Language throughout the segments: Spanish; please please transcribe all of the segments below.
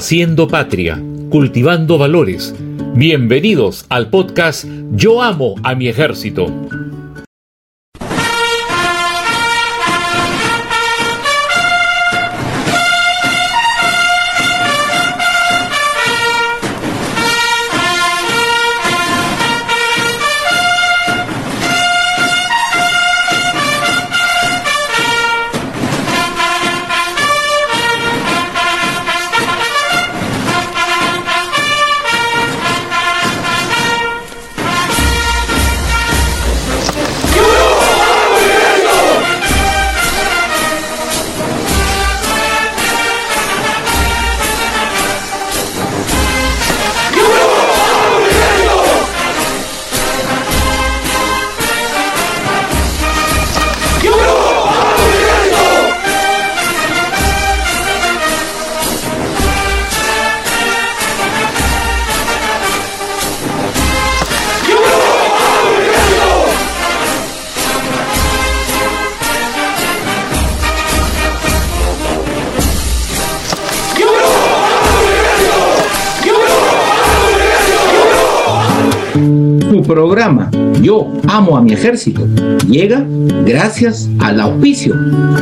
Haciendo patria, cultivando valores. Bienvenidos al podcast Yo amo a mi ejército. Amo a mi ejército llega gracias al auspicio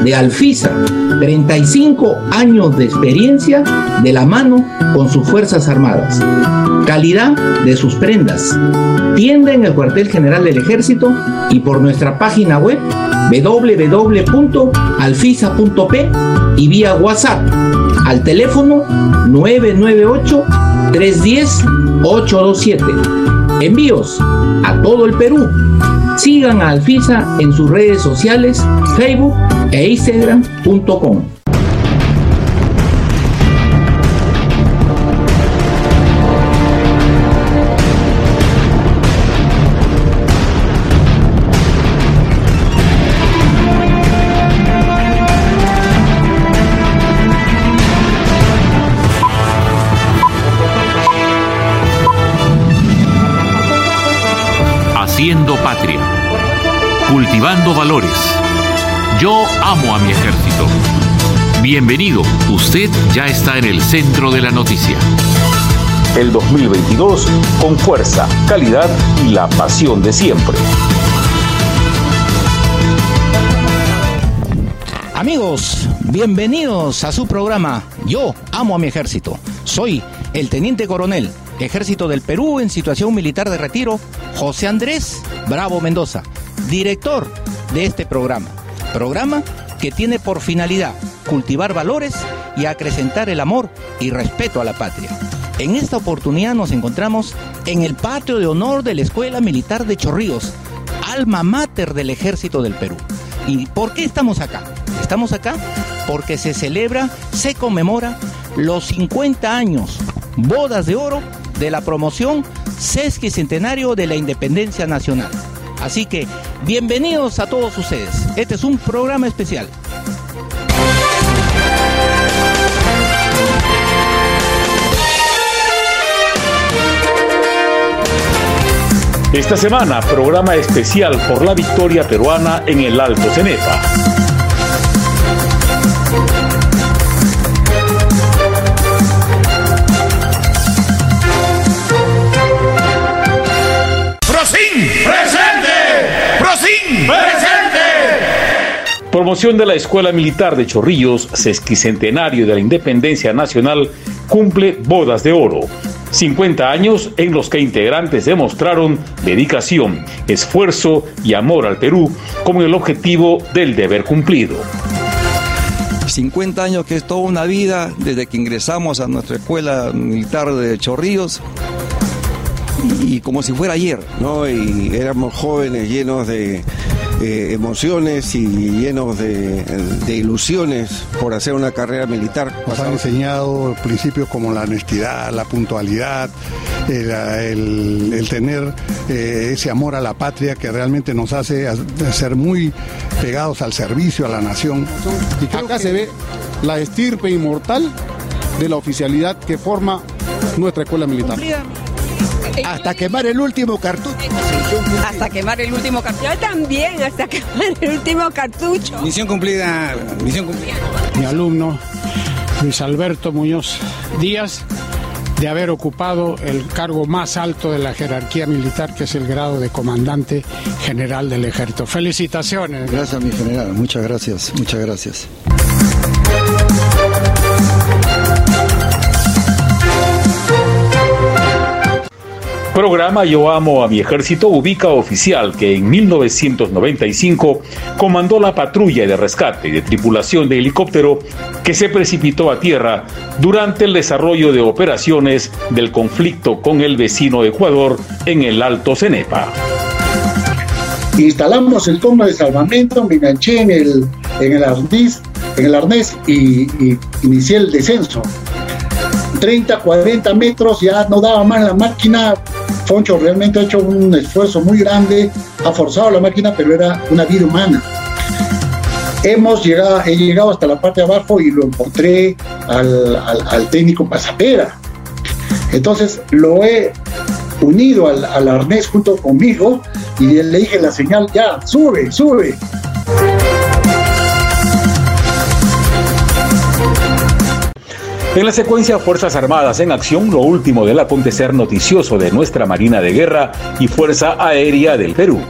de Alfisa, 35 años de experiencia de la mano con sus Fuerzas Armadas. Calidad de sus prendas. Tienda en el cuartel general del ejército y por nuestra página web www.alfisa.p y vía WhatsApp al teléfono 998 310 827. Envíos a todo el Perú. Sigan a Alfisa en sus redes sociales, Facebook e Instagram.com. Haciendo patria, cultivando valores. Yo amo a mi ejército. Bienvenido, usted ya está en el centro de la noticia. El 2022 con fuerza, calidad y la pasión de siempre. Amigos, bienvenidos a su programa Yo amo a mi ejército. Soy el teniente coronel, Ejército del Perú en situación militar de retiro, José Andrés Bravo Mendoza, director de este programa. Programa que tiene por finalidad cultivar valores y acrecentar el amor y respeto a la patria. En esta oportunidad nos encontramos en el patio de honor de la Escuela Militar de Chorrillos, alma mater del Ejército del Perú. ¿Y por qué estamos acá? Estamos acá porque se celebra, se conmemora los 50 años, bodas de oro de la promoción sesquicentenario de la Independencia Nacional. Así que bienvenidos a todos ustedes. Este es un programa especial. Esta semana, programa especial por la victoria peruana en el Alto Cenepa. Promoción de la Escuela Militar de Chorrillos, sesquicentenario de la Independencia Nacional, cumple bodas de oro. 50 años en los que integrantes demostraron dedicación, esfuerzo y amor al Perú como el objetivo del deber cumplido. 50 años que es toda una vida desde que ingresamos a nuestra escuela militar de Chorrillos y como si fuera ayer. ¿no? Y éramos jóvenes llenos de eh, emociones y llenos de, de ilusiones por hacer una carrera militar. Nos han enseñado principios como la honestidad, la puntualidad, el, el- el tener eh, ese amor a la patria que realmente nos hace ser muy pegados al servicio, a la nación. Y creo Acá se ve la estirpe inmortal de la oficialidad que forma nuestra escuela militar. Hasta quemar el último cartucho. Hasta quemar el último cartucho. Yo también, hasta quemar el último cartucho. Misión cumplida, misión cumplida. Mi alumno Luis Alberto Muñoz Díaz de haber ocupado el cargo más alto de la jerarquía militar, que es el grado de comandante general del ejército. Felicitaciones. Gracias, mi general. Muchas gracias. Muchas gracias. Programa Yo Amo a mi Ejército ubica oficial que en 1995 comandó la patrulla de rescate de tripulación de helicóptero que se precipitó a tierra durante el desarrollo de operaciones del conflicto con el vecino Ecuador en el Alto Cenepa. Instalamos el combo de salvamento, me enganché en el, en el arnés, en el arnés y, y inicié el descenso. 30, 40 metros, ya no daba más la máquina, Foncho realmente ha hecho un esfuerzo muy grande, ha forzado la máquina, pero era una vida humana. Hemos llegado, he llegado hasta la parte de abajo y lo encontré al, al, técnico Pasapera. Entonces lo he unido al, al, arnés junto conmigo y le dije la señal, ya, sube, sube. En la secuencia Fuerzas Armadas en Acción, lo último del acontecer noticioso de nuestra Marina de Guerra y Fuerza Aérea del Perú.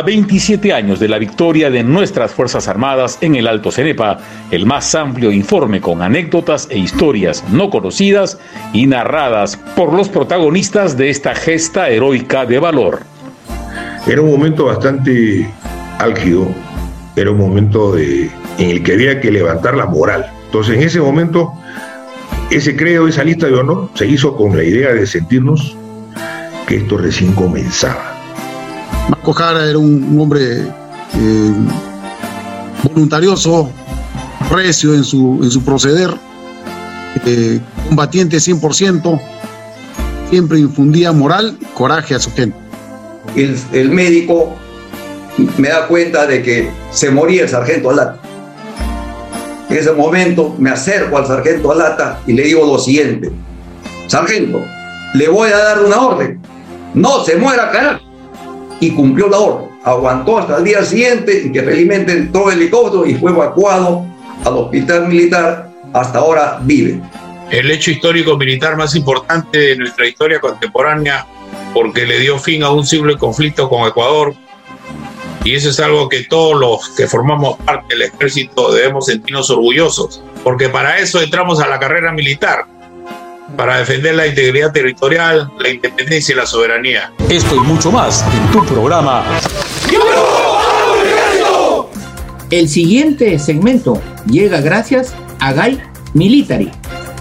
A 27 años de la victoria de nuestras Fuerzas Armadas en el Alto Cenepa, el más amplio informe con anécdotas e historias no conocidas y narradas por los protagonistas de esta gesta heroica de valor. Era un momento bastante álgido, era un momento en el que había que levantar la moral. Entonces, en ese momento, ese creo, esa lista de honor, se hizo con la idea de sentirnos que esto recién comenzaba. Marco Jara era un, hombre eh, voluntarioso, recio en su, en su proceder, eh, combatiente 100%, siempre infundía moral, coraje a su gente. El, el, médico me da cuenta de que se moría el sargento Alata. En ese momento me acerco al sargento Alata y le digo lo siguiente, sargento, le voy a dar una orden, no se muera carajo y cumplió la orden. Aguantó hasta el día siguiente y que felizmente entró el helicóptero y fue evacuado al hospital militar. Hasta ahora vive. El hecho histórico militar más importante de nuestra historia contemporánea porque le dio fin a un siglo de conflicto con Ecuador. Y eso es algo que todos los que formamos parte del ejército debemos sentirnos orgullosos, porque para eso entramos a la carrera militar, para defender la integridad territorial, la independencia y la soberanía. Esto y mucho más en tu programa. El siguiente segmento llega gracias a Guy Military.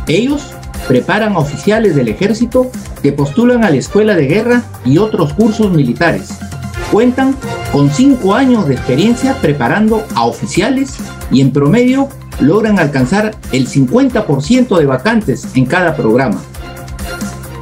Ellos preparan a oficiales del ejército que postulan a la escuela de guerra y otros cursos militares. Cuentan con cinco años de experiencia preparando a oficiales y en promedio logran alcanzar el 50% de vacantes en cada programa.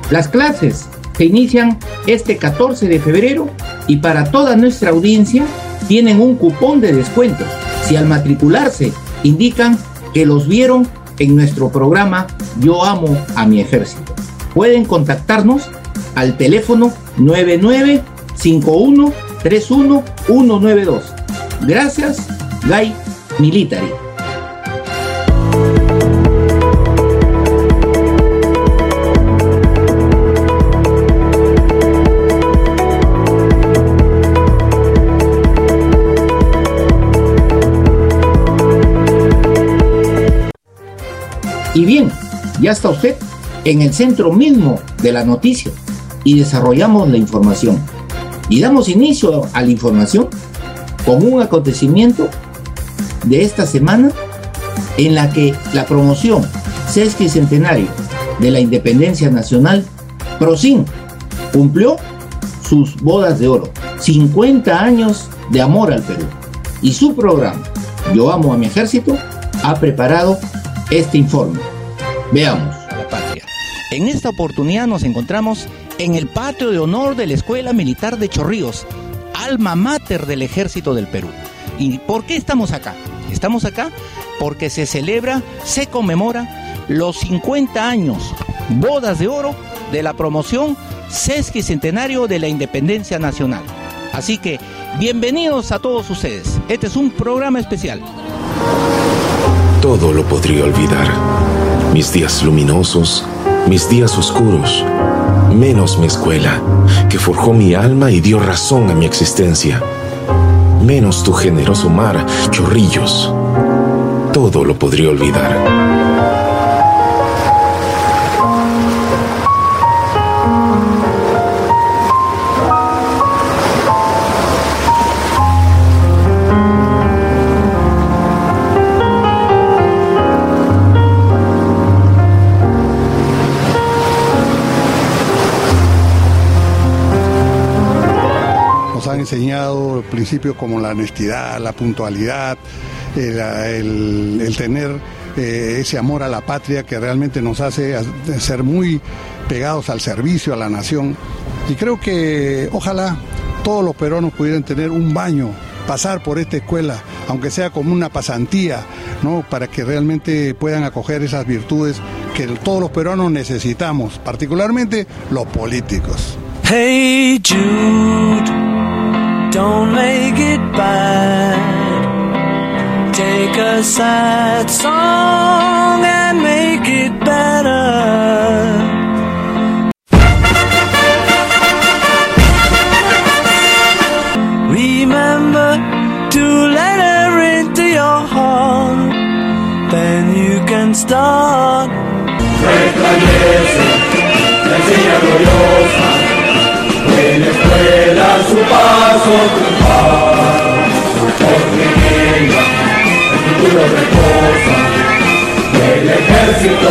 Las clases se inician este 14 de febrero y para toda nuestra audiencia tienen un cupón de descuento si al matricularse indican que los vieron en nuestro programa Yo amo a mi ejército. Pueden contactarnos al teléfono 995131 Gracias, Guy Military. Y bien, ya está usted en el centro mismo de la noticia y desarrollamos la información. Y damos inicio a la información con un acontecimiento de esta semana en la que la promoción sesquicentenario de la independencia nacional, PROSIN, cumplió sus bodas de oro, 50 años de amor al Perú. Y su programa, Yo amo a mi ejército, ha preparado este informe. Veamos. La patria. En esta oportunidad nos encontramos en el patio de honor de la Escuela Militar de Chorrillos, alma mater del Ejército del Perú. ¿Y por qué estamos acá? Estamos acá porque se celebra, se conmemora los 50 años, bodas de oro de la promoción Sesquicentenario de la Independencia Nacional. Así que, bienvenidos a todos ustedes. Este es un programa especial. Todo lo podría olvidar. Mis días luminosos, mis días oscuros, menos mi escuela, que forjó mi alma y dio razón a mi existencia. Menos tu generoso mar, chorrillos. Todo lo podría olvidar. Enseñado principios como la honestidad, la puntualidad, el, tener eh, ese amor a la patria que realmente nos hace ser muy pegados al servicio, a la nación. Y creo que ojalá todos los peruanos pudieran tener un baño, pasar por esta escuela, aunque sea como una pasantía, ¿no? para que realmente puedan acoger esas virtudes que todos los peruanos necesitamos, particularmente los políticos. Hey Jude. Don't make it bad. Take a sad song and make it better. Remember to let her into your heart, then you can start. en la escuela su paso triunfar, porque el futuro reposa, el ejército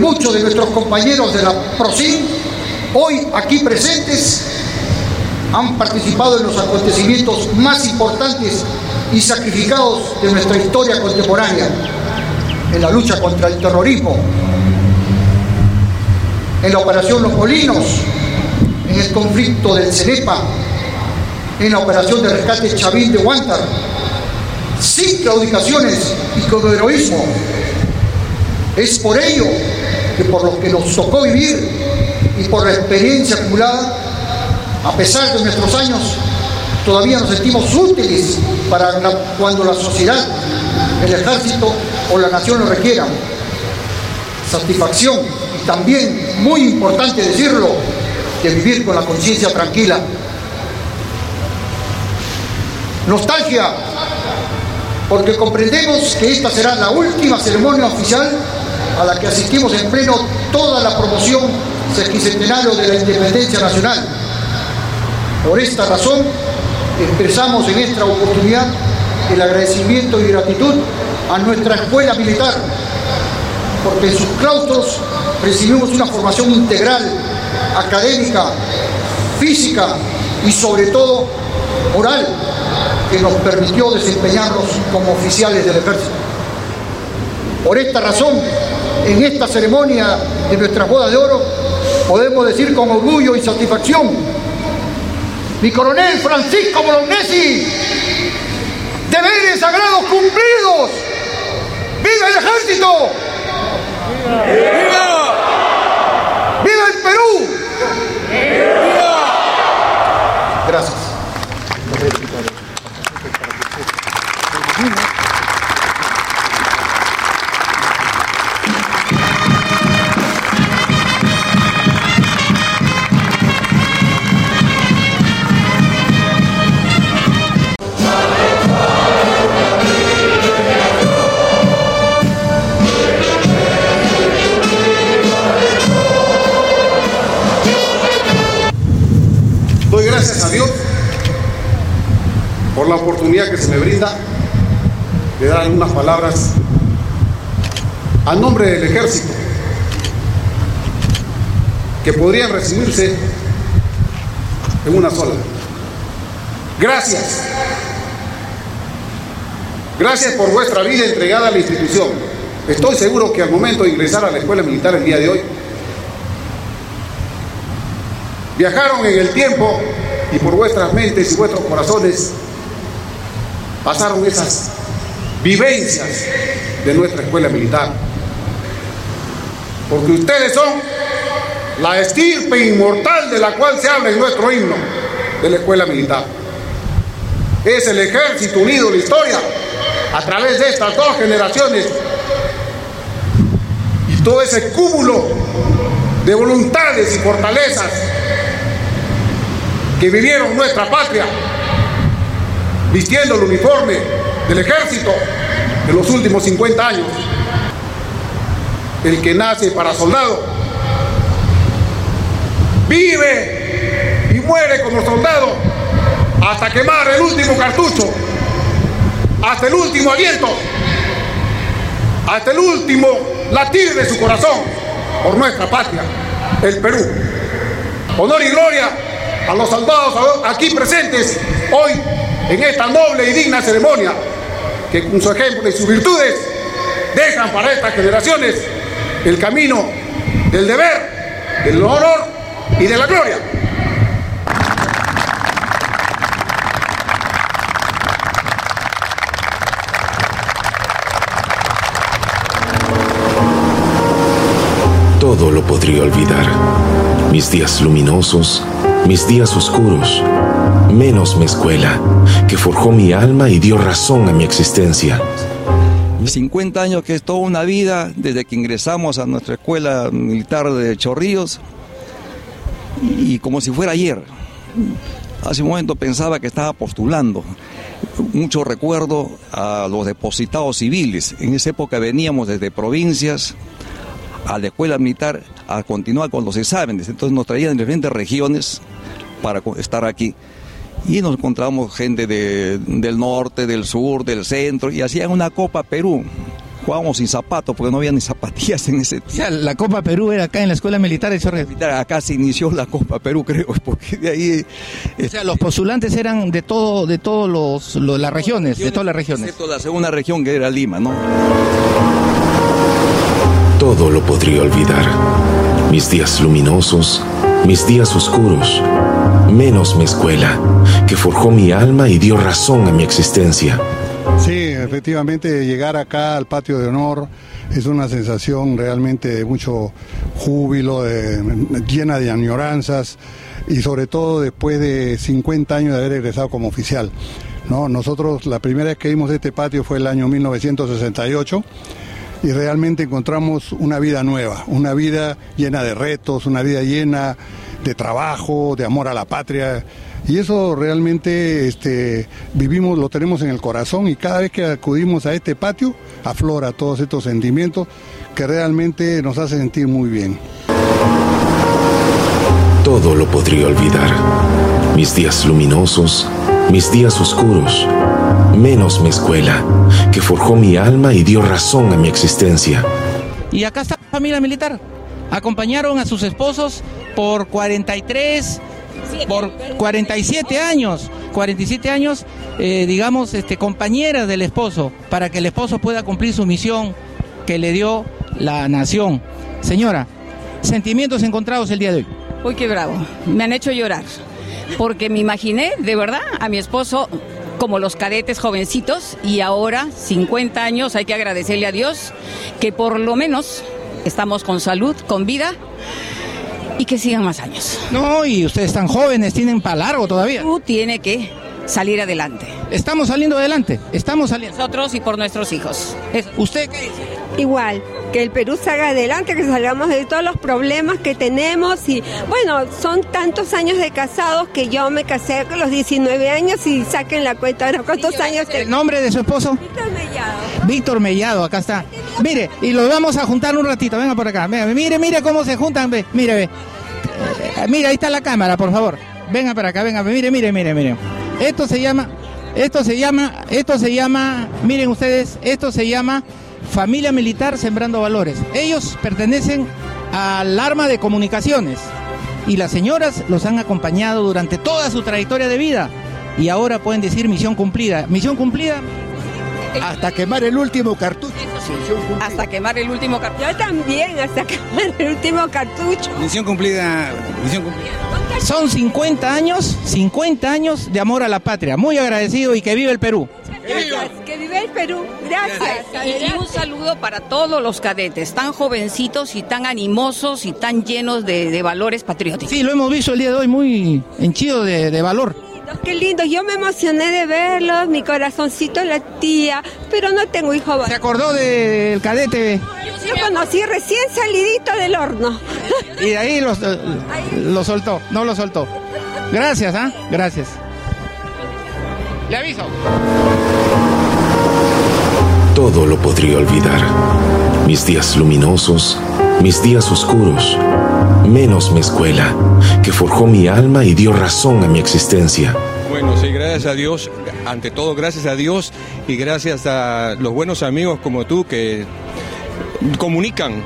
muchos de nuestros compañeros de la PROSIN, hoy aquí presentes, han participado en los acontecimientos más importantes y sacrificados de nuestra historia contemporánea, en la lucha contra el terrorismo, en la operación Los Molinos, en el conflicto del Cenepa, en la operación de rescate Chavín de Huántar, sin claudicaciones y con heroísmo. Es por ello que por lo que nos tocó vivir y por la experiencia acumulada, a pesar de nuestros años, todavía nos sentimos útiles para cuando la sociedad, el ejército o la nación lo requieran. Satisfacción y también, muy importante decirlo, que vivir con la conciencia tranquila. Nostalgia, porque comprendemos que esta será la última ceremonia oficial a la que asistimos en pleno toda la promoción sesquicentenario de la independencia nacional. Por esta razón, expresamos en esta oportunidad el agradecimiento y gratitud a nuestra escuela militar, porque en sus claustros recibimos una formación integral, académica, física y sobre todo moral, que nos permitió desempeñarnos como oficiales del ejército. Por esta razón, en esta ceremonia de nuestra boda de oro, podemos decir con orgullo y satisfacción, mi coronel Francisco Bolognesi, deberes sagrados cumplidos, ¡viva el ejército! ¡Viva! ¡Viva oportunidad que se me brinda de dar algunas palabras a nombre del ejército que podrían resumirse en una sola. Gracias. Gracias por vuestra vida entregada a la institución. Estoy seguro que al momento de ingresar a la escuela militar el día de hoy, viajaron en el tiempo y por vuestras mentes y vuestros corazones pasaron esas vivencias de nuestra escuela militar. Porque ustedes son la estirpe inmortal de la cual se habla en nuestro himno de la escuela militar. Es el ejército unido de la historia a través de estas dos generaciones y todo ese cúmulo de voluntades y fortalezas que vivieron nuestra patria vistiendo el uniforme del ejército en los últimos 50 años. El que nace para soldado vive y muere como soldado hasta quemar el último cartucho, hasta el último aliento, hasta el último latir de su corazón por nuestra patria, el Perú. Honor y gloria a los soldados aquí presentes hoy en esta noble y digna ceremonia que con su ejemplo y sus virtudes dejan para estas generaciones el camino del deber, del honor y de la gloria. Todo lo podría olvidar. Mis días luminosos, mis días oscuros, menos mi escuela, que forjó mi alma y dio razón a mi existencia. 50 años que es toda una vida desde que ingresamos a nuestra escuela militar de Chorrillos y como si fuera ayer. Hace un momento pensaba que estaba postulando. Mucho recuerdo a los depositados civiles. En esa época veníamos desde provincias a la escuela militar a continuar con los exámenes. Entonces nos traían de diferentes regiones para estar aquí. Y nos encontramos gente de- del norte, del sur, del centro, y hacían una Copa Perú. Jugábamos sin zapatos porque no había ni zapatillas en ese tiempo. la Copa Perú era acá en la Escuela Militar de Chorrillos. Acá se inició la Copa Perú, creo, porque de ahí... O sea, los postulantes eran de todo, de todos los, lo- las regiones, de todas las regiones. Excepto la segunda región que era Lima, ¿no? Todo lo podría olvidar. mis días luminosos, mis días oscuros, menos mi escuela, que forjó mi alma y dio razón a mi existencia. Sí, efectivamente llegar acá al patio de honor es una sensación realmente de mucho júbilo, llena de añoranzas y sobre todo después de 50 años de haber egresado como oficial. ¿no? Nosotros la primera vez que vimos este patio fue el año 1968 y realmente encontramos una vida nueva, una vida llena de retos, una vida llena de trabajo, de amor a la patria. Y eso realmente este, vivimos, lo tenemos en el corazón y cada vez que acudimos a este patio aflora todos estos sentimientos que realmente nos hace sentir muy bien. Todo lo podría olvidar. Mis días luminosos, mis días oscuros, menos mi escuela, que forjó mi alma y dio razón a mi existencia. Y acá está la familia militar. Acompañaron a sus esposos por 43, por 47 años, 47 años, eh, digamos, este, compañeras del esposo, para que el esposo pueda cumplir su misión que le dio la nación. Señora, sentimientos encontrados el día de hoy. Uy, qué bravo. Me han hecho llorar. Porque me imaginé, de verdad, a mi esposo como los cadetes jovencitos y ahora, 50 años, hay que agradecerle a Dios que por lo menos estamos con salud, con vida y que sigan más años. No, y ustedes están jóvenes, tienen para largo todavía. Tú tiene que salir adelante. Estamos saliendo adelante, estamos saliendo. Nosotros y por nuestros hijos. ¿Usted qué dice? Igual, que el Perú salga adelante, que salgamos de todos los problemas que tenemos y bueno, son tantos años de casados que yo me casé con los 19 años y saquen la cuenta ahora cuántos años ¿El nombre de su esposo? Víctor Mellado. Víctor Mellado, acá está. Mire, y los vamos a juntar un ratito, venga por acá. Venga, mire, mire cómo se juntan, ve, mire, ve. Eh, mira, ahí está la cámara, por favor. Venga para acá, venga, mire, mire, mire, mire. Esto se llama, esto se llama, esto se llama, miren ustedes, esto se llama Familia Militar Sembrando Valores. Ellos pertenecen al arma de comunicaciones y las señoras los han acompañado durante toda su trayectoria de vida y ahora pueden decir misión cumplida. Misión cumplida hasta quemar el último cartucho. Hasta quemar el último cartucho. Yo también, hasta quemar el último cartucho. Misión cumplida, misión cumplida. Son 50 años, 50 años de amor a la patria. Muy agradecido y que vive el Perú. Gracias, que vive el Perú. Gracias. Y un saludo para todos los cadetes, tan jovencitos y tan animosos y tan llenos de, de valores patrióticos. Sí, lo hemos visto el día de hoy muy henchido de, de valor. Qué lindo, yo me emocioné de verlos, mi corazoncito la tía, pero no tengo hijo. ¿Se acordó del cadete? Yo conocí recién salidito del horno. Y de ahí los, eh, lo soltó, no lo soltó. Gracias, ¿ah? Gracias. Le aviso. Todo lo podría olvidar. Mis días luminosos, mis días oscuros, menos mi escuela, que forjó mi alma y dio razón a mi existencia. Bueno, sí, gracias a Dios, ante todo gracias a Dios y gracias a los buenos amigos como tú que comunican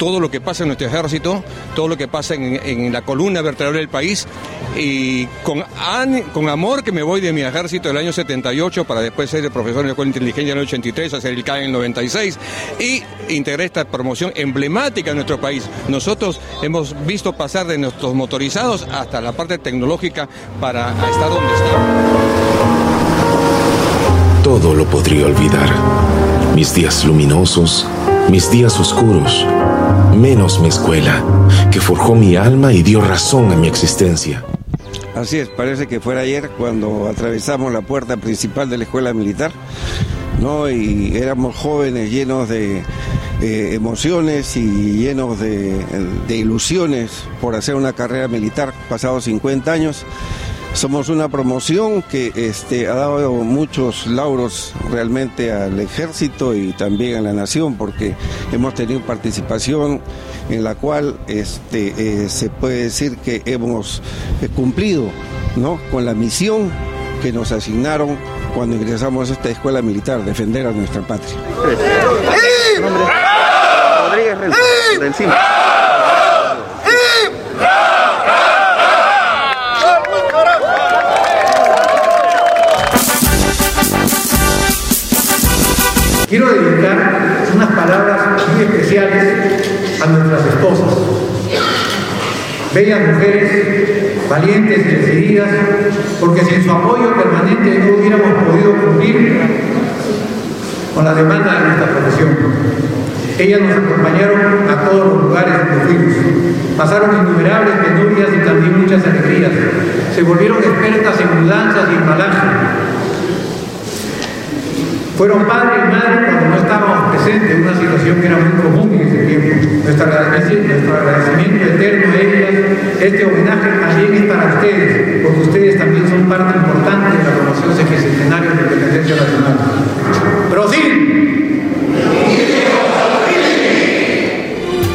todo lo que pasa en nuestro ejército, todo lo que pasa en, en la columna vertebral del país y con, con amor que me voy de mi ejército del año 78 para después ser el profesor de la Escuela de Inteligencia en el 83, hacer el CAE en el 96 y integrar esta promoción emblemática en nuestro país. Nosotros hemos visto pasar de nuestros motorizados hasta la parte tecnológica para estar donde estamos. Todo lo podría olvidar. Mis días luminosos, mis días oscuros, menos mi escuela, que forjó mi alma y dio razón a mi existencia. Así es, parece que fuera ayer cuando atravesamos la puerta principal de la escuela militar, ¿no? Y éramos jóvenes llenos de emociones y llenos de, de ilusiones por hacer una carrera militar, pasados 50 años. Somos una promoción que este, ha dado muchos lauros realmente al ejército y también a la nación, porque hemos tenido participación en la cual este, eh, se puede decir que hemos eh, cumplido ¿no? con la misión que nos asignaron cuando ingresamos a esta escuela militar, defender a nuestra patria. Rodríguez del. Quiero dedicar unas palabras muy especiales a nuestras esposas. bellas mujeres, valientes y decididas, porque sin su apoyo permanente no hubiéramos podido cumplir con la demanda de nuestra profesión. Ellas nos acompañaron a todos los lugares donde fuimos. Pasaron innumerables penurias y también muchas alegrías. Se volvieron expertas en mudanzas y embalaje. Fueron padre y madre cuando no estábamos presentes, una situación que era muy común en ese tiempo. Nuestro agradecimiento, nuestro agradecimiento eterno a ellas, este homenaje también es para ustedes, porque ustedes también son parte importante de la promoción sexagenaria de la independencia nacional. ¡Prosil!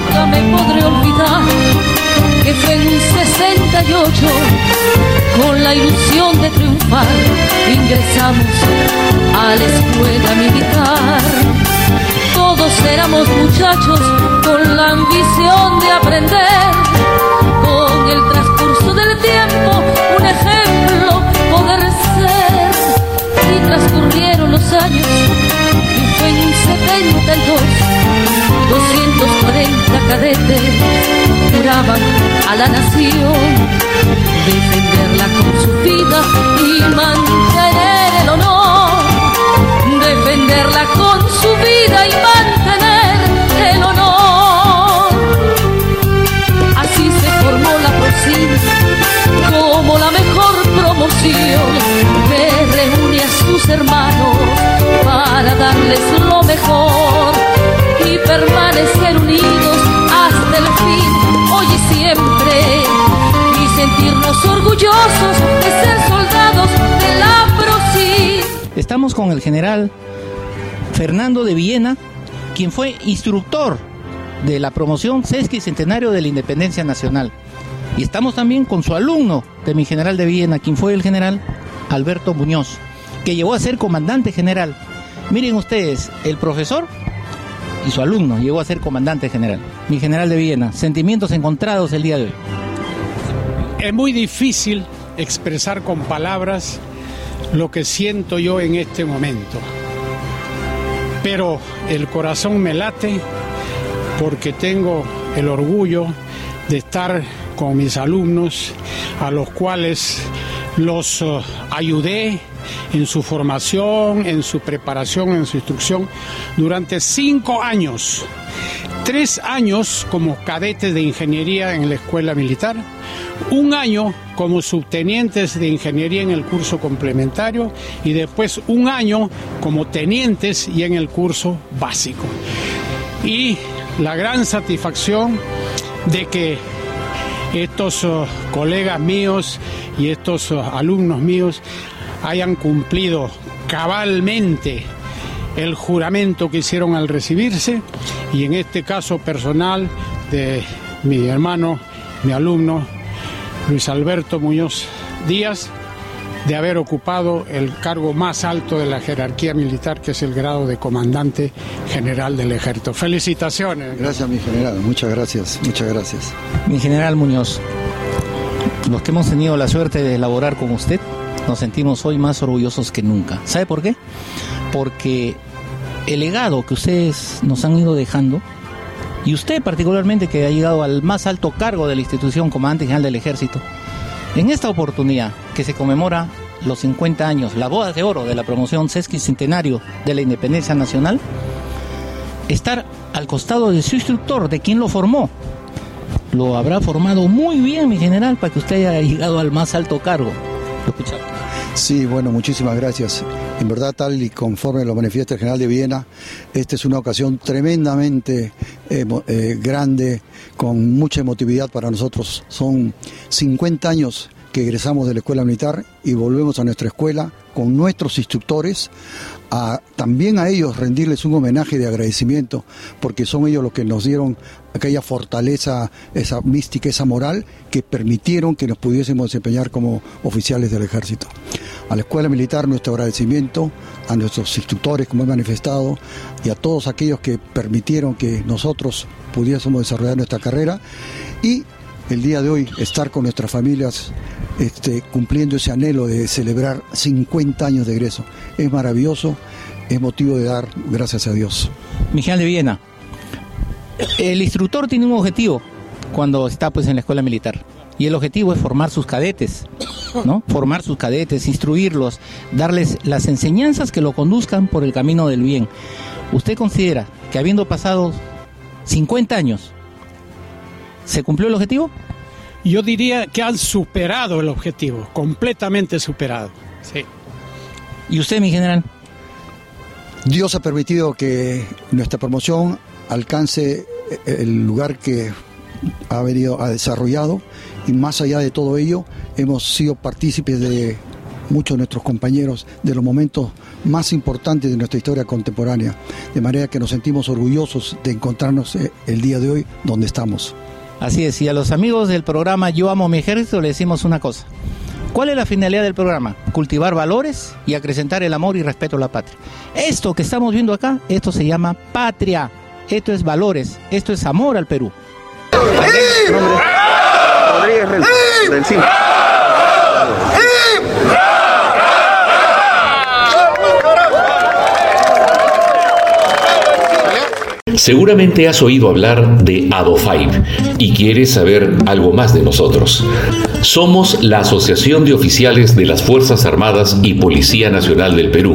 Nunca me podré olvidar que fue en 68 con la ilusión de triunfar ingresamos a la escuela militar. Todos éramos muchachos con la ambición de aprender. Con el transcurso del tiempo un ejemplo poder ser. Y transcurrieron los años y fue en 72 240 cadetes juraban a la nación defenderla con su vida y mantener el honor, defenderla con su vida y mantener el honor. Así se formó la PROSIN como la mejor promoción. Que reúne a sus hermanos para darles lo mejor y permanecer unidos hasta el fin, hoy y siempre, sentirnos orgullosos de ser soldados de la. Estamos con el general Fernando de Villena, quien fue instructor de la promoción Sesqui Centenario de la Independencia Nacional. Y estamos también con su alumno de mi general de Villena, quien fue el general Alberto Muñoz, que llegó a ser comandante general. Miren ustedes, el profesor y su alumno llegó a ser comandante general. Mi general de Viena, sentimientos encontrados el día de hoy. Es muy difícil expresar con palabras lo que siento yo en este momento. Pero el corazón me late porque tengo el orgullo de estar con mis alumnos a los cuales los uh, ayudé en su formación, en su preparación, en su instrucción durante cinco años. Tres años como cadetes de ingeniería en la escuela militar, un año como subtenientes de ingeniería en el curso complementario y después un año como tenientes y en el curso básico. Y la gran satisfacción de que estos uh, colegas míos y estos uh, alumnos míos hayan cumplido cabalmente el juramento que hicieron al recibirse y en este caso personal de mi hermano, mi alumno Luis Alberto Muñoz Díaz, de haber ocupado el cargo más alto de la jerarquía militar, que es el grado de comandante general del ejército. Felicitaciones. Gracias, mi general. Muchas gracias. Muchas gracias. Mi general Muñoz, los que hemos tenido la suerte de elaborar con usted, nos sentimos hoy más orgullosos que nunca. ¿Sabe por qué? Porque el legado que ustedes nos han ido dejando, y usted particularmente que ha llegado al más alto cargo de la institución Comandante General del Ejército, en esta oportunidad que se conmemora los 50 años, la boda de oro de la promoción Sesqui Centenario de la Independencia Nacional, estar al costado de su instructor, de quien lo formó. Lo habrá formado muy bien, mi general, para que usted haya llegado al más alto cargo. Lo escuchamos. Sí, bueno, muchísimas gracias. En verdad, tal y conforme lo manifiesta el general de Viena, esta es una ocasión tremendamente eh, eh, grande, con mucha emotividad para nosotros. Son 50 años que egresamos de la escuela militar y volvemos a nuestra escuela con nuestros instructores, también a ellos rendirles un homenaje de agradecimiento, porque son ellos los que nos dieron aquella fortaleza, esa mística, esa moral que permitieron que nos pudiésemos desempeñar como oficiales del ejército. A la escuela militar nuestro agradecimiento, a nuestros instructores, como he manifestado, y a todos aquellos que permitieron que nosotros pudiésemos desarrollar nuestra carrera y el día de hoy estar con nuestras familias este, cumpliendo ese anhelo de celebrar 50 años de egreso. Es maravilloso, es motivo de dar gracias a Dios. Miguel de Viena, el instructor tiene un objetivo cuando está pues en la escuela militar y el objetivo es formar sus cadetes, ¿no? Formar sus cadetes, instruirlos, darles las enseñanzas que lo conduzcan por el camino del bien. ¿Usted considera que habiendo pasado 50 años, ¿se cumplió el objetivo? Yo diría que han superado el objetivo, completamente superado. Sí. ¿Y usted, mi general? Dios ha permitido que nuestra promoción alcance el lugar que ha venido ha desarrollado y más allá de todo ello hemos sido partícipes de muchos de nuestros compañeros de los momentos más importantes de nuestra historia contemporánea, de manera que nos sentimos orgullosos de encontrarnos eh, el día de hoy donde estamos. Así es, y a los amigos del programa Yo Amo Mi Ejército le decimos una cosa. ¿Cuál es la finalidad del programa? Cultivar valores y acrecentar el amor y respeto a la patria. Esto que estamos viendo acá, esto se llama patria. Esto es valores, esto es amor al Perú. Rodríguez del. Seguramente has oído hablar de ADO5 y quieres saber algo más de nosotros. Somos la Asociación de Oficiales de las Fuerzas Armadas y Policía Nacional del Perú,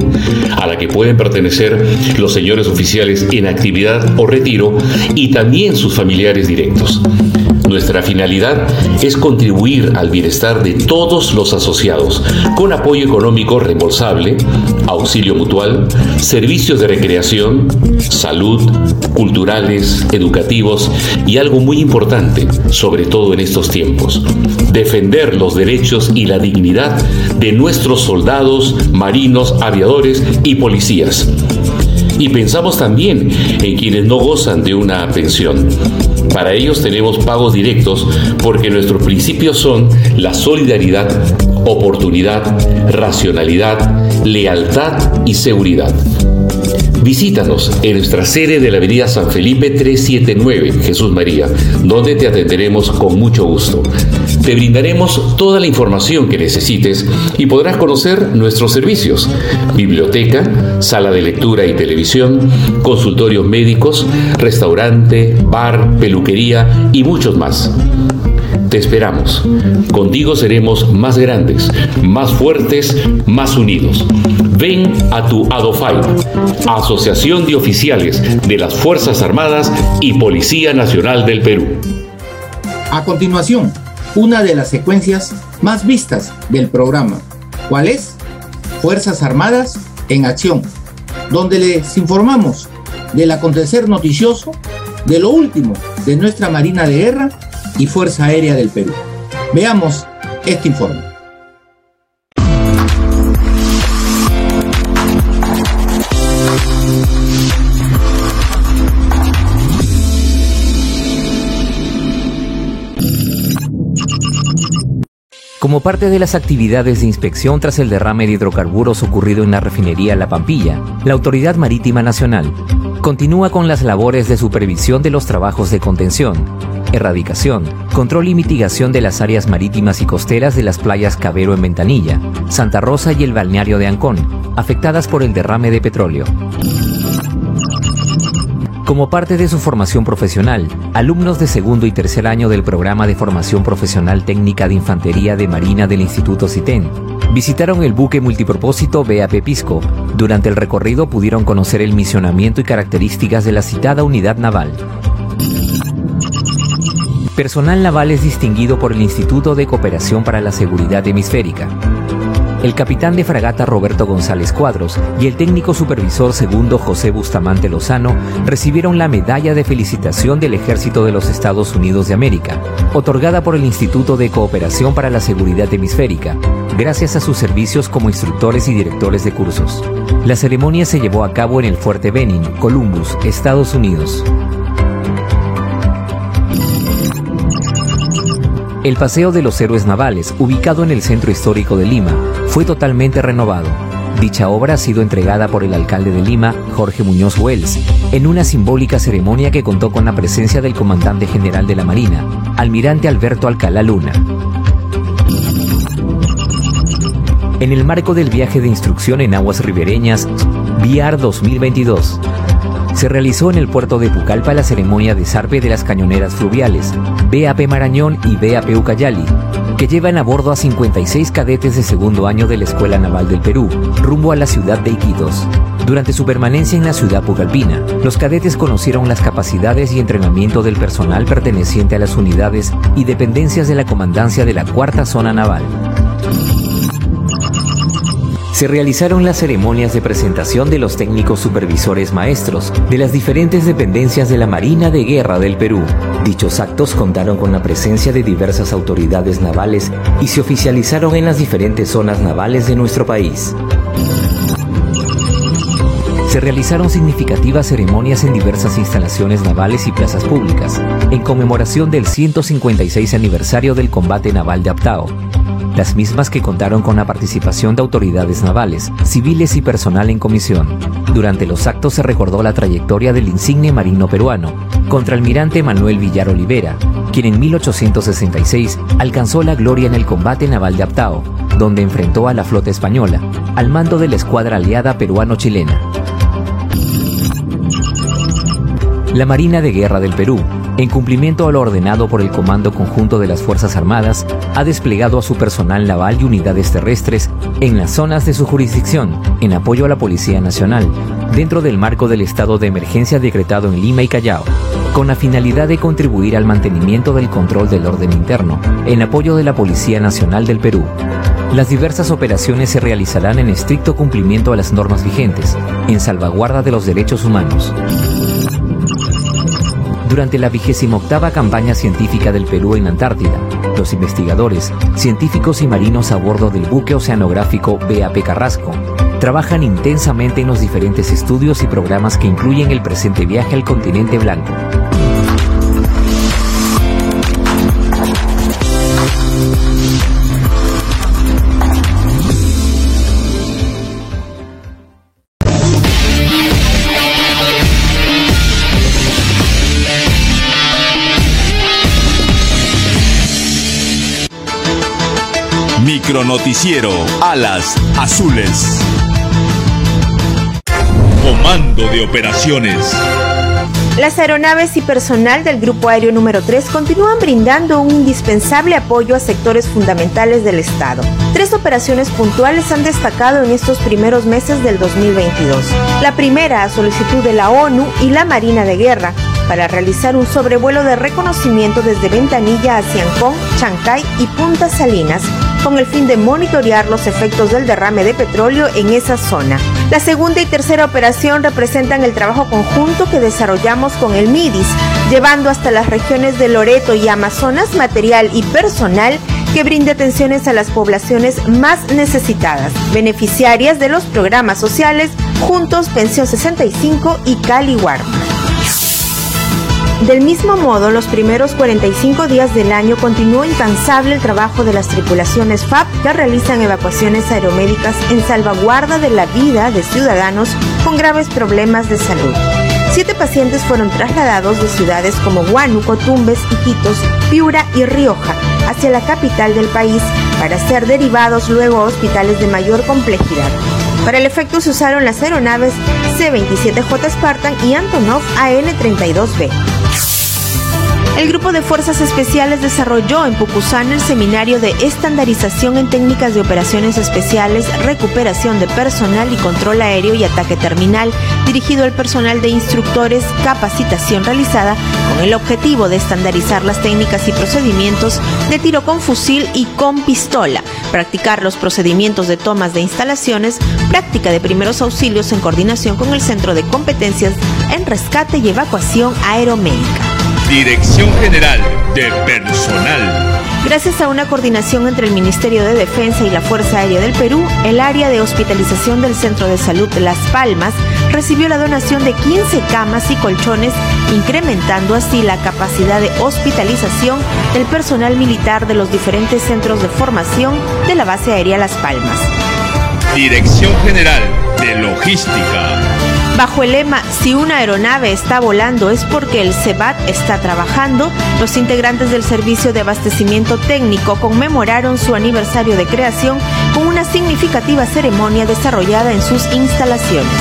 a la que pueden pertenecer los señores oficiales en actividad o retiro y también sus familiares directos. Nuestra finalidad es contribuir al bienestar de todos los asociados con apoyo económico reembolsable, auxilio mutual, servicios de recreación, salud, culturales, educativos y algo muy importante, sobre todo en estos tiempos, defender los derechos y la dignidad de nuestros soldados, marinos, aviadores y policías. Y pensamos también en quienes no gozan de una pensión. Para ellos tenemos pagos directos porque nuestros principios son la solidaridad, oportunidad, racionalidad, lealtad y seguridad. Visítanos en nuestra sede de la Avenida San Felipe 379, Jesús María, donde te atenderemos con mucho gusto. Te brindaremos toda la información que necesites y podrás conocer nuestros servicios, biblioteca, sala de lectura y televisión, consultorios médicos, restaurante, bar, peluquería y muchos más. Te esperamos. Contigo seremos más grandes, más fuertes, más unidos. Ven a tu ADOFAI, Asociación de Oficiales de las Fuerzas Armadas y Policía Nacional del Perú. A continuación, una de las secuencias más vistas del programa. ¿Cuál es? Fuerzas Armadas en Acción, donde les informamos del acontecer noticioso, de lo último de nuestra Marina de Guerra y Fuerza Aérea del Perú. Veamos este informe. Como parte de las actividades de inspección tras el derrame de hidrocarburos ocurrido en la refinería La Pampilla, la Autoridad Marítima Nacional continúa con las labores de supervisión de los trabajos de contención, erradicación, control y mitigación de las áreas marítimas y costeras de las playas Cabero en Ventanilla, Santa Rosa y el balneario de Ancón, afectadas por el derrame de petróleo. Como parte de su formación profesional, alumnos de segundo y tercer año del programa de formación profesional técnica de infantería de Marina del Instituto CITEN visitaron el buque multipropósito BAP Pisco. Durante el recorrido pudieron conocer el misionamiento y características de la citada unidad naval. Personal naval es distinguido por el Instituto de Cooperación para la Seguridad Hemisférica. El capitán de fragata Roberto González Cuadros y el técnico supervisor segundo José Bustamante Lozano recibieron la Medalla de Felicitación del Ejército de los Estados Unidos de América, otorgada por el Instituto de Cooperación para la Seguridad Hemisférica, gracias a sus servicios como instructores y directores de cursos. La ceremonia se llevó a cabo en el Fuerte Benning, Columbus, Estados Unidos. El Paseo de los Héroes Navales, ubicado en el centro histórico de Lima, fue totalmente renovado. Dicha obra ha sido entregada por el alcalde de Lima, Jorge Muñoz Wells, en una simbólica ceremonia que contó con la presencia del comandante general de la Marina, almirante Alberto Alcalá Luna. En el marco del viaje de instrucción en aguas ribereñas, VIAR 2022, se realizó en el puerto de Pucallpa la ceremonia de zarpe de las cañoneras fluviales, BAP Marañón y BAP Ucayali, que llevan a bordo a 56 cadetes de segundo año de la Escuela Naval del Perú, rumbo a la ciudad de Iquitos. Durante su permanencia en la ciudad pucallpina, los cadetes conocieron las capacidades y entrenamiento del personal perteneciente a las unidades y dependencias de la comandancia de la Cuarta Zona Naval se realizaron las ceremonias de presentación de los técnicos supervisores maestros de las diferentes dependencias de la Marina de Guerra del Perú. Dichos actos contaron con la presencia de diversas autoridades navales y se oficializaron en las diferentes zonas navales de nuestro país. Se realizaron significativas ceremonias en diversas instalaciones navales y plazas públicas, en conmemoración del 156 aniversario del combate naval de Aptao, las mismas que contaron con la participación de autoridades navales, civiles y personal en comisión. Durante los actos se recordó la trayectoria del insigne marino peruano, contraalmirante Manuel Villar Olivera, quien en 1866 alcanzó la gloria en el combate naval de Aptao, donde enfrentó a la flota española, al mando de la escuadra aliada peruano-chilena. La Marina de Guerra del Perú en cumplimiento a lo ordenado por el Comando Conjunto de las Fuerzas Armadas, ha desplegado a su personal naval y unidades terrestres en las zonas de su jurisdicción, en apoyo a la Policía Nacional, dentro del marco del estado de emergencia decretado en Lima y Callao, con la finalidad de contribuir al mantenimiento del control del orden interno, en apoyo de la Policía Nacional del Perú. Las diversas operaciones se realizarán en estricto cumplimiento a las normas vigentes, en salvaguarda de los derechos humanos durante la octava campaña científica del Perú en Antártida. Los investigadores, científicos y marinos a bordo del buque oceanográfico BAP Carrasco trabajan intensamente en los diferentes estudios y programas que incluyen el presente viaje al continente blanco. Micronoticiero Alas Azules. Comando de Operaciones. Las aeronaves y personal del Grupo Aéreo número 3 continúan brindando un indispensable apoyo a sectores fundamentales del Estado. Tres operaciones puntuales han destacado en estos primeros meses del 2022. La primera a solicitud de la ONU y la Marina de Guerra, para realizar un sobrevuelo de reconocimiento desde Ventanilla a Ciancón, Chancay y Punta Salinas con el fin de monitorear los efectos del derrame de petróleo en esa zona. La segunda y tercera operación representan el trabajo conjunto que desarrollamos con el MIDIS, llevando hasta las regiones de Loreto y Amazonas material y personal que brinde atenciones a las poblaciones más necesitadas, beneficiarias de los programas sociales Juntos Pensión 65 y Cali del mismo modo, los primeros 45 días del año continuó incansable el trabajo de las tripulaciones FAP que realizan evacuaciones aeromédicas en salvaguarda de la vida de ciudadanos con graves problemas de salud. Siete pacientes fueron trasladados de ciudades como Huánuco, Tumbes, Iquitos, Piura y Rioja hacia la capital del país para ser derivados luego a hospitales de mayor complejidad. Para el efecto se usaron las aeronaves C-27J Spartan y Antonov AN-32B. El Grupo de Fuerzas Especiales desarrolló en Pucusán el seminario de estandarización en técnicas de operaciones especiales, recuperación de personal y control aéreo y ataque terminal, dirigido al personal de instructores, capacitación realizada con el objetivo de estandarizar las técnicas y procedimientos de tiro con fusil y con pistola, practicar los procedimientos de tomas de instalaciones, práctica de primeros auxilios en coordinación con el Centro de Competencias en Rescate y Evacuación Aeromédica. Dirección General de Personal. Gracias a una coordinación entre el Ministerio de Defensa y la Fuerza Aérea del Perú, el área de hospitalización del Centro de Salud Las Palmas recibió la donación de 15 camas y colchones, incrementando así la capacidad de hospitalización del personal militar de los diferentes centros de formación de la base aérea Las Palmas. Dirección General de Logística. Bajo el lema Si una aeronave está volando es porque el CEBAT está trabajando, los integrantes del Servicio de Abastecimiento Técnico conmemoraron su aniversario de creación con una significativa ceremonia desarrollada en sus instalaciones.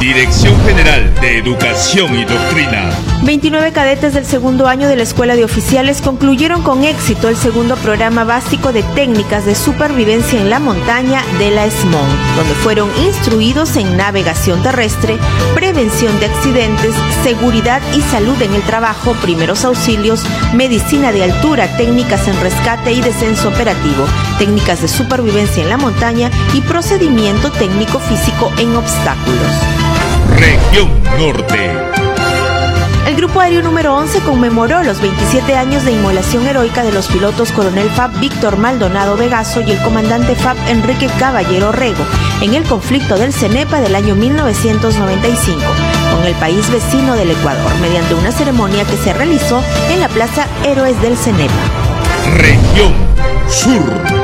Dirección General de Educación y Doctrina. 29 cadetes del segundo año de la Escuela de Oficiales concluyeron con éxito el segundo programa básico de técnicas de supervivencia en la montaña de la SMON, donde fueron instruidos en navegación terrestre, prevención de accidentes, seguridad y salud en el trabajo, primeros auxilios, medicina de altura, técnicas en rescate y descenso operativo, técnicas de supervivencia en la montaña y procedimiento técnico físico en obstáculos. Región Norte. El Grupo Aéreo número 11 conmemoró los 27 años de inmolación heroica de los pilotos Coronel FAB Víctor Maldonado Vegaso y el comandante FAB Enrique Caballero Rego en el conflicto del CENEPA del año 1995 con el país vecino del Ecuador mediante una ceremonia que se realizó en la Plaza Héroes del CENEPA. Región Sur.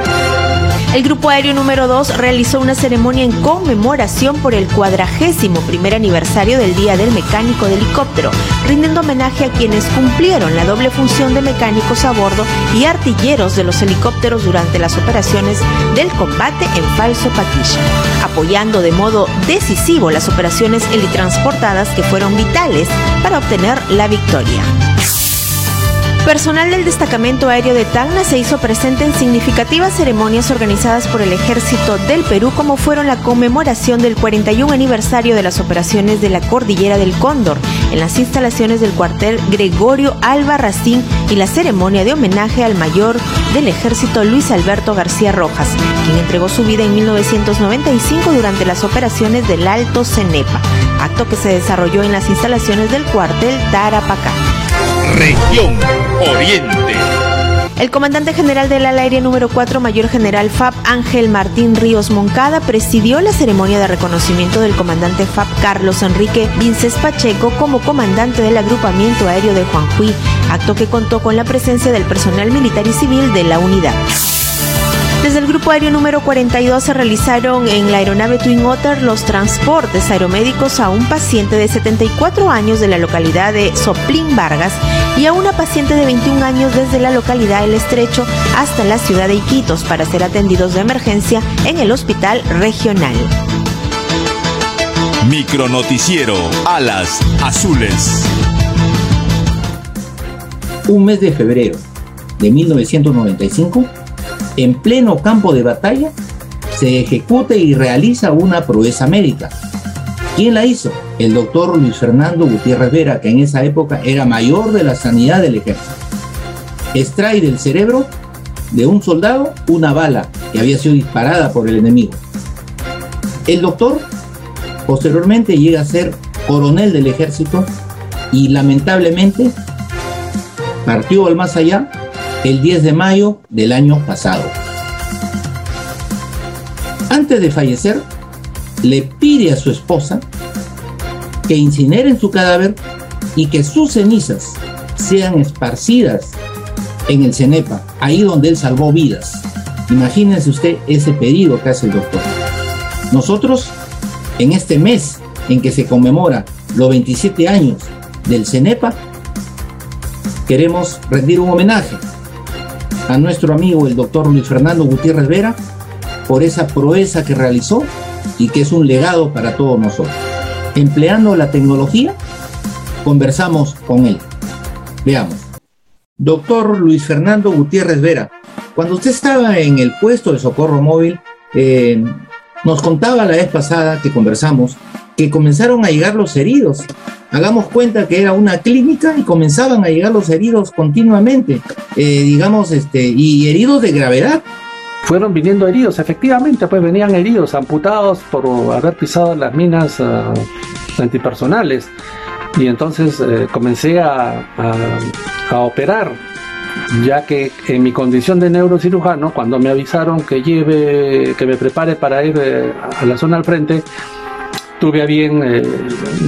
El Grupo Aéreo número 2 realizó una ceremonia en conmemoración por el cuadragésimo primer aniversario del Día del Mecánico de Helicóptero, rindiendo homenaje a quienes cumplieron la doble función de mecánicos a bordo y artilleros de los helicópteros durante las operaciones del combate en falso paquilla, apoyando de modo decisivo las operaciones helitransportadas que fueron vitales para obtener la victoria. Personal del destacamento aéreo de Tacna se hizo presente en significativas ceremonias organizadas por el Ejército del Perú, como fueron la conmemoración del 41 aniversario de las operaciones de la Cordillera del Cóndor en las instalaciones del cuartel Gregorio Albarracín y la ceremonia de homenaje al mayor del Ejército Luis Alberto García Rojas, quien entregó su vida en 1995 durante las operaciones del Alto Cenepa, acto que se desarrolló en las instalaciones del cuartel Tarapacá. Región Oriente. El comandante general del ala aérea número 4, mayor general FAB Ángel Martín Ríos Moncada, presidió la ceremonia de reconocimiento del comandante FAB Carlos Enrique Vinces Pacheco como comandante del agrupamiento aéreo de Juanjuí, acto que contó con la presencia del personal militar y civil de la unidad. Desde el Grupo Aéreo número 42 se realizaron en la aeronave Twin Otter los transportes aeromédicos a un paciente de 74 años de la localidad de Soplín Vargas y a una paciente de 21 años desde la localidad El Estrecho hasta la ciudad de Iquitos para ser atendidos de emergencia en el hospital regional. Micronoticiero Alas Azules. Un mes de febrero de 1995 en pleno campo de batalla, se ejecuta y realiza una proeza médica. ¿Quién la hizo? El doctor Luis Fernando Gutiérrez Vera, que en esa época era mayor de la sanidad del ejército. Extrae del cerebro de un soldado una bala que había sido disparada por el enemigo. El doctor posteriormente llega a ser coronel del ejército y lamentablemente partió al más allá el 10 de mayo del año pasado. Antes de fallecer, le pide a su esposa que incineren su cadáver y que sus cenizas sean esparcidas en el Cenepa, ahí donde él salvó vidas. Imagínense usted ese pedido que hace el doctor. Nosotros, en este mes en que se conmemora los 27 años del Cenepa, queremos rendir un homenaje a nuestro amigo el doctor Luis Fernando Gutiérrez Vera por esa proeza que realizó y que es un legado para todos nosotros. Empleando la tecnología, conversamos con él. Veamos. Doctor Luis Fernando Gutiérrez Vera, cuando usted estaba en el puesto de socorro móvil, eh, nos contaba la vez pasada que conversamos que comenzaron a llegar los heridos. Hagamos cuenta que era una clínica y comenzaban a llegar los heridos continuamente, eh, digamos, este, y heridos de gravedad. Fueron viniendo heridos, efectivamente, pues venían heridos, amputados por haber pisado las minas uh, antipersonales. Y entonces eh, comencé a, a, a operar ya que en mi condición de neurocirujano, cuando me avisaron que lleve, que me prepare para ir eh, a la zona al frente, tuve a bien eh,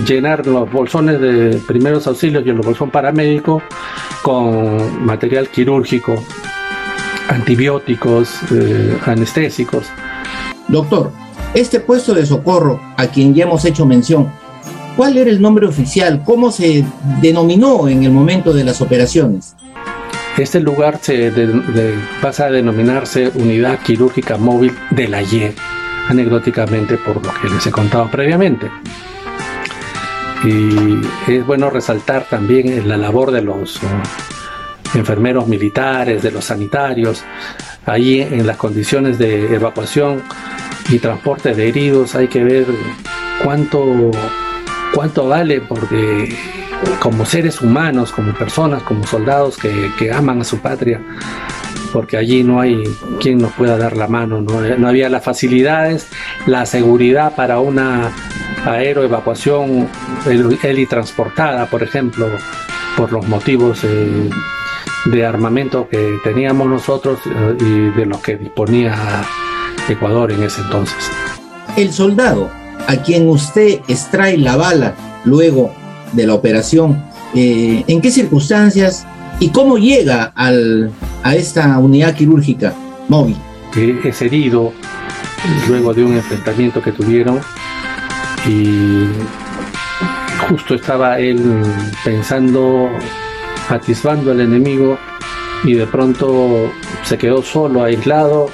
llenar los bolsones de primeros auxilios y el bolsón paramédico con material quirúrgico, antibióticos, eh, anestésicos. Doctor, este puesto de socorro a quien ya hemos hecho mención, ¿cuál era el nombre oficial? ¿Cómo se denominó en el momento de las operaciones? Este lugar se de, de, pasa a denominarse Unidad Quirúrgica Móvil de la YE, anecdóticamente por lo que les he contado previamente. Y es bueno resaltar también la labor de los uh, enfermeros militares, de los sanitarios, ahí en las condiciones de evacuación y transporte de heridos hay que ver cuánto, cuánto vale porque como seres humanos, como personas, como soldados que, que aman a su patria, porque allí no hay quien nos pueda dar la mano, no, había las facilidades, la seguridad para una aeroevacuación helitransportada, por ejemplo, por los motivos eh, de armamento que teníamos nosotros eh, y de los que disponía Ecuador en ese entonces. El soldado a quien usted extrae la bala luego de la operación, eh, ¿en qué circunstancias y cómo llega al, a esta unidad quirúrgica móvil? es herido luego de un enfrentamiento que tuvieron y justo estaba él pensando, atisbando al enemigo y de pronto se quedó solo, aislado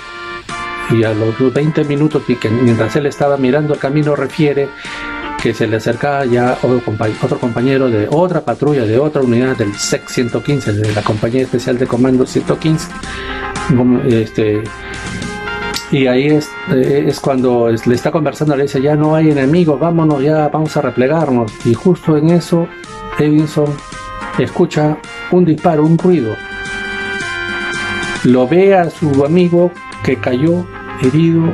y a los 20 minutos, mientras él estaba mirando el camino, refiere que se le acercaba ya otro compañero de otra patrulla, de otra unidad del SEC 115, de la Compañía Especial de Comando 115. Este, y ahí es, eh, es cuando le está conversando, le dice, ya no hay enemigos, vámonos, ya vamos a replegarnos. Y justo en eso, Edinson escucha un disparo, un ruido. Lo ve a su amigo que cayó herido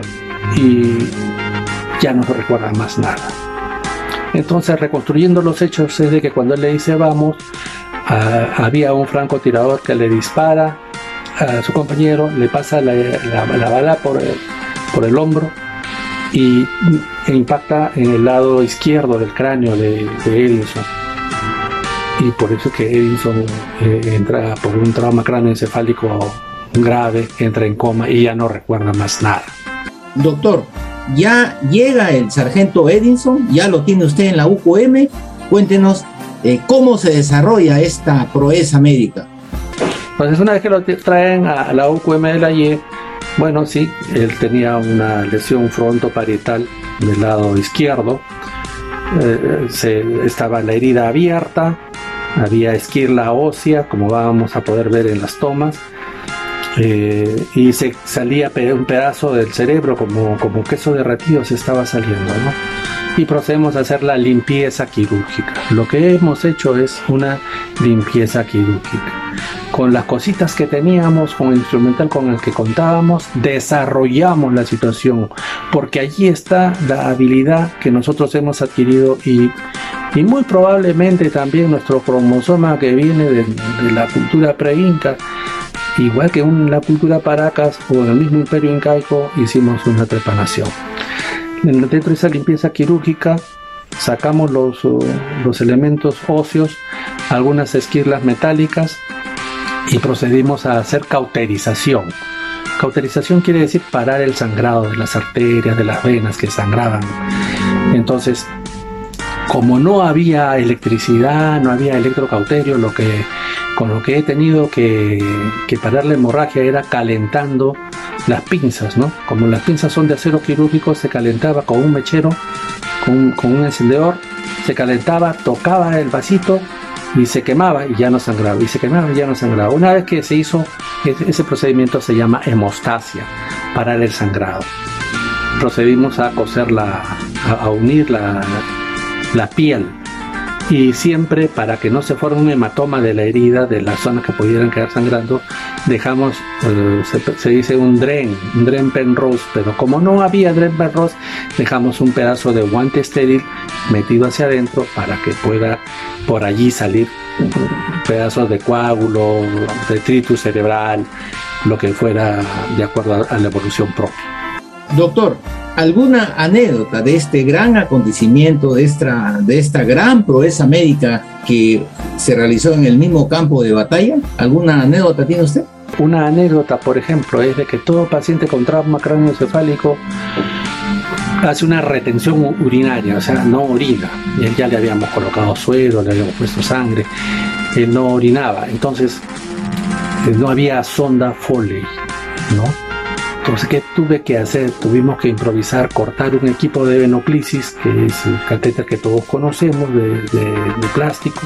y ya no recuerda más nada. Entonces, reconstruyendo los hechos, es de que cuando él le dice vamos, ah, había un francotirador que le dispara a su compañero, le pasa la, bala por el, por el hombro y e impacta en el lado izquierdo del cráneo de, Edison. Y por eso que Edison eh, entra por un trauma cráneoencefálico grave, entra en coma y ya no recuerda más nada. Doctor, ya llega el sargento Edinson, ya lo tiene usted en la UQM. Cuéntenos eh, cómo se desarrolla esta proeza médica. Pues una vez que lo traen a la UQM de la bueno, sí, él tenía una lesión frontoparietal del lado izquierdo, eh, se, estaba la herida abierta, había esquirla ósea, como vamos a poder ver en las tomas, eh, y se salía un pedazo del cerebro como, como queso derretido se estaba saliendo, ¿no? Y procedemos a hacer la limpieza quirúrgica. Lo que hemos hecho es una limpieza quirúrgica. Con las cositas que teníamos, con el instrumental con el que contábamos, desarrollamos la situación, porque allí está la habilidad que nosotros hemos adquirido y, y muy probablemente también nuestro cromosoma que viene de, de la cultura pre-inca igual que en la cultura Paracas o en el mismo imperio incaico, hicimos una trepanación. Dentro de esa limpieza quirúrgica sacamos los, uh, los elementos óseos, algunas esquirlas metálicas y procedimos a hacer cauterización. Cauterización quiere decir parar el sangrado de las arterias, de las venas que sangraban. Entonces, como no había electricidad, no había electrocauterio, lo que con lo que he tenido que, parar la hemorragia era calentando las pinzas, ¿no? Como las pinzas son de acero quirúrgico, se calentaba con un mechero, con, un encendedor, se calentaba, tocaba el vasito y se quemaba y ya no sangraba, y se quemaba y ya no sangraba. Una vez que se hizo ese procedimiento se llama hemostasia, parar el sangrado. Procedimos a coser la, a, unir la piel y siempre para que no se forme un hematoma de la herida de la zona que pudieran quedar sangrando dejamos eh, se, dice un dren un dren penrose pero como no había dren penrose dejamos un pedazo de guante estéril metido hacia adentro para que pueda por allí salir pedazos de coágulo detritus cerebral lo que fuera de acuerdo a la evolución propia doctor alguna anécdota de este gran acontecimiento, de esta, de esta gran proeza médica que se realizó en el mismo campo de batalla? ¿Alguna anécdota tiene usted? Una anécdota, por ejemplo, es de que todo paciente con trauma craneoencefálico hace una retención urinaria, o sea, no orina. Él ya le habíamos colocado suero, le habíamos puesto sangre, él no orinaba. Entonces, no había sonda Foley, ¿no? Entonces, ¿qué tuve que hacer? Tuvimos que improvisar, cortar un equipo de venoclisis, que es el catéter que todos conocemos, de, plástico.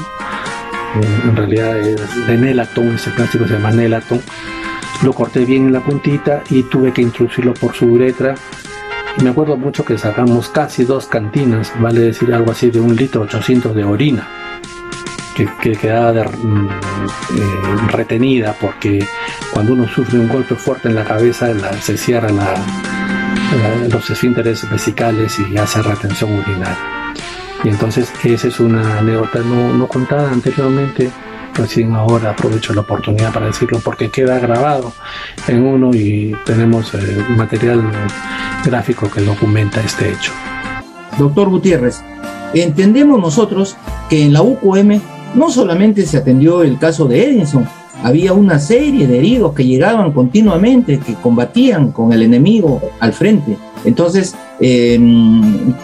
En, en realidad es de Nelaton, ese plástico se llama Nelaton. Lo corté bien en la puntita y tuve que introducirlo por su uretra. Y me acuerdo mucho que sacamos casi dos cantinas, vale decir algo así de un litro 800 de orina que, que quedaba de- mm, eh, retenida porque cuando uno sufre un golpe fuerte en la cabeza la- se cierran la- la- los esfínteres vesicales y hace retención urinaria. Y entonces esa es una anécdota no, no contada anteriormente, recién ahora aprovecho la oportunidad para decirlo porque queda grabado en uno y tenemos eh, material gráfico que documenta este hecho. Doctor Gutiérrez, entendemos nosotros que en la UQM no solamente se atendió el caso de Edinson, había una serie de heridos que llegaban continuamente, que combatían con el enemigo al frente. Entonces, eh,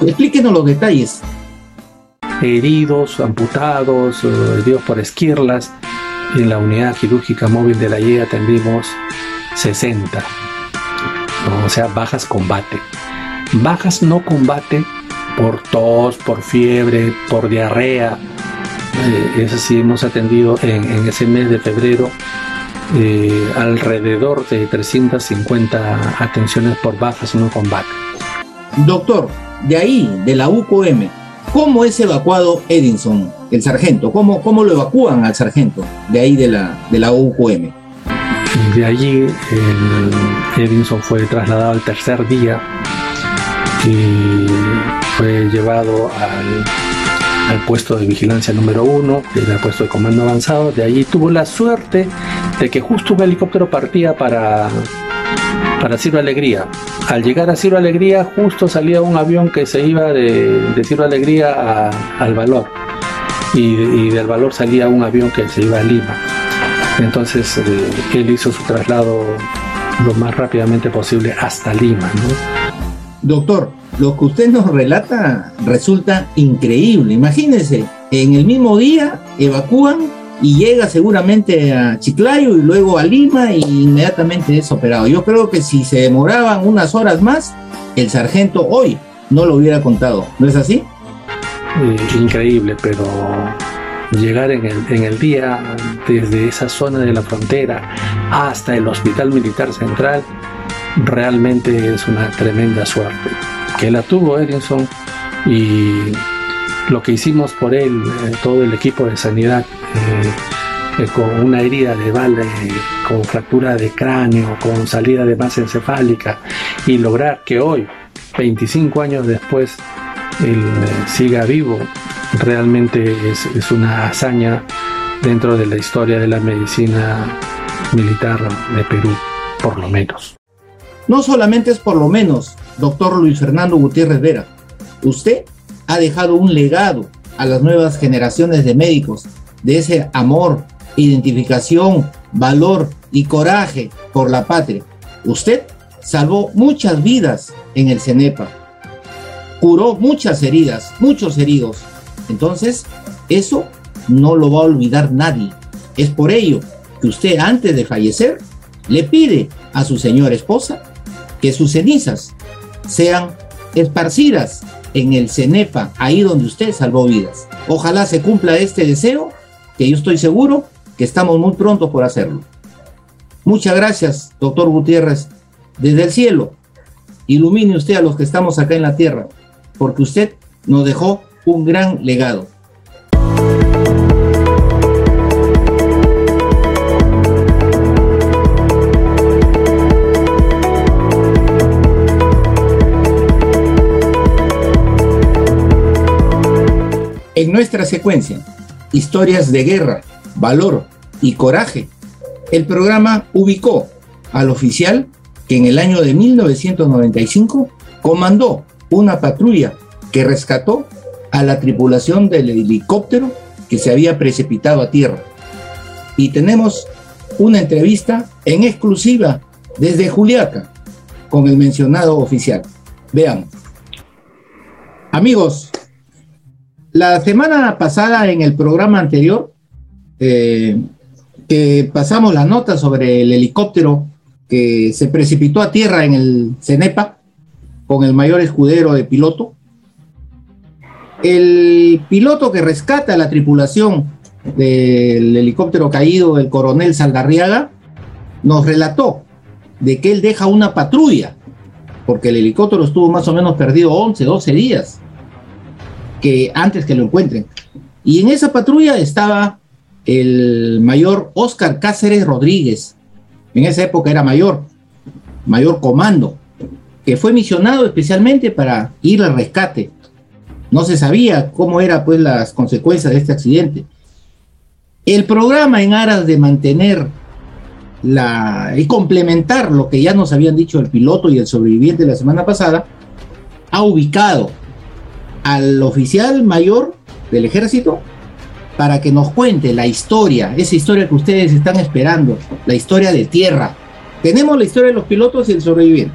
explíquenos los detalles. heridos, amputados, eh, heridos por esquirlas. En la unidad quirúrgica móvil de la IE atendimos 60. ¿no? O sea, bajas combate. Bajas no combate por tos, por fiebre, por diarrea. Eh, es así, hemos atendido en, en ese mes de febrero eh, alrededor de 350 atenciones por bajas no combate. Doctor, de ahí, de la UQM, ¿cómo es evacuado Edinson, el sargento? ¿Cómo, cómo lo evacúan al sargento de ahí de la, de la UQM? De allí el Edinson fue trasladado al tercer día y fue llevado al, al puesto de vigilancia número uno, era el puesto de comando avanzado. De allí tuvo la suerte de que justo un helicóptero partía para, para Ciro Alegría. Al llegar a Ciro Alegría, justo salía un avión que se iba de, de Ciro Alegría al Valor. Y, del Valor salía un avión que se iba a Lima. Entonces eh, él hizo su traslado lo más rápidamente posible hasta Lima. Doctor, lo que usted nos relata resulta increíble. Imagínense, en el mismo día evacúan y llega seguramente a Chiclayo y luego a Lima e inmediatamente es operado. Yo creo que si se demoraban unas horas más, el sargento hoy no lo hubiera contado. ¿No es así? Eh, increíble, pero llegar en el, en el día desde esa zona de la frontera hasta el Hospital Militar Central realmente es una tremenda suerte. Que la tuvo Edinson y lo que hicimos por él, eh, todo el equipo de sanidad, eh, eh, con una herida de bala, con fractura de cráneo, con salida de masa encefálica y lograr que hoy, 25 años después, él siga vivo, realmente es una hazaña dentro de la historia de la medicina militar de Perú, por lo menos. No solamente es por lo menos, doctor Luis Fernando Gutiérrez Vera. Usted ha dejado un legado a las nuevas generaciones de médicos de ese amor, identificación, valor y coraje por la patria. Usted salvó muchas vidas en el CENEPA, curó muchas heridas, muchos heridos. Entonces, eso no lo va a olvidar nadie. Es por ello que usted antes de fallecer le pide a su señora esposa que sus cenizas sean esparcidas en el CENEPA, ahí donde usted salvó vidas. Ojalá se cumpla este deseo, que yo estoy seguro que estamos muy pronto por hacerlo. Muchas gracias, doctor Gutiérrez. Desde el cielo, ilumine usted a los que estamos acá en la tierra, porque usted nos dejó un gran legado. En nuestra secuencia, historias de guerra, valor y coraje, el programa ubicó al oficial que en el año de 1995 comandó una patrulla que rescató a la tripulación del helicóptero que se había precipitado a tierra. Y tenemos una entrevista en exclusiva desde Juliaca con el mencionado oficial. Veamos. Amigos, la semana pasada en el programa anterior, eh, que pasamos la nota sobre el helicóptero que se precipitó a tierra en el Cenepa con el mayor escudero de piloto. El piloto que rescata a la tripulación del helicóptero caído, el coronel Saldarriaga, nos relató de que él deja una patrulla, porque el helicóptero estuvo más o menos perdido 11, 12 días, que antes que lo encuentren. Y en esa patrulla estaba el mayor Oscar Cáceres Rodríguez, en esa época era mayor, mayor comando, que fue misionado especialmente para ir al rescate. No se sabía cómo eran pues las consecuencias de este accidente. El programa en aras de mantener la, y complementar lo que ya nos habían dicho el piloto y el sobreviviente la semana pasada, ha ubicado al oficial mayor del ejército para que nos cuente la historia, esa historia que ustedes están esperando, la historia de tierra. Tenemos la historia de los pilotos y el sobreviviente.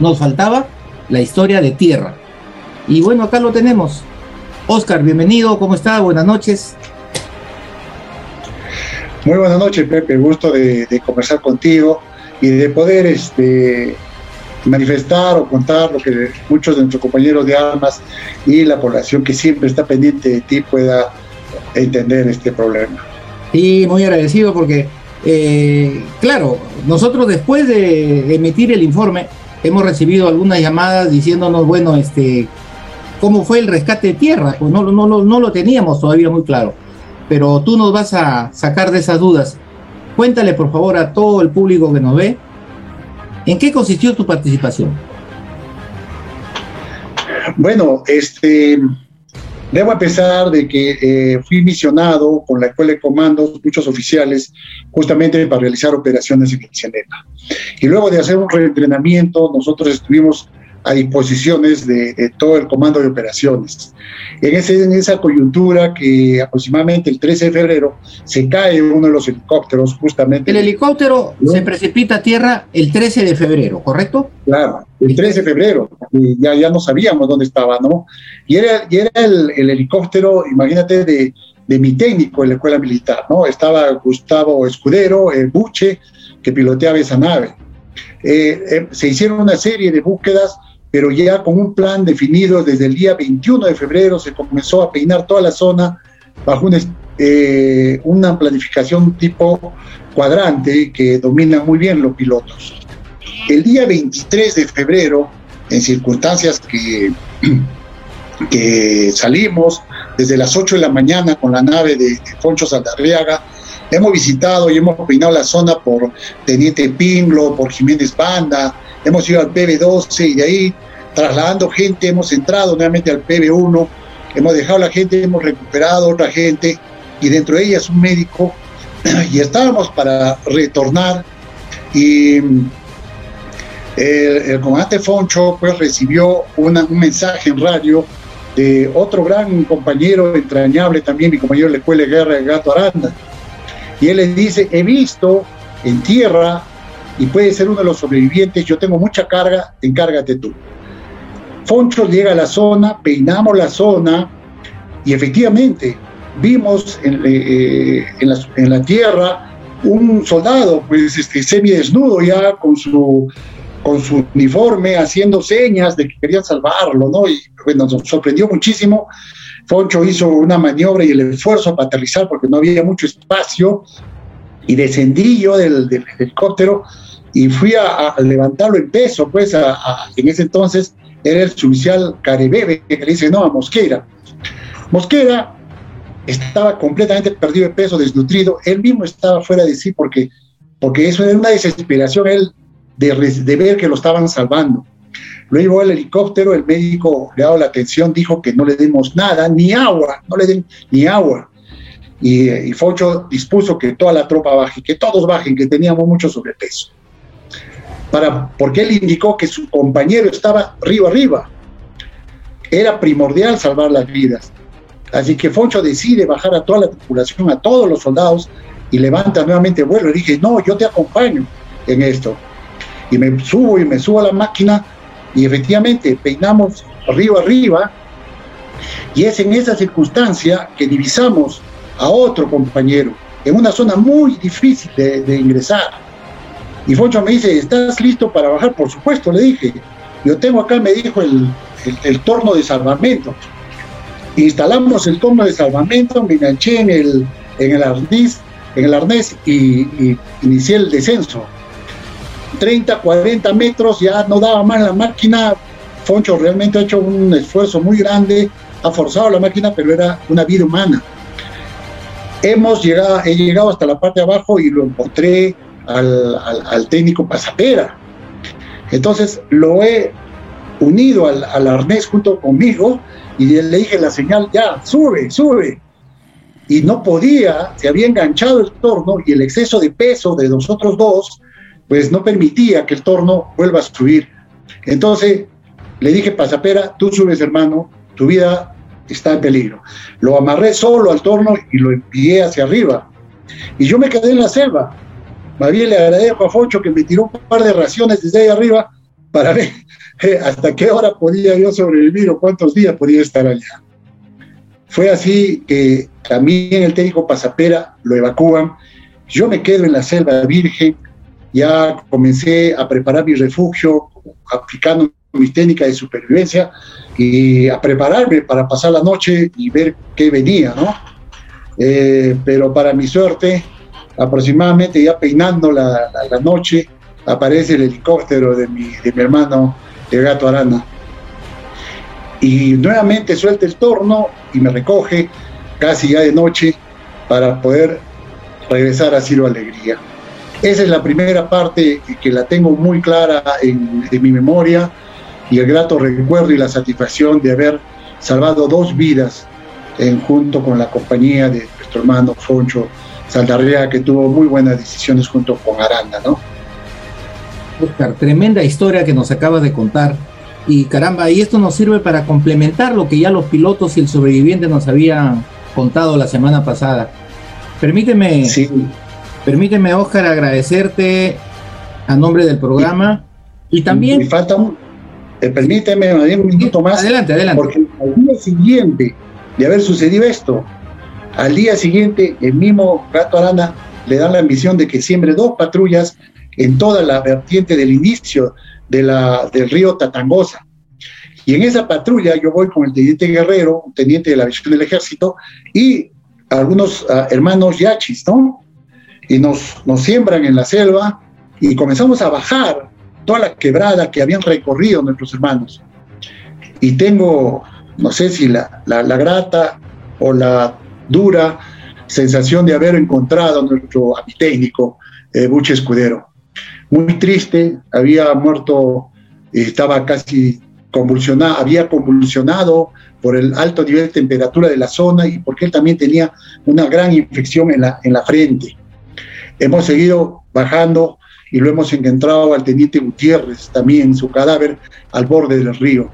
Nos faltaba la historia de tierra. Y bueno, acá lo tenemos. Oscar, bienvenido, ¿cómo está? Buenas noches. Muy buenas noches, Pepe. Gusto de, conversar contigo y de poder este, manifestar o contar lo que muchos de nuestros compañeros de armas y la población que siempre está pendiente de ti pueda entender este problema. Y muy agradecido porque, eh, claro, nosotros después de emitir el informe hemos recibido algunas llamadas diciéndonos, bueno, este, cómo fue el rescate de tierra, pues no, no, no, no lo teníamos todavía muy claro pero tú nos vas a sacar de esas dudas. Cuéntale por favor a todo el público que nos ve, ¿en qué consistió tu participación? Bueno, este, debo empezar de que eh, fui misionado con la Escuela de Comandos, muchos oficiales, justamente para realizar operaciones en el Y luego de hacer un reentrenamiento, nosotros estuvimos a disposiciones de, todo el comando de operaciones. En, ese, en esa coyuntura que aproximadamente el 13 de febrero se cae uno de los helicópteros justamente. El helicóptero se precipita a tierra el 13 de febrero, ¿correcto? Claro, el 13 de febrero, ya, ya no sabíamos dónde estaba, ¿no? Y era, y era el, el helicóptero, imagínate, de, de mi técnico en la escuela militar, ¿no? Estaba Gustavo Escudero, el Buche, que piloteaba esa nave. Eh, eh, se hicieron una serie de búsquedas pero ya con un plan definido desde el día 21 de febrero se comenzó a peinar toda la zona bajo eh, una planificación tipo cuadrante que dominan muy bien los pilotos. El día 23 de febrero, en circunstancias que, que salimos desde las 8 de la mañana con la nave de, de Foncho Saldarriaga, hemos visitado y hemos peinado la zona por Teniente Pinglo, por Jiménez Banda, hemos ido al PB12 y de ahí trasladando gente hemos entrado nuevamente al PB1, hemos dejado a la gente, hemos recuperado a otra gente y dentro de ellas un médico y estábamos para retornar y el, comandante Foncho pues recibió un mensaje en radio de otro gran compañero entrañable también, mi compañero de la Escuela de Guerra, de Gato Aranda. Y él le dice, he visto en tierra y puede ser uno de los sobrevivientes, yo tengo mucha carga, encárgate tú. Foncho llega a la zona, peinamos la zona y efectivamente vimos en, eh, la, tierra un soldado, pues este, semidesnudo ya con su, con su uniforme, haciendo señas de que querían salvarlo, ¿no? Y bueno, nos sorprendió muchísimo. Foncho hizo una maniobra y el esfuerzo para aterrizar porque no había mucho espacio y descendí yo del, del helicóptero y fui a, levantarlo en peso, pues en ese entonces era el suboficial Carebebe, que le dice no a Mosquera. Mosquera estaba completamente perdido de peso, desnutrido, él mismo estaba fuera de sí porque, porque eso era una desesperación él de, de ver que lo estaban salvando. Lo llevó al helicóptero, el médico le ha dado la atención, dijo que no le demos nada, ni agua, no le den ni agua. Y, y Focho dispuso que toda la tropa baje, que todos bajen, que teníamos mucho sobrepeso para, porque él indicó que su compañero estaba río arriba. Era primordial salvar las vidas. Así que Foncho decide bajar a toda la tripulación, a todos los soldados, y levanta nuevamente vuelo. Y dije, no, yo te acompaño en esto. Y me subo y me subo a la máquina, y efectivamente peinamos río arriba, y es en esa circunstancia que divisamos a otro compañero, en una zona muy difícil de ingresar Y Foncho me dice, ¿estás listo para bajar? Por supuesto, le dije. Yo tengo acá, me dijo, el, el, torno de salvamento. Instalamos el torno de salvamento, me enganché en el, en el arnés, en el arnés y, inicié el descenso. 30, 40 metros, ya no daba más la máquina. Foncho realmente ha hecho un esfuerzo muy grande, ha forzado la máquina, pero era una vida humana. Hemos llegado, he llegado hasta la parte de abajo y lo encontré al, técnico Pasapera. Entonces lo he unido al, arnés junto conmigo y le dije la señal, ya, sube, sube. Y no podía, se había enganchado el torno y el exceso de peso de nosotros dos, pues no permitía que el torno vuelva a subir. Entonces le dije, Pasapera, tú subes hermano, tu vida está en peligro. Lo amarré solo al torno y lo envié hacia arriba. Y yo me quedé en la selva. Más bien le agradezco a Foncho que me tiró un par de raciones desde ahí arriba para ver eh, hasta qué hora podía yo sobrevivir o cuántos días podía estar allá. Fue así que también el técnico Pasapera lo evacúan. Yo me quedo en la selva virgen, ya comencé a preparar mi refugio, aplicando mis técnicas de supervivencia y a prepararme para pasar la noche y ver qué venía, ¿no? Eh, pero para mi suerte, aproximadamente ya peinando la, noche, aparece el helicóptero de mi, de mi hermano, el gato Arana. Y nuevamente suelta el torno y me recoge casi ya de noche para poder regresar a Ciro Alegría. Esa es la primera parte que la tengo muy clara en, en mi memoria y el grato recuerdo y la satisfacción de haber salvado dos vidas en, junto con la compañía de nuestro hermano Foncho Saldarrea, que tuvo muy buenas decisiones junto con Aranda, ¿no? Oscar, tremenda historia que nos acabas de contar. Y caramba, y esto nos sirve para complementar lo que ya los pilotos y el sobreviviente nos habían contado la semana pasada. Permíteme, sí. permíteme, Oscar, agradecerte a nombre del programa. Y también. Me falta un, eh, permíteme un minuto más. Adelante, adelante. Porque al día siguiente de haber sucedido esto, al día siguiente, el mismo Gato Arana le dan la misión de que siembre dos patrullas en toda la vertiente del inicio de la, del río Tatangosa. Y en esa patrulla yo voy con el teniente Guerrero, teniente de la visión del ejército, y algunos ah, hermanos yachis, ¿no? Y nos, nos siembran en la selva y comenzamos a bajar toda la quebrada que habían recorrido nuestros hermanos. Y tengo, no sé si la, la, grata o la dura sensación de haber encontrado a nuestro técnico, eh, Buche Escudero. Muy triste, había muerto, estaba casi convulsionado, había convulsionado por el alto nivel de temperatura de la zona y porque él también tenía una gran infección en la, en la frente. Hemos seguido bajando y lo hemos encontrado al teniente Gutiérrez también, su cadáver al borde del río.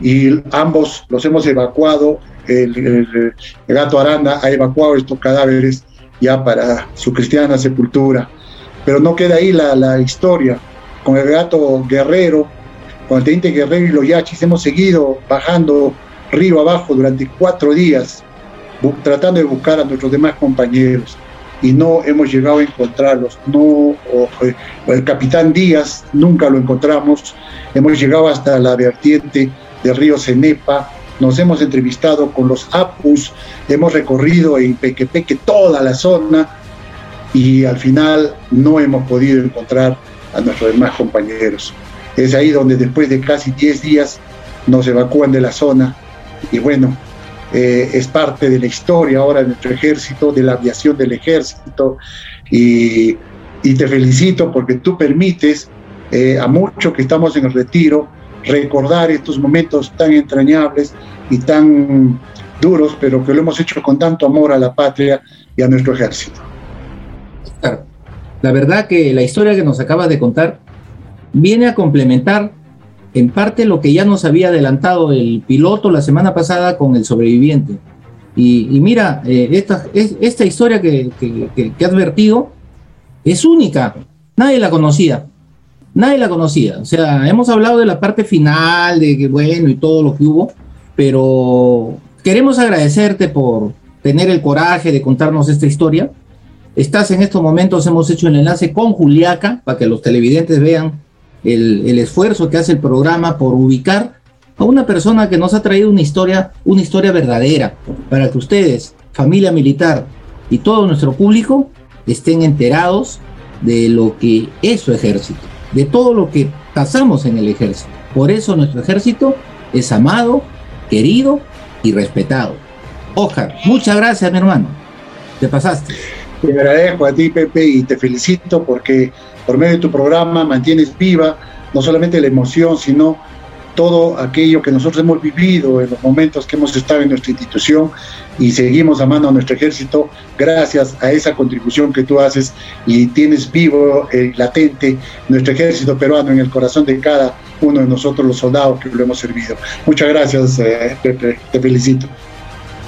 Y ambos los hemos evacuado, el, gato Aranda ha evacuado estos cadáveres ya para su cristiana sepultura. Pero no queda ahí la, la historia. Con el gato Guerrero, con el teniente Guerrero y los yachis hemos seguido bajando río abajo durante cuatro días, tratando de buscar a nuestros demás compañeros y no hemos llegado a encontrarlos. No, el capitán Díaz nunca lo encontramos. Hemos llegado hasta la vertiente del río Cenepa, nos hemos entrevistado con los APUS, hemos recorrido en Pequepeque toda la zona y al final no hemos podido encontrar a nuestros demás compañeros. Es ahí donde después de casi 10 días nos evacúan de la zona y bueno, eh, es parte de la historia ahora de nuestro ejército, de la aviación del ejército, y, te felicito porque tú permites eh, a muchos que estamos en el retiro recordar estos momentos tan entrañables y tan duros, pero que lo hemos hecho con tanto amor a la patria y a nuestro ejército. La verdad que la historia que nos acaba de contar viene a complementar en parte lo que ya nos había adelantado el piloto la semana pasada con el sobreviviente. Y, mira, eh, esta, esta historia que, que, que, has vertido es única, nadie la conocía, nadie la conocía. O sea, hemos hablado de la parte final, de que bueno y todo lo que hubo, pero queremos agradecerte por tener el coraje de contarnos esta historia. Estás en estos momentos, hemos hecho el enlace con Juliaca para que los televidentes vean el, el esfuerzo que hace el programa por ubicar a una persona que nos ha traído una historia, una historia verdadera, para que ustedes, familia militar y todo nuestro público, estén enterados de lo que es su ejército, de todo lo que pasamos en el ejército. Por eso nuestro ejército es amado, querido y respetado. Ojar, muchas gracias, mi hermano. Te pasaste. Te agradezco a ti, Pepe, y te felicito porque por medio de tu programa mantienes viva no solamente la emoción, sino todo aquello que nosotros hemos vivido en los momentos que hemos estado en nuestra institución y seguimos amando a nuestro ejército gracias a esa contribución que tú haces y tienes vivo, eh, latente, nuestro ejército peruano en el corazón de cada uno de nosotros los soldados que lo hemos servido. Muchas gracias, eh, Pepe, te felicito.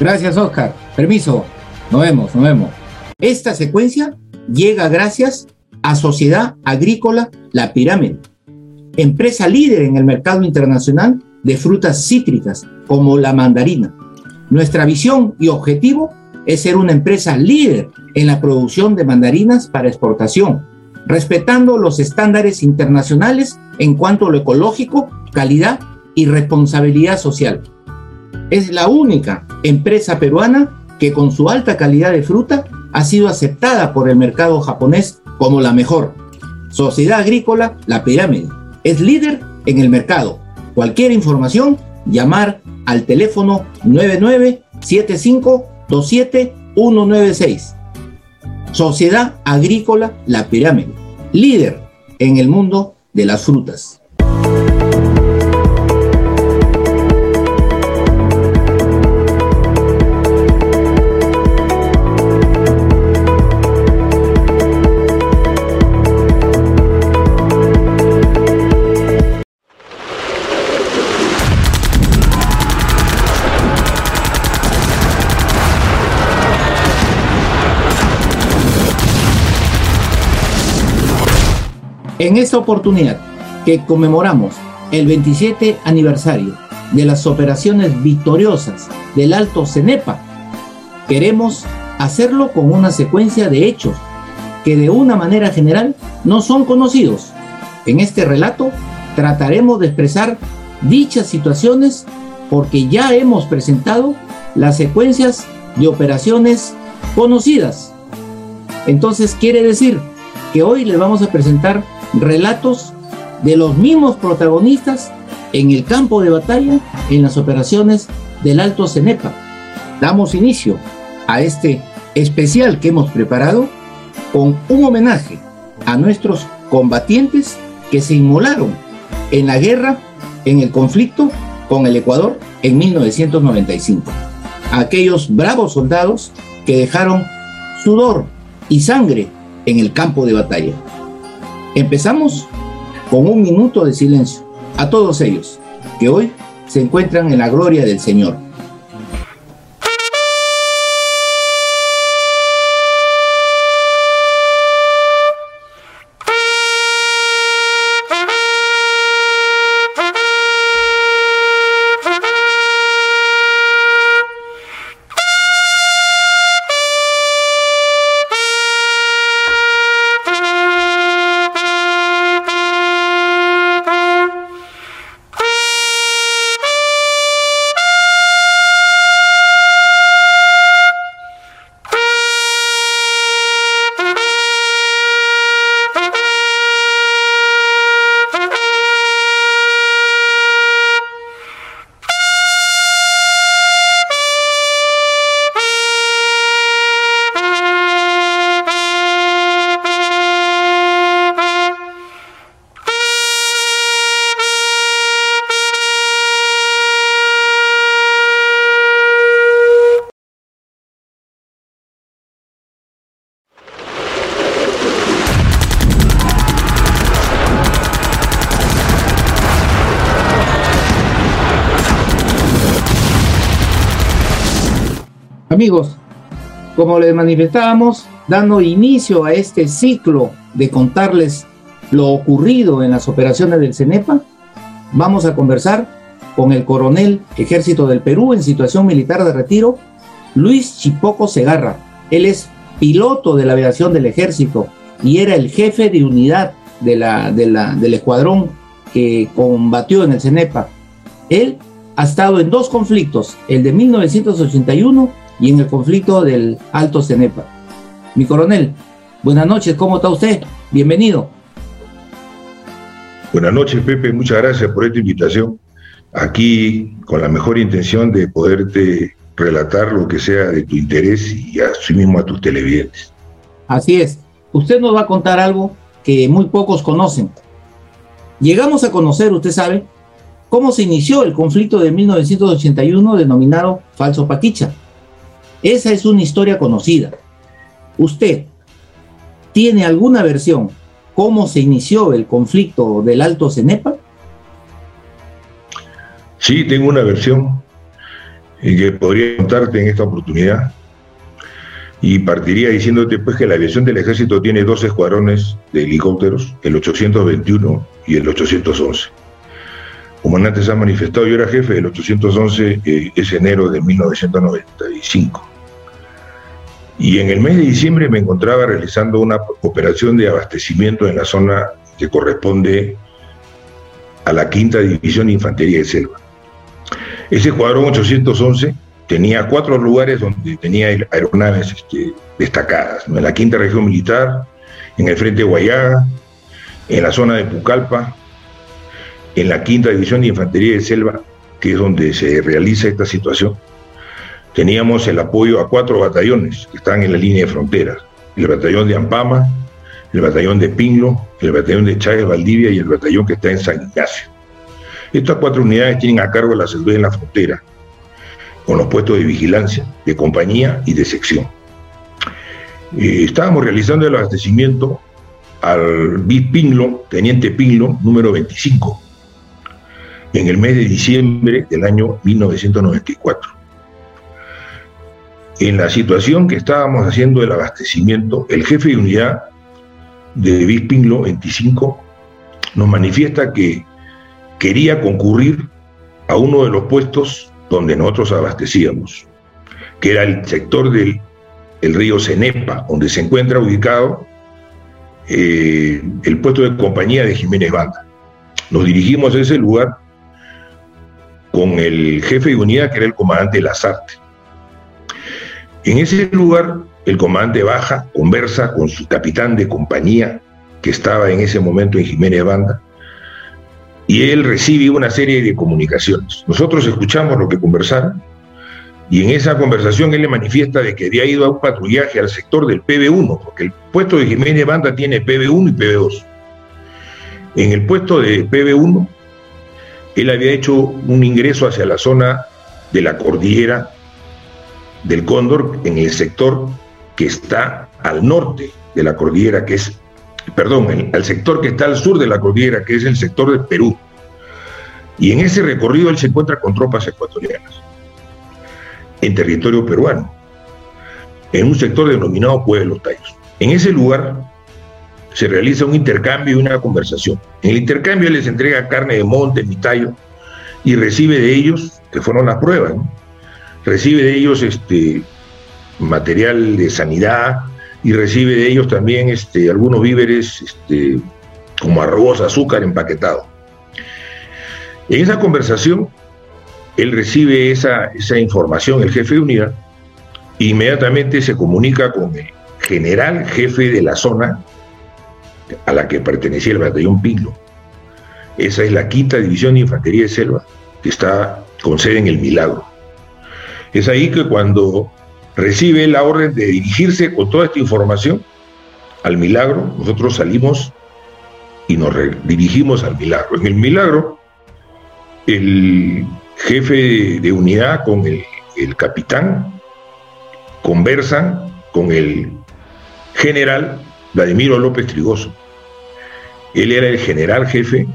Gracias, Oscar. Permiso. Nos vemos, nos vemos. Esta secuencia llega gracias a Sociedad Agrícola La Pirámide empresa líder en el mercado internacional de frutas cítricas como la mandarina. Nuestra visión y objetivo es ser una empresa líder en la producción de mandarinas para exportación, respetando los estándares internacionales en cuanto a lo ecológico, calidad y responsabilidad social. Es la única empresa peruana que con su alta calidad de fruta ha sido aceptada por el mercado japonés como la mejor. Sociedad Agrícola La Pirámide es líder en el mercado. Cualquier información, llamar al teléfono 997527 Sociedad Agrícola La Pirámide, líder en el mundo de las frutas. En esta oportunidad que conmemoramos el 27 aniversario de las operaciones victoriosas del Alto Cenepa, queremos hacerlo con una secuencia de hechos que de una manera general no son conocidos. En este relato trataremos de expresar dichas situaciones porque ya hemos presentado las secuencias de operaciones conocidas. Entonces quiere decir que hoy les vamos a presentar relatos de los mismos protagonistas en el campo de batalla en las operaciones del Alto Cenepa. Damos inicio a este especial que hemos preparado con un homenaje a nuestros combatientes que se inmolaron en la guerra, en el conflicto con el Ecuador en 1995. aquellos bravos soldados que dejaron sudor y sangre en el campo de batalla. Empezamos con un minuto de silencio a todos ellos que hoy se encuentran en la gloria del Señor. Como les manifestábamos, dando inicio a este ciclo de contarles lo ocurrido en las operaciones del CENEPA, vamos a conversar con el coronel Ejército del Perú en situación militar de retiro, Luis Chipoco Segarra. Él es piloto de la aviación del ejército y era el jefe de unidad del escuadrón que combatió en el CENEPA. Él ha estado en dos conflictos, el de 1981 y en el conflicto del Alto CENEPA. Mi coronel, buenas noches, ¿cómo está usted? Bienvenido. Buenas noches, Pepe, muchas gracias por esta invitación. Aquí con la mejor intención de poderte relatar lo que sea de tu interés y así mismo a tus televidentes. Así es. Usted nos va a contar algo que muy pocos conocen. Llegamos a conocer, usted sabe, cómo se inició el conflicto de 1981 denominado Falso Paquicha. Esa es una historia conocida. ¿Usted tiene alguna versión cómo se inició el conflicto del Alto Cenepa? Sí, tengo una versión que podría contarte en esta oportunidad. Y partiría diciéndote pues que la aviación del ejército tiene dos escuadrones de helicópteros, el 821 y el 811. Comandante se ha manifestado, yo era jefe del 811 eh, ese enero de 1995. Y en el mes de diciembre me encontraba realizando una operación de abastecimiento en la zona que corresponde a la quinta división de infantería de selva. Ese escuadrón 811 tenía cuatro lugares donde tenía aeronaves este, destacadas, en la quinta región militar, en el frente de Guayaga, en la zona de Pucallpa, en la quinta división de infantería de selva, que es donde se realiza esta situación. Teníamos el apoyo a cuatro batallones que están en la línea de fronteras, el batallón de Ampama, el batallón de Pinglo, el batallón de Chávez Valdivia y el batallón que está en San Ignacio. Estas cuatro unidades tienen a cargo la seguridad en la frontera, con los puestos de vigilancia, de compañía y de sección. Eh, estábamos realizando el abastecimiento al BIS Pinglo, Teniente Pinglo, número 25, en el mes de diciembre del año 1994. En la situación que estábamos haciendo el abastecimiento, el jefe de unidad de BIS Pinglo 25 nos manifiesta que quería concurrir a uno de los puestos donde nosotros abastecíamos, que era el sector del río Cenepa, donde se encuentra ubicado eh, el puesto de compañía de Jiménez Banda. Nos dirigimos a ese lugar con el jefe de unidad, que era el comandante Lazarte. En ese lugar, el comandante baja, conversa con su capitán de compañía, que estaba en ese momento en Jiménez Banda, y él recibe una serie de comunicaciones. Nosotros escuchamos lo que conversaron y en esa conversación él le manifiesta de que había ido a un patrullaje al sector del PB1, porque el puesto de Jiménez Banda tiene PB1 y PB2. En el puesto de PB1, él había hecho un ingreso hacia la zona de la cordillera del Cóndor, en el sector que está al norte de la cordillera, que es perdón, al sector que está al sur de la cordillera, que es el sector de Perú. Y en ese recorrido él se encuentra con tropas ecuatorianas, en territorio peruano, en un sector denominado Pueblos Tallos. En ese lugar se realiza un intercambio y una conversación. En el intercambio él les entrega carne de monte, tallo, y recibe de ellos, que fueron las pruebas, recibe de ellos este, material de sanidad, y recibe de ellos también este, algunos víveres este, como arroz, azúcar empaquetado. En esa conversación, él recibe esa, esa información, el jefe de unidad, e inmediatamente se comunica con el general jefe de la zona a la que pertenecía el batallón Pilo. Esa es la quinta división de infantería de selva que está con sede en el Milagro. Es ahí que cuando recibe la orden de dirigirse con toda esta información al milagro, nosotros salimos y nos dirigimos al milagro. En el milagro, el jefe de unidad con el, capitán conversan con el general Vladimiro López Trigoso. Él era el general jefe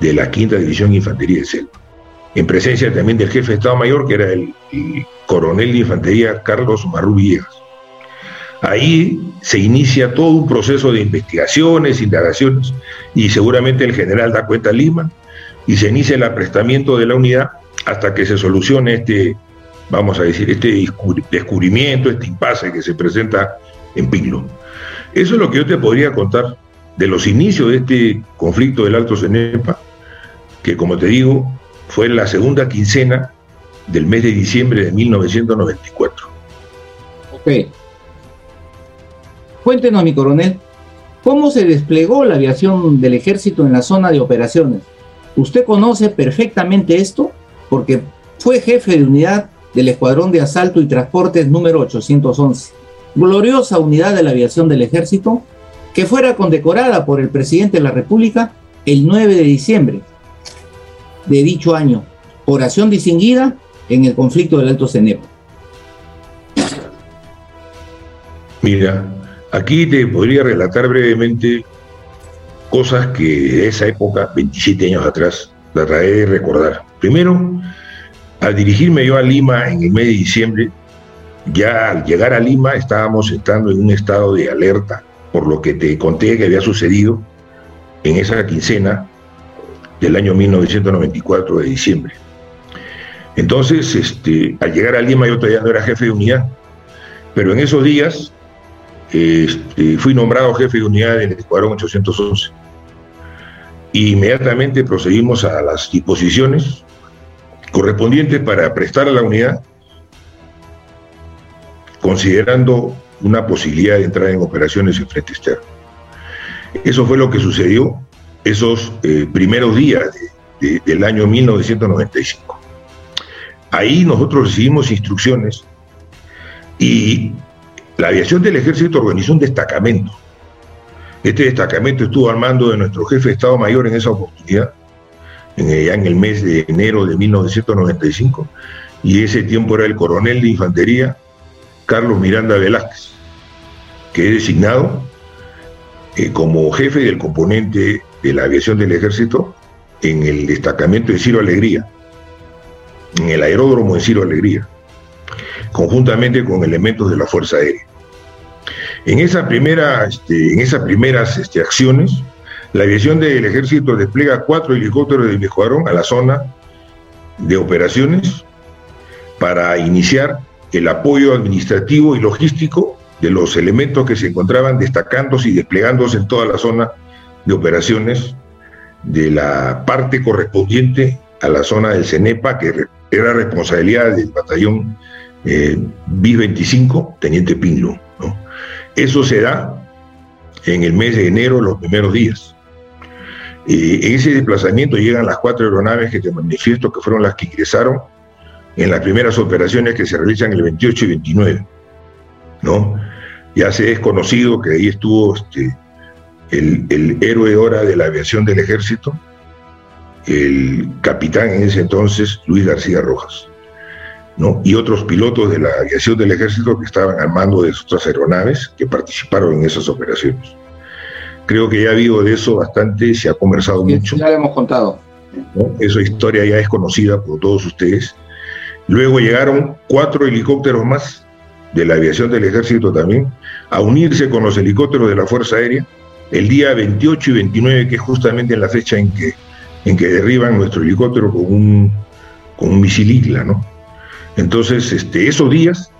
de la quinta división infantería de selva en presencia también del jefe de Estado Mayor, que era el, coronel de infantería Carlos Marrú Villegas. Ahí se inicia todo un proceso de investigaciones, indagaciones, y seguramente el general da cuenta a Lima, y se inicia el aprestamiento de la unidad hasta que se solucione este, vamos a decir, este descubrimiento, este impasse que se presenta en Pinglo. Eso es lo que yo te podría contar de los inicios de este conflicto del Alto Cenepa, que como te digo, fue la segunda quincena del mes de diciembre de 1994. Ok. Cuéntenos, mi coronel, ¿cómo se desplegó la aviación del ejército en la zona de operaciones? Usted conoce perfectamente esto porque fue jefe de unidad del Escuadrón de Asalto y Transportes número 811, gloriosa unidad de la aviación del ejército que fuera condecorada por el presidente de la República el 9 de diciembre de dicho año, oración distinguida en el conflicto del Alto Cenepa. Mira, aquí te podría relatar brevemente cosas que de esa época, 27 años atrás, trataré de recordar. Primero, al dirigirme yo a Lima en el mes de diciembre, ya al llegar a Lima estábamos estando en un estado de alerta por lo que te conté que había sucedido en esa quincena del año 1994 de diciembre. Entonces, este, al llegar a Lima yo todavía no era jefe de unidad, pero en esos días este, fui nombrado jefe de unidad en el Escuadrón 811. Y inmediatamente procedimos a las disposiciones correspondientes para prestar a la unidad, considerando una posibilidad de entrar en operaciones en frente externo. Eso fue lo que sucedió esos eh, primeros días del año 1995. Ahí nosotros recibimos instrucciones y la aviación del ejército organizó un destacamento. Este destacamento estuvo al mando de nuestro jefe de Estado Mayor en esa oportunidad, ya en el mes de enero de 1995, y ese tiempo era el coronel de infantería Carlos Miranda Velázquez, que es designado eh, como jefe del componente de la aviación del ejército en el destacamento de Ciro Alegría, en el aeródromo de Ciro Alegría, conjuntamente con elementos de la Fuerza Aérea. En, esa primera, este, en esas primeras este, acciones, la aviación del ejército despliega cuatro helicópteros de mi a la zona de operaciones para iniciar el apoyo administrativo y logístico de los elementos que se encontraban destacándose y desplegándose en toda la zona de operaciones de la parte correspondiente a la zona del CENEPA, que era responsabilidad del batallón eh, BIS-25, Teniente Pinlo. Eso se da en el mes de enero, los primeros días. en ese desplazamiento llegan las cuatro aeronaves que te manifiesto que fueron las que ingresaron en las primeras operaciones que se realizan el 28 y 29. ¿no? Ya se es conocido que ahí estuvo este, el, el héroe hora de la aviación del ejército, el capitán en ese entonces, Luis García Rojas, ¿no? y otros pilotos de la aviación del ejército que estaban al mando de otras aeronaves que participaron en esas operaciones. Creo que ya ha habido de eso bastante, se ha conversado mucho. Ya lo hemos contado. Esa historia ya es conocida por todos ustedes. Luego llegaron cuatro helicópteros más de la aviación del ejército también a unirse con los helicópteros de la Fuerza Aérea el día 28 y 29, que es justamente en la fecha en que, en que derriban nuestro helicóptero con un, con un misil Igla, ¿no? Entonces, este, esos días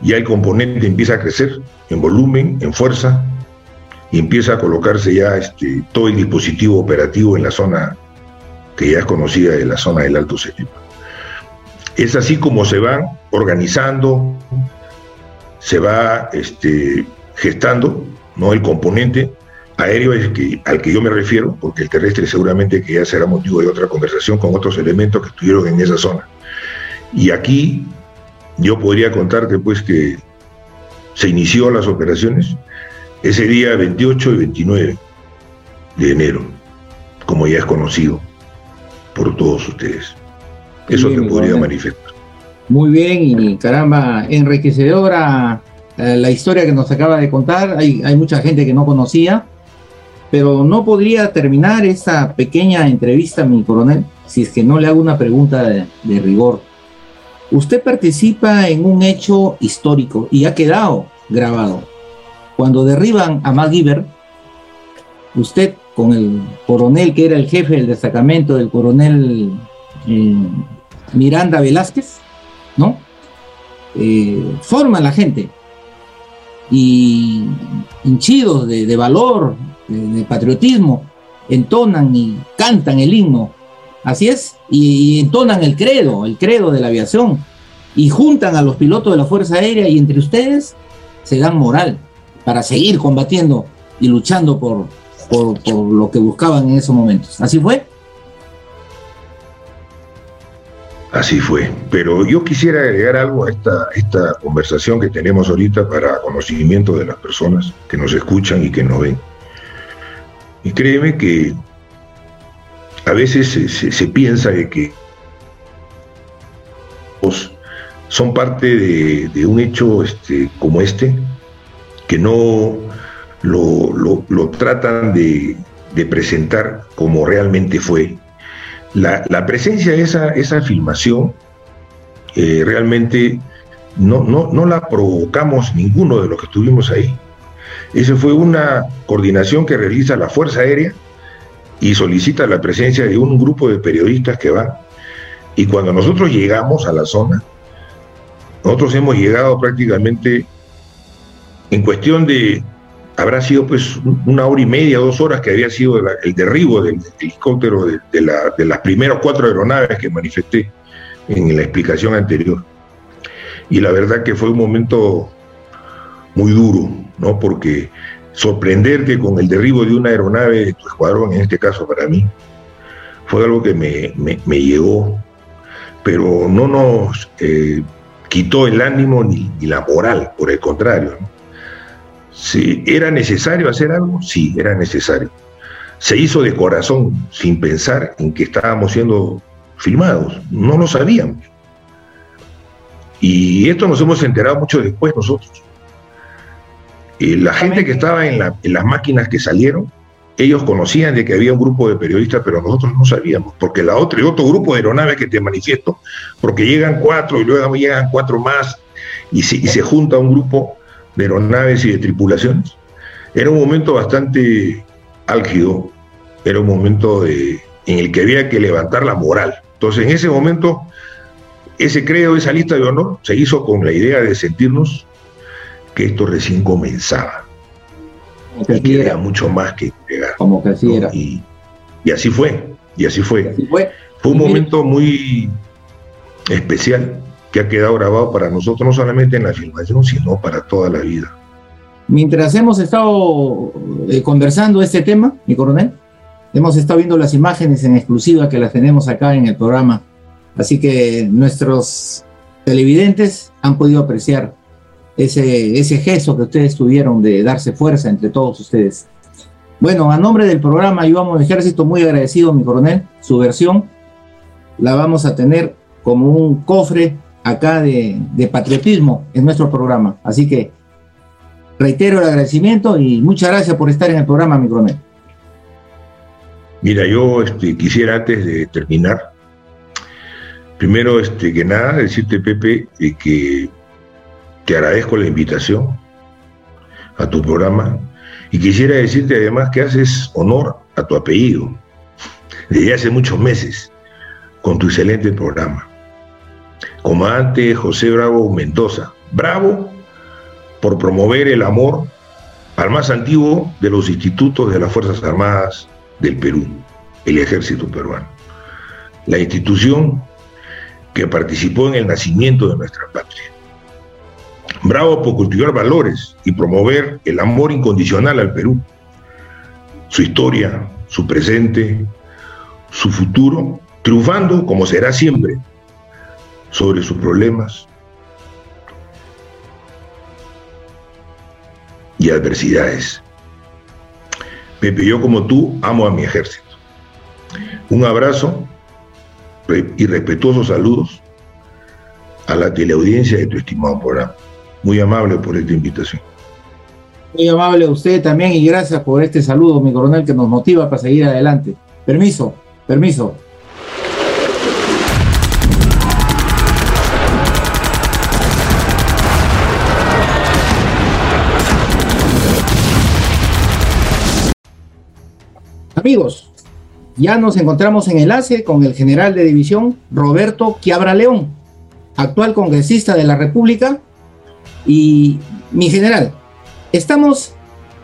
ya el componente empieza a crecer en volumen, en fuerza, y empieza a colocarse ya este, todo el dispositivo operativo en la zona que ya es conocida de la zona del Alto Cenepa. Es así como se van organizando, se va este, gestando ¿no? el componente aéreo es que, al que yo me refiero, porque el terrestre seguramente que ya será motivo de otra conversación con otros elementos que estuvieron en esa zona. Y aquí yo podría contarte pues que se inició las operaciones ese día 28 y 29 de enero, como ya es conocido por todos ustedes. Eso te podría manifestar. Muy bien, y caramba, enriquecedora eh, la historia que nos acaba de contar. Hay, mucha gente que no conocía, pero no podría terminar esta pequeña entrevista, mi coronel, si es que no le hago una pregunta de, rigor. Usted participa en un hecho histórico y ha quedado grabado. Cuando derriban a MacGyver, usted con el coronel que era el jefe del destacamento del coronel eh, Miranda Velázquez, ¿no? Eh, forma la gente y hinchidos de, valor, de, patriotismo, entonan y cantan el himno. Así es, y, entonan el credo, el credo de la aviación, y juntan a los pilotos de la Fuerza Aérea y entre ustedes se dan moral para seguir combatiendo y luchando por, por, lo que buscaban en esos momentos. ¿Así fue? Así fue. Pero yo quisiera agregar algo a esta, esta conversación que tenemos ahorita para conocimiento de las personas que nos escuchan y que nos ven. Y créeme que a veces se, piensa de que son parte de, un hecho este, como este, que no lo, tratan de, de presentar como realmente fue la, presencia de esa, esa filmación eh, realmente no, no, no la provocamos ninguno de los que estuvimos ahí. Esa fue una coordinación que realiza la Fuerza Aérea y solicita la presencia de un grupo de periodistas que van. Y cuando nosotros llegamos a la zona, nosotros hemos llegado prácticamente en cuestión de habrá sido pues una hora y media, dos horas que había sido el derribo del, helicóptero de, las primeras cuatro aeronaves que manifesté en la explicación anterior. Y la verdad que fue un momento muy duro, ¿no? Porque sorprender que con el derribo de una aeronave de tu escuadrón, en este caso para mí, fue algo que me, me, llegó, pero no nos eh, quitó el ánimo ni, la moral, por el contrario. Si ¿Era necesario hacer algo? Sí, era necesario. Se hizo de corazón, sin pensar en que estábamos siendo filmados. No lo sabíamos. Y esto nos hemos enterado mucho después nosotros. Y la gente que estaba en, las máquinas que salieron, ellos conocían de que había un grupo de periodistas, pero nosotros no sabíamos, porque la otra, otro grupo de aeronaves que te manifiesto, porque llegan cuatro y luego llegan cuatro más, y, y se junta un grupo de aeronaves y de tripulaciones. Era un momento bastante álgido, era un momento en el que había que levantar la moral. Entonces, en ese momento, ese credo, esa lista de honor, se hizo con la idea de sentirnos que esto recién comenzaba. y que era mucho más que llegar. Como que así era. Y, así fue, y así fue. fue. Fue un momento muy especial que ha quedado grabado para nosotros, no solamente en la filmación, sino para toda la vida. Mientras hemos estado eh, conversando este tema, mi coronel, hemos estado viendo las imágenes en exclusiva que las tenemos acá en el programa. Así que nuestros televidentes han podido apreciar ese, ese gesto que ustedes tuvieron de darse fuerza entre todos ustedes. Bueno, a nombre del programa Yo Amo Ejército, muy agradecido, mi coronel. Su versión la vamos a tener como un cofre acá de, patriotismo en nuestro programa. Así que reitero el agradecimiento y muchas gracias por estar en el programa, mi coronel. Mira, yo este, quisiera antes de terminar, primero este, que nada, decirte, Pepe, que te agradezco la invitación a tu programa y quisiera decirte además que haces honor a tu apellido desde hace muchos meses con tu excelente programa comandante José Bravo Mendoza. Bravo por promover el amor al más antiguo de los institutos de las Fuerzas Armadas del Perú, el Ejército Peruano. La institución que participó en el nacimiento de nuestra patria. Bravo por cultivar valores y promover el amor incondicional al Perú, su historia, su presente, su futuro, triunfando como será siempre sobre sus problemas y adversidades. Pepe, yo como tú amo a mi ejército. Un abrazo y respetuosos saludos a la teleaudiencia de tu estimado programa. Muy amable por esta invitación. Muy amable a usted también y gracias por este saludo, mi coronel, que nos motiva para seguir adelante. Permiso, permiso. Amigos, ya nos encontramos en enlace con el general de división Roberto Quiabra León, actual congresista de la República. Y mi general, Estamos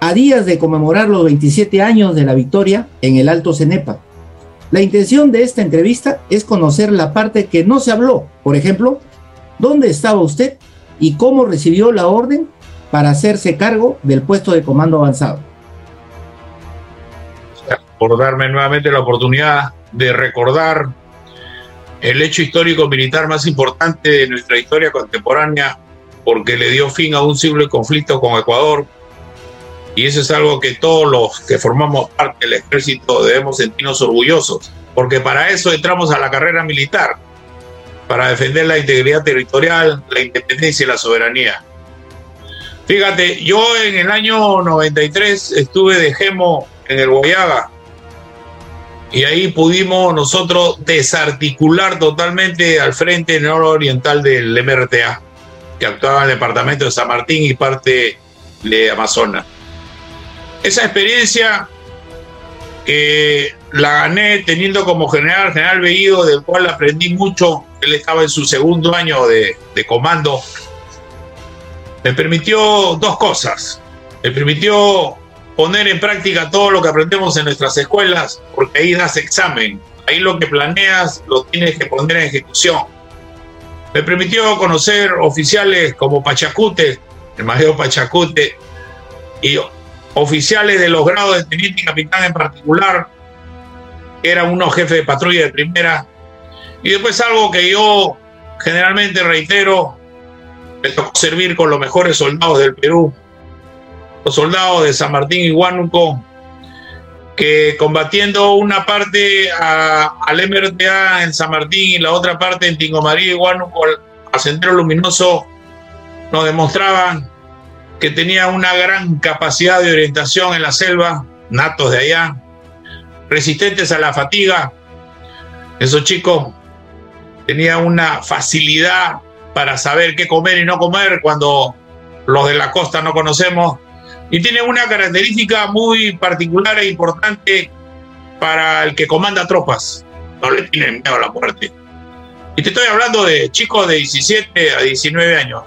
a días de conmemorar los 27 años de la victoria en el Alto Cenepa. La intención de esta entrevista es conocer la parte que no se habló. Por ejemplo, ¿dónde estaba usted y cómo recibió la orden para hacerse cargo del puesto de comando avanzado? Por darme nuevamente la oportunidad de recordar el hecho histórico militar más importante de nuestra historia contemporánea, porque le dio fin a un siglo de conflicto con Ecuador, y eso es algo que todos los que formamos parte del ejército debemos sentirnos orgullosos, porque para eso entramos a la carrera militar, para defender la integridad territorial, la independencia y la soberanía. Fíjate, yo en el año 93 estuve de gemo en el Guayaga y ahí pudimos nosotros desarticular totalmente al frente nororiental del MRTA, que actuaba en el departamento de San Martín y parte de Amazonas. Esa experiencia que la gané teniendo como general general Bellido, del cual aprendí mucho, él estaba en su segundo año de, de comando, me permitió dos cosas. Me permitió poner en práctica todo lo que aprendemos en nuestras escuelas, porque ahí das examen, ahí lo que planeas lo tienes que poner en ejecución. Me permitió conocer oficiales como Pachacute, el mayor Pachacute, y oficiales de los grados de teniente y capitán en particular, eran unos jefes de patrulla de primera. Y después algo que yo generalmente reitero, me tocó servir con los mejores soldados del Perú, los soldados de San Martín y Huánuco, que combatiendo una parte al MRTA en San Martín y la otra parte en Tingomarí y Huánuco, al Sendero Luminoso, nos demostraban que tenía una gran capacidad de orientación en la selva, natos de allá, resistentes a la fatiga. Esos chicos tenían una facilidad para saber qué comer y no comer cuando los de la costa no conocemos. Y tienen una característica muy particular e importante para el que comanda tropas. No le tienen miedo a la muerte. Y te estoy hablando de chicos de 17 a 19 años.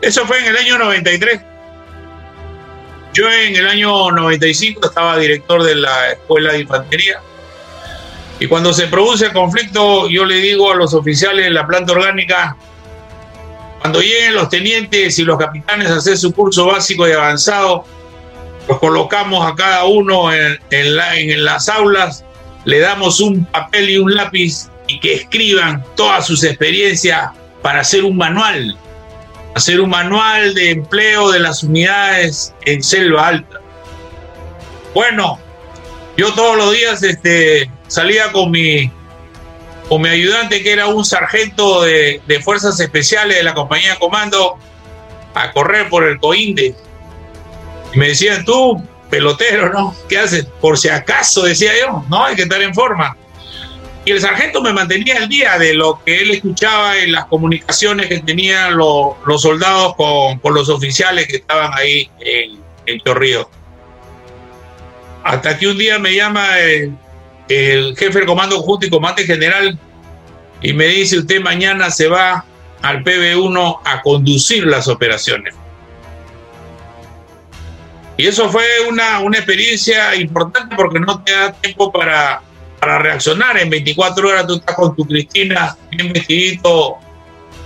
Eso fue en el año 93. Yo en el año 95 estaba director de la Escuela de Infantería. Y cuando se produce el conflicto, yo le digo a los oficiales de la planta orgánica, cuando lleguen los tenientes y los capitanes a hacer su curso básico y avanzado, los colocamos a cada uno en, las aulas, le damos un papel y un lápiz y que escriban todas sus experiencias para hacer un manual hacer un manual de empleo de las unidades en Selva Alta. Bueno, yo todos los días este, salía con mi, con mi ayudante, que era un sargento de, de Fuerzas Especiales de la compañía de comando, a correr por el Coinde. Y me decían, tú, pelotero, ¿no? ¿Qué haces? Por si acaso, decía yo, no, hay que estar en forma. Y el sargento me mantenía al día de lo que él escuchaba en las comunicaciones que tenían los, soldados con, los oficiales que estaban ahí en, en Chorrillo. Hasta que un día me llama el, el jefe del Comando Conjunto y Comandante General y me dice, usted mañana se va al PB1 a conducir las operaciones. Y eso fue una, una experiencia importante porque no te da tiempo para para reaccionar. En 24 horas tú estás con tu Cristina bien vestidito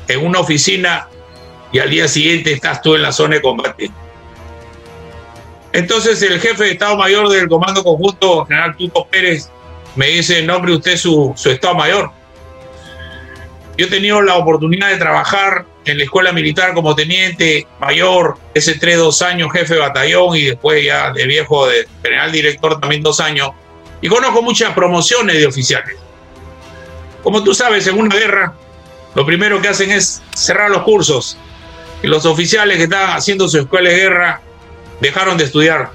en una oficina y al día siguiente estás tú en la zona de combate. Entonces el jefe de Estado Mayor del Comando Conjunto, General Tuto Pérez, me dice, nombre usted su, su Estado Mayor. Yo he tenido la oportunidad de trabajar en la escuela militar como teniente mayor, ese tres, dos años, jefe de batallón y después ya de viejo de general director también dos años. Y conozco muchas promociones de oficiales. Como tú sabes, en una guerra, lo primero que hacen es cerrar los cursos. Y los oficiales que estaban haciendo su escuela de guerra dejaron de estudiar.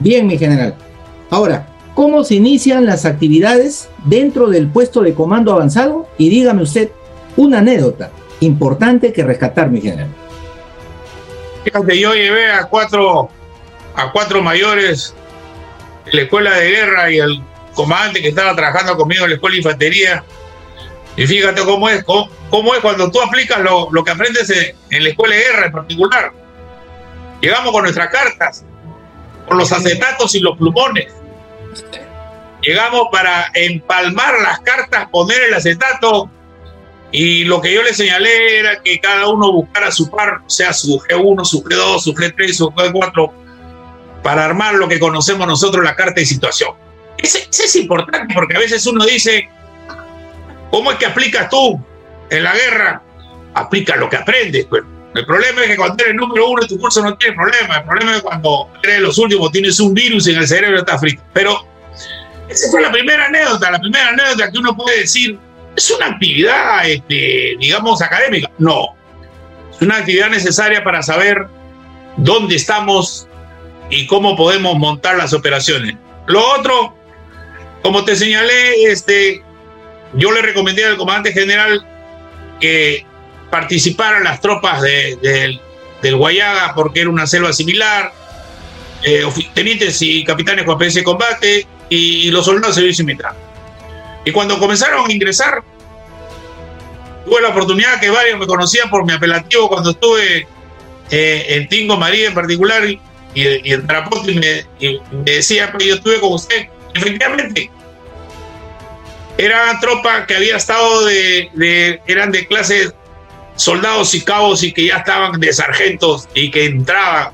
Bien, mi general. Ahora, ¿cómo se inician las actividades dentro del puesto de comando avanzado? Y dígame usted una anécdota importante que rescatar, mi general. Fíjate, yo llevé a cuatro, a cuatro mayores la escuela de guerra y el comandante que estaba trabajando conmigo en la escuela de infantería. Y fíjate cómo es, cómo, es cuando tú aplicas lo, que aprendes en, la escuela de guerra en particular. Llegamos con nuestras cartas, con los acetatos y los plumones. Llegamos para empalmar las cartas, poner el acetato y lo que yo le señalé era que cada uno buscara su par, o sea, su G1, su G2, su G3, su G4, para armar lo que conocemos nosotros la carta de situación. Ese, es importante porque a veces uno dice, ¿cómo es que aplicas tú en la guerra? Aplica lo que aprendes. Pues. El problema es que cuando eres número uno en tu curso no tienes problema. El problema es cuando eres los últimos tienes un virus en el cerebro está frito. Pero esa fue la primera anécdota, la primera anécdota que uno puede decir, es una actividad, este, digamos, académica. No, es una actividad necesaria para saber dónde estamos y cómo podemos montar las operaciones. Lo otro, como te señalé, este, yo le recomendé al comandante general que participaran las tropas de, del Guayaga porque era una selva similar, eh, tenientes y capitanes con experiencia de combate y, los soldados de servicio militar. Y cuando comenzaron a ingresar, tuve la oportunidad que varios me conocían por mi apelativo cuando estuve eh, en Tingo María en particular y, en Tarapoto y me, decía, pues, yo estuve con usted. Efectivamente, era tropa que había estado de, eran de clase soldados y cabos y que ya estaban de sargentos y que entraban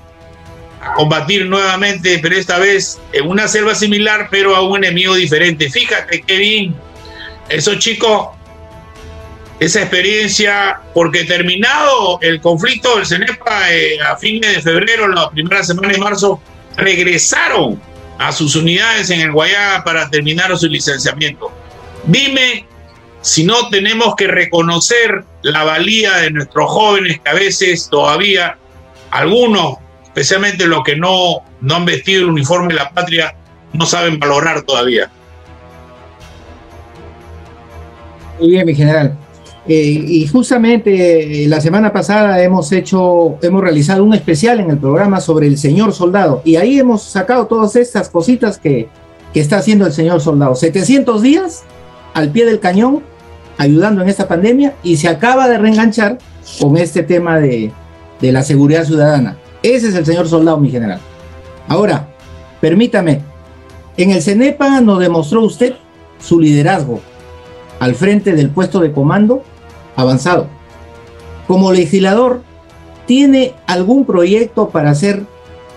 a combatir nuevamente, pero esta vez en una selva similar, pero a un enemigo diferente. Fíjate qué bien, esos chicos, esa experiencia, porque terminado el conflicto del CENEPA eh, a fines de febrero, la primera semana de marzo, regresaron a sus unidades en el Guayaga para terminar su licenciamiento. Dime si no tenemos que reconocer la valía de nuestros jóvenes que a veces todavía algunos, especialmente los que no, no han vestido el uniforme de la patria, no saben valorar todavía. Muy bien, mi general. Eh, y justamente eh, la semana pasada hemos hecho, hemos realizado un especial en el programa sobre el señor soldado y ahí hemos sacado todas estas cositas que, que está haciendo el señor soldado. 700 días al pie del cañón, ayudando en esta pandemia y se acaba de reenganchar con este tema de, la seguridad ciudadana. Ese es el señor soldado, mi general. Ahora, permítame, en el CENEPA nos demostró usted su liderazgo al frente del puesto de comando avanzado. Como legislador, ¿tiene algún proyecto para hacer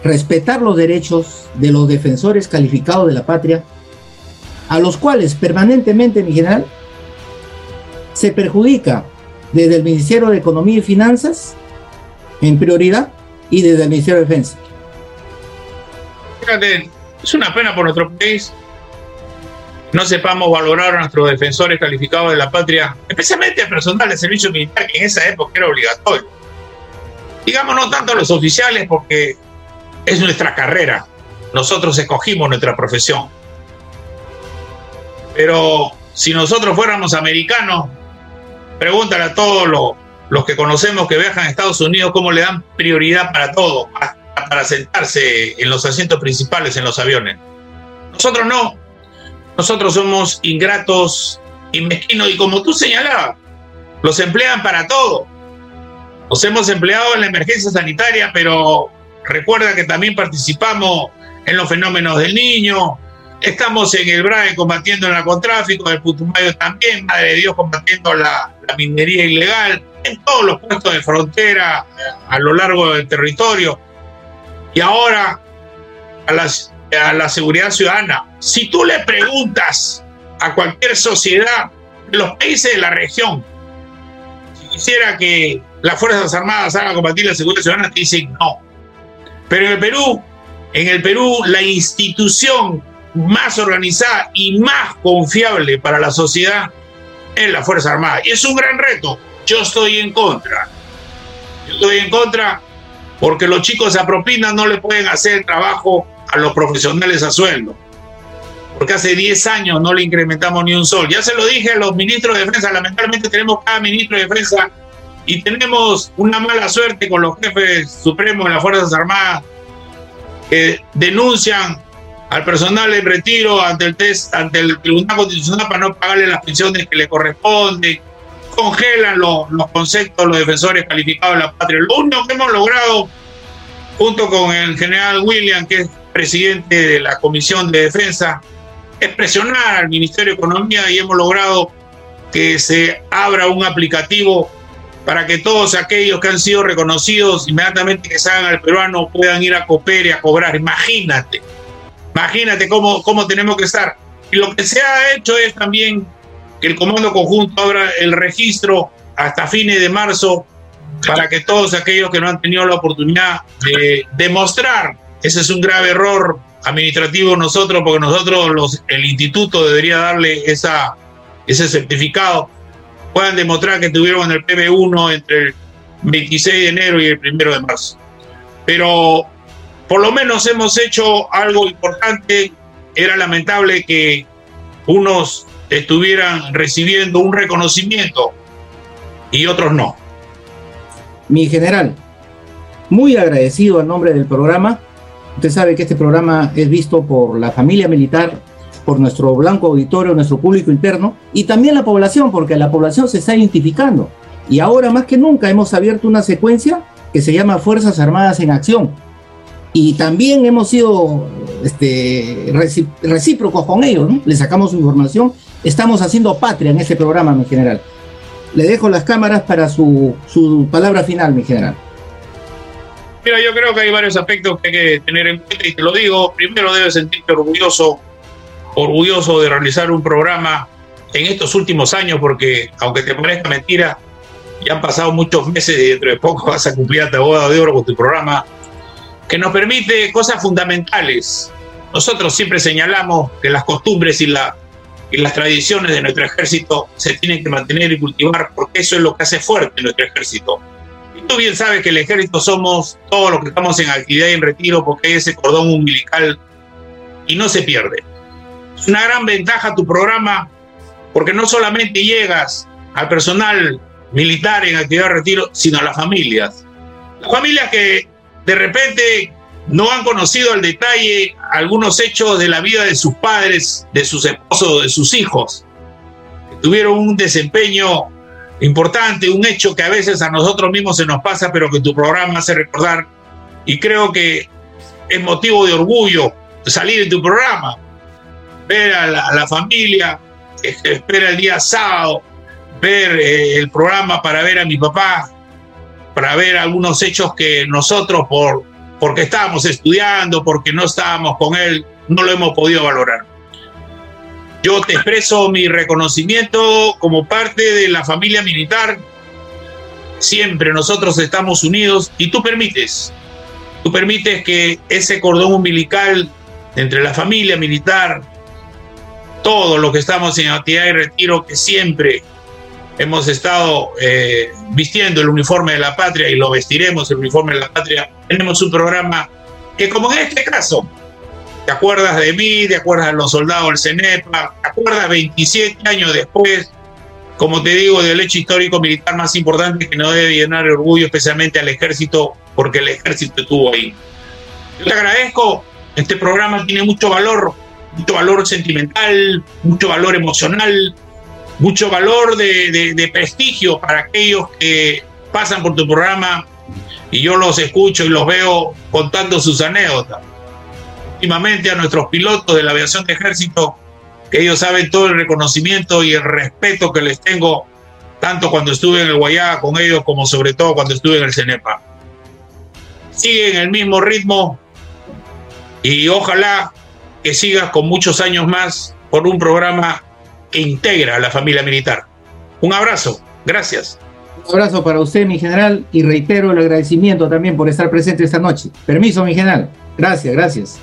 respetar los derechos de los defensores calificados de la patria a los cuales permanentemente, mi general, se perjudica desde el Ministerio de Economía y Finanzas en prioridad y desde el Ministerio de Defensa. Fíjate, es una pena por nuestro país no sepamos valorar a nuestros defensores calificados de la patria, especialmente el personal de servicio militar, que en esa época era obligatorio. Digamos, no tanto a los oficiales, porque es nuestra carrera. Nosotros escogimos nuestra profesión. Pero si nosotros fuéramos americanos, pregúntale a todos los, que conocemos que viajan a Estados Unidos cómo le dan prioridad para todo, para sentarse en los asientos principales en los aviones. Nosotros no. Nosotros somos ingratos y mezquinos y como tú señalabas, los emplean para todo. Nos hemos empleado en la emergencia sanitaria, pero recuerda que también participamos en los fenómenos del niño, Estamos en el BRAE combatiendo el narcotráfico, en el Putumayo también, Madre de Dios combatiendo la, minería ilegal, en todos los puestos de frontera a lo largo del territorio. Y ahora a, a la seguridad ciudadana. Si tú le preguntas a cualquier sociedad de los países de la región, si quisiera que las Fuerzas Armadas hagan combatir la seguridad ciudadana, te dicen no. Pero en el Perú, en el Perú, la institución más organizada y más confiable para la sociedad en la Fuerza Armada. Y es un gran reto. Yo estoy en contra. Yo estoy en contra porque los chicos a propina no le pueden hacer trabajo a los profesionales a sueldo. Porque hace 10 años no le incrementamos ni un sol. Ya se lo dije a los ministros de defensa. Lamentablemente tenemos cada ministro de defensa y tenemos una mala suerte con los jefes supremos de las Fuerzas Armadas que denuncian al personal en retiro ante el test, ante el Tribunal Constitucional para no pagarle las pensiones que le corresponden, congelan los, los conceptos los defensores calificados de la patria. Lo único que hemos logrado junto con el general William, que es presidente de la Comisión de Defensa, es presionar al Ministerio de Economía y hemos logrado que se abra un aplicativo para que todos aquellos que han sido reconocidos inmediatamente que salgan al peruano puedan ir a Cooper y a cobrar. Imagínate, imagínate cómo, cómo tenemos que estar. Y lo que se ha hecho es también que el Comando Conjunto abra el registro hasta fines de marzo para que todos aquellos que no han tenido la oportunidad de demostrar, ese es un grave error administrativo nosotros, porque nosotros los, el instituto debería darle esa, ese certificado, puedan demostrar que tuvieron en el PB1 entre el 26 de enero y el 1 de marzo. Pero por lo menos hemos hecho algo importante. Era lamentable que unos estuvieran recibiendo un reconocimiento y otros no. Mi general, muy agradecido al nombre del programa. Usted sabe que este programa es visto por la familia militar, por nuestro blanco auditorio, nuestro público interno y también la población, porque la población se está identificando. Y ahora más que nunca hemos abierto una secuencia que se llama Fuerzas Armadas en Acción. Y también hemos sido este, recíprocos con ellos, ¿no? Les sacamos su información. Estamos haciendo patria en este programa, mi general. Le dejo las cámaras para su, su palabra final, mi general. Mira, yo creo que hay varios aspectos que hay que tener en cuenta y te lo digo. Primero debes sentirte orgulloso, orgulloso de realizar un programa en estos últimos años, porque aunque te parezca mentira, ya han pasado muchos meses y dentro de poco vas a cumplir tu boda de oro con tu programa, que nos permite cosas fundamentales. Nosotros siempre señalamos que las costumbres y la y las tradiciones de nuestro ejército se tienen que mantener y cultivar porque eso es lo que hace fuerte nuestro ejército. Y tú bien sabes que el ejército somos todos los que estamos en actividad y en retiro porque hay ese cordón umbilical y no se pierde. Es una gran ventaja tu programa porque no solamente llegas al personal militar en actividad de retiro, sino a las familias. Las familias que de repente no han conocido al detalle algunos hechos de la vida de sus padres, de sus esposos, de sus hijos, que tuvieron un desempeño importante, un hecho que a veces a nosotros mismos se nos pasa, pero que tu programa hace recordar. Y creo que es motivo de orgullo salir en tu programa, ver a la, familia, espera el día sábado, ver eh, el programa para ver a mi papá, para ver algunos hechos que nosotros por porque estábamos estudiando, porque no estábamos con él, no lo hemos podido valorar. Yo te expreso mi reconocimiento como parte de la familia militar. Siempre nosotros estamos unidos y tú permites, tú permites que ese cordón umbilical entre la familia militar, todos los que estamos en actividad y retiro, que siempre hemos estado eh, vistiendo el uniforme de la patria y lo vestiremos el uniforme de la patria, tenemos un programa que como en este caso, te acuerdas de mí, te acuerdas de los soldados del CENEPA, te acuerdas 27 años después, como te digo, del hecho histórico militar más importante que nos debe llenar de orgullo, especialmente al ejército, porque el ejército estuvo ahí. Yo te agradezco, este programa tiene mucho valor, mucho valor sentimental, mucho valor emocional, mucho valor de, prestigio para aquellos que pasan por tu programa y yo los escucho y los veo contando sus anécdotas. Últimamente a nuestros pilotos de la aviación de ejército, que ellos saben todo el reconocimiento y el respeto que les tengo, tanto cuando estuve en el Guayá con ellos como sobre todo cuando estuve en el CENEPA. Siguen el mismo ritmo y ojalá que sigas con muchos años más por un programa que integra a la familia militar. Un abrazo, gracias. Un abrazo para usted, mi general, y reitero el agradecimiento también por estar presente esta noche. Permiso, mi general. Gracias, gracias.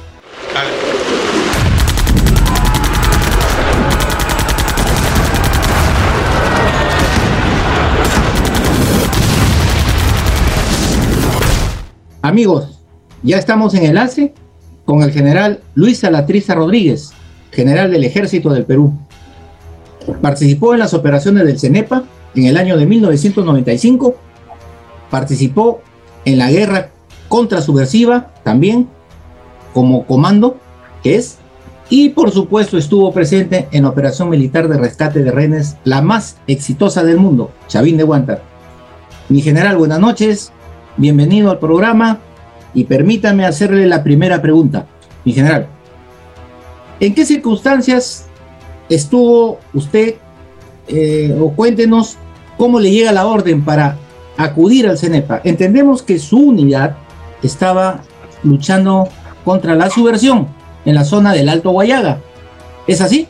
Amigos, ya estamos en enlace con el general Luis Salatriza Rodríguez, general del Ejército del Perú. Participó en las operaciones del CENEPA en el año de 1995. Participó en la guerra contra subversiva también como comando, que es. Y por supuesto estuvo presente en la operación militar de rescate de rehenes, la más exitosa del mundo, Chavín de Guanta. Mi general, buenas noches. Bienvenido al programa. Y permítame hacerle la primera pregunta, mi general. ¿En qué circunstancias estuvo usted, eh, o cuéntenos cómo le llega la orden para acudir al CENEPA? Entendemos que su unidad estaba luchando contra la subversión en la zona del Alto Guayaga. ¿Es así?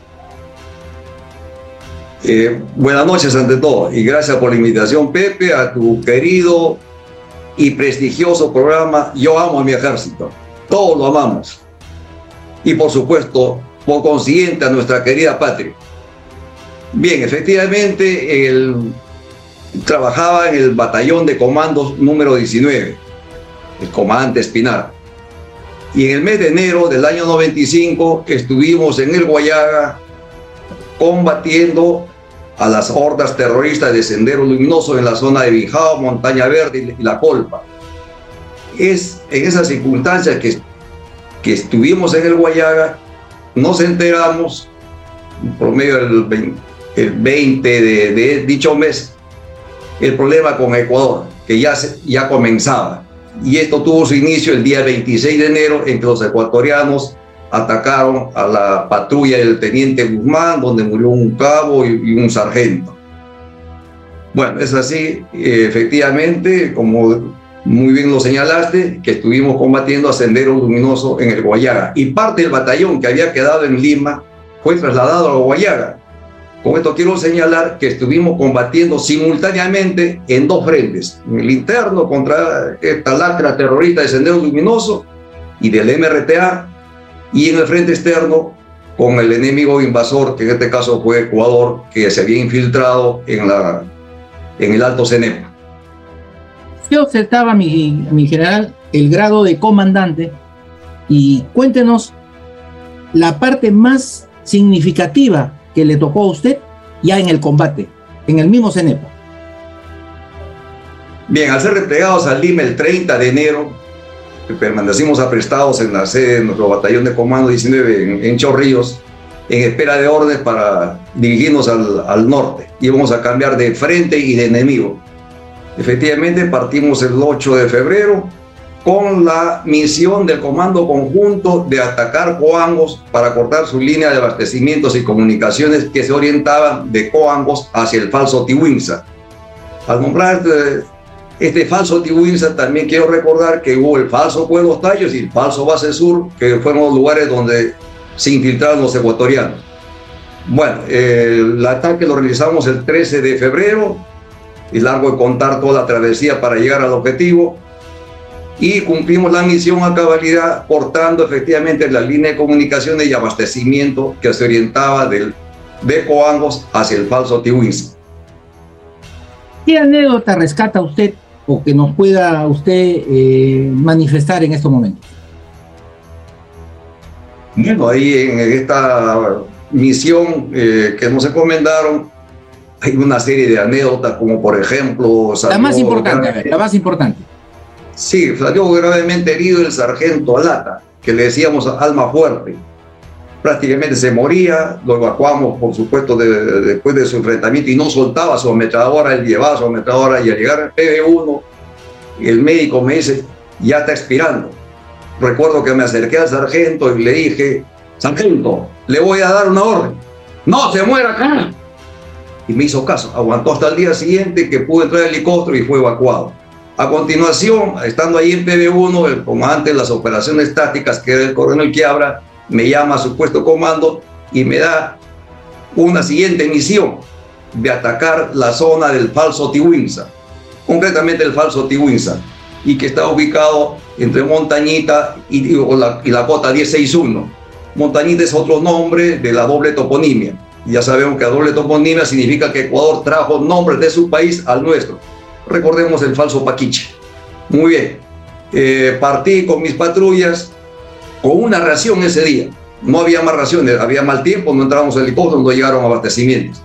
Eh, buenas noches ante todo y gracias por la invitación Pepe a tu querido y prestigioso programa Yo amo a mi ejército. Todos lo amamos. Y por supuesto, por consiguiente a nuestra querida patria. Bien, efectivamente, él trabajaba en el batallón de comandos número 19, el comandante Espinar. Y en el mes de enero del año 95 estuvimos en el Guayaga combatiendo a las hordas terroristas de Sendero Luminoso en la zona de Bijao, Montaña Verde y La Colpa. Es en esas circunstancias que, que estuvimos en el Guayaga, nos enteramos, por medio del 20, el 20 de, dicho mes, el problema con Ecuador, que ya, ya comenzaba. Y esto tuvo su inicio el día 26 de enero entre los ecuatorianos atacaron a la patrulla del teniente Guzmán, donde murió un cabo y, un sargento. Bueno, es así, efectivamente, como muy bien lo señalaste, que estuvimos combatiendo a Sendero Luminoso en el Guayaga. Y parte del batallón que había quedado en Lima fue trasladado a Guayaga. Con esto quiero señalar que estuvimos combatiendo simultáneamente en dos frentes. En el interno contra esta lacra terrorista de Sendero Luminoso y del MRTA y en el frente externo con el enemigo invasor, que en este caso fue Ecuador, que se había infiltrado en, la, en el Alto Cenepa. Usted observaba, mi, general, el grado de comandante y cuéntenos la parte más significativa que le tocó a usted ya en el combate, en el mismo Cenepa. Bien, al ser replegados al Lima el 30 de enero, permanecimos aprestados en la sede de nuestro batallón de comando 19 en, en Chorrillos, en espera de órdenes para dirigirnos al, al norte. Íbamos a cambiar de frente y de enemigo. Efectivamente, partimos el 8 de febrero con la misión del Comando Conjunto de atacar Coangos para cortar su línea de abastecimientos y comunicaciones que se orientaban de Coangos hacia el falso Tiwinsa. Al nombrar este, este falso Tiwinsa, también quiero recordar que hubo el falso Pueblos Tallos y el falso Base Sur, que fueron los lugares donde se infiltraron los ecuatorianos. Bueno, el ataque lo realizamos el 13 de febrero, y largo de contar toda la travesía para llegar al objetivo, y cumplimos la misión a cabalidad, cortando efectivamente la línea de comunicaciones y abastecimiento que se orientaba del, de Coangos hacia el falso Tiwinsa. ¿Qué anécdota rescata usted o que nos pueda usted eh, manifestar en estos momentos? Bueno, ahí en esta misión eh, que nos encomendaron, hay una serie de anécdotas, como por ejemplo... La más importante, la más importante. Sí, salió gravemente herido el sargento Alata, que le decíamos alma fuerte. Prácticamente se moría, lo evacuamos, por supuesto, de, de, después de su enfrentamiento y no soltaba su ametralladora, él llevaba su ametralladora y al llegar al PB1, el médico me dice, ya está expirando. Recuerdo que me acerqué al sargento y le dije, sargento, le voy a dar una orden. No, se muera acá. Y me hizo caso, aguantó hasta el día siguiente que pudo entrar el helicóptero y fue evacuado. A continuación, estando ahí en PB1, el comandante de las operaciones tácticas, que era el coronel Quiabra, me llama a su puesto comando y me da una siguiente misión de atacar la zona del falso Tiwinsa, concretamente el falso Tiwinsa, y que está ubicado entre Montañita y, y, la, y la cota 161. Montañita es otro nombre de la doble toponimia. Ya sabemos que la doble toponimia significa que Ecuador trajo nombres de su país al nuestro. Recordemos el falso Paquiche. Muy bien. Eh, partí con mis patrullas con una ración ese día. No había más raciones, había mal tiempo, no entramos en helicóptero, no llegaron abastecimientos.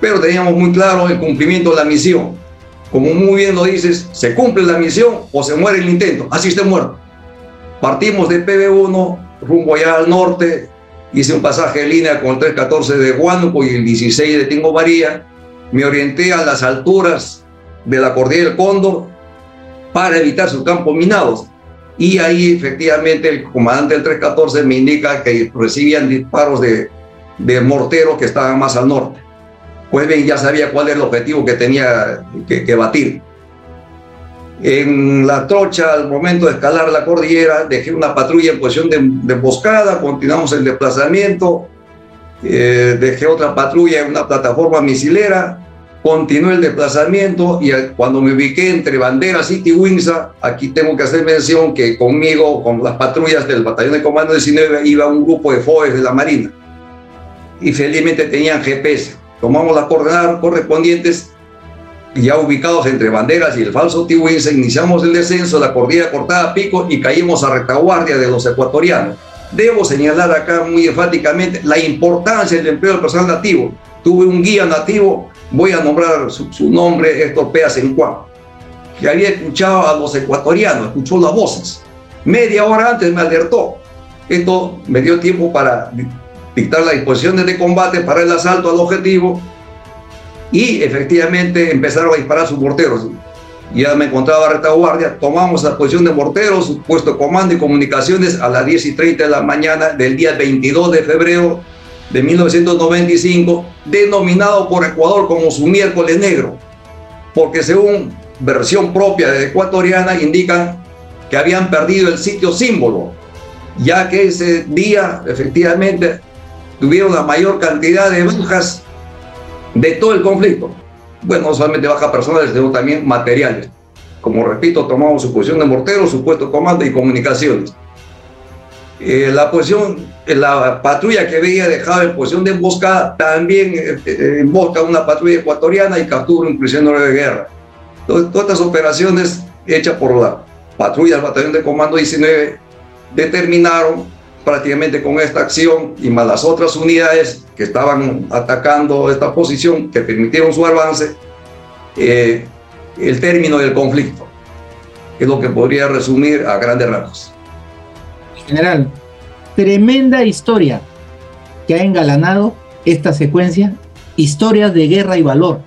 Pero teníamos muy claro el cumplimiento de la misión. Como muy bien lo dices, se cumple la misión o se muere el intento, así esté muerto. Partimos de PB1 rumbo allá al norte, hice un pasaje de línea con el 314 de Huánuco y el 16 de Tingo María, me orienté a las alturas de la cordillera del Cóndor para evitar sus campos minados. y ahí efectivamente el comandante del 314 me indica que recibían disparos de, de morteros que estaban más al norte. Pues bien, ya sabía cuál era el objetivo que tenía que, que batir. En la trocha, al momento de escalar la cordillera, dejé una patrulla en posición de, de emboscada, continuamos el desplazamiento, eh, dejé otra patrulla en una plataforma misilera, continué el desplazamiento y cuando me ubiqué entre Banderas y Tiwinsa, aquí tengo que hacer mención que conmigo, con las patrullas del Batallón de Comando 19, iba un grupo de FOES de la Marina y felizmente tenían GPS. Tomamos las coordenadas correspondientes ya ubicados entre Banderas y el falso Tiwinsa, iniciamos el descenso, la cordillera cortada a pico y caímos a retaguardia de los ecuatorianos. Debo señalar acá muy enfáticamente la importancia del empleo del personal nativo. Tuve un guía nativo, voy a nombrar su, su nombre, Héctor Pea Juan, que había escuchado a los ecuatorianos, escuchó las voces. Media hora antes me alertó. Esto me dio tiempo para dictar las disposiciones de combate para el asalto al objetivo y efectivamente empezaron a disparar sus morteros. Ya me encontraba a retaguardia, tomamos la posición de morteros, puesto comando y comunicaciones a las 10 y 30 de la mañana del día 22 de febrero de 1995, denominado por Ecuador como su miércoles negro, porque según versión propia de ecuatoriana indican que habían perdido el sitio símbolo, ya que ese día efectivamente tuvieron la mayor cantidad de bajas de todo el conflicto bueno, no solamente bajas personales, sino también materiales. Como repito, tomamos su posición de mortero, su puesto de comando y comunicaciones. Eh, la posición, eh, la patrulla que veía dejada en posición de emboscada también eh, eh embosca una patrulla ecuatoriana y captura un prisionero de guerra. Todas estas operaciones hechas por la patrulla del batallón de comando 19 determinaron prácticamente con esta acción y más las otras unidades que estaban atacando esta posición, que permitieron su avance, eh, el término del conflicto. Es lo que podría resumir a grandes rasgos. General, tremenda historia que ha engalanado esta secuencia, historias de guerra y valor.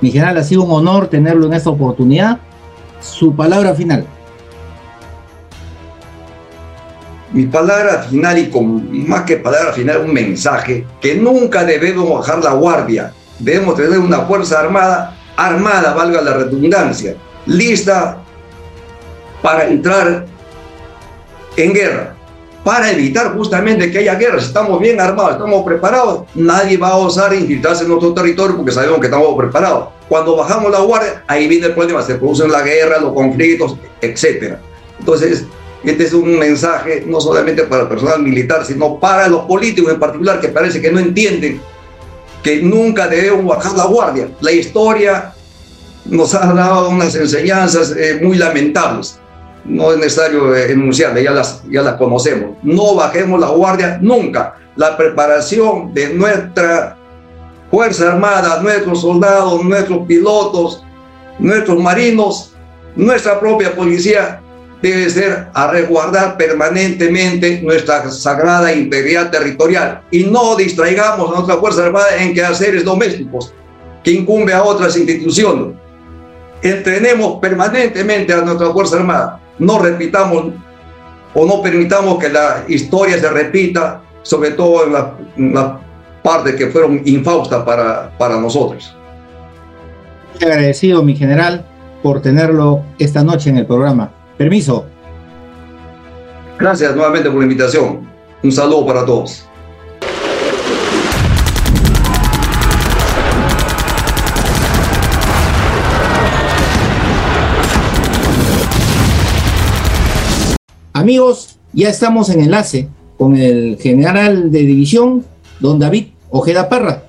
Mi general, ha sido un honor tenerlo en esta oportunidad. Su palabra final. Mi palabra final y con más que palabra final un mensaje que nunca debemos bajar la guardia. Debemos tener una fuerza armada, armada, valga la redundancia, lista para entrar en guerra, para evitar justamente que haya guerra. Si estamos bien armados, estamos preparados, nadie va a osar infiltrarse en nuestro territorio porque sabemos que estamos preparados. Cuando bajamos la guardia, ahí viene el problema, se producen la guerra, los conflictos, etc. Entonces, este es un mensaje no solamente para el personal militar, sino para los políticos en particular, que parece que no entienden que nunca debemos bajar la guardia. La historia nos ha dado unas enseñanzas eh, muy lamentables. No es necesario eh, enunciarlas, ya las, ya las conocemos. No bajemos la guardia nunca. La preparación de nuestra Fuerza Armada, nuestros soldados, nuestros pilotos, nuestros marinos, nuestra propia policía debe ser a resguardar permanentemente nuestra sagrada integridad territorial y no distraigamos a nuestra Fuerza Armada en quehaceres domésticos que incumbe a otras instituciones. Entrenemos permanentemente a nuestra Fuerza Armada. No repitamos o no permitamos que la historia se repita, sobre todo en las la partes que fueron infaustas para, para nosotros. Agradecido, mi general, por tenerlo esta noche en el programa. Permiso. Gracias nuevamente por la invitación. Un saludo para todos. Amigos, ya estamos en enlace con el general de división, don David Ojeda Parra.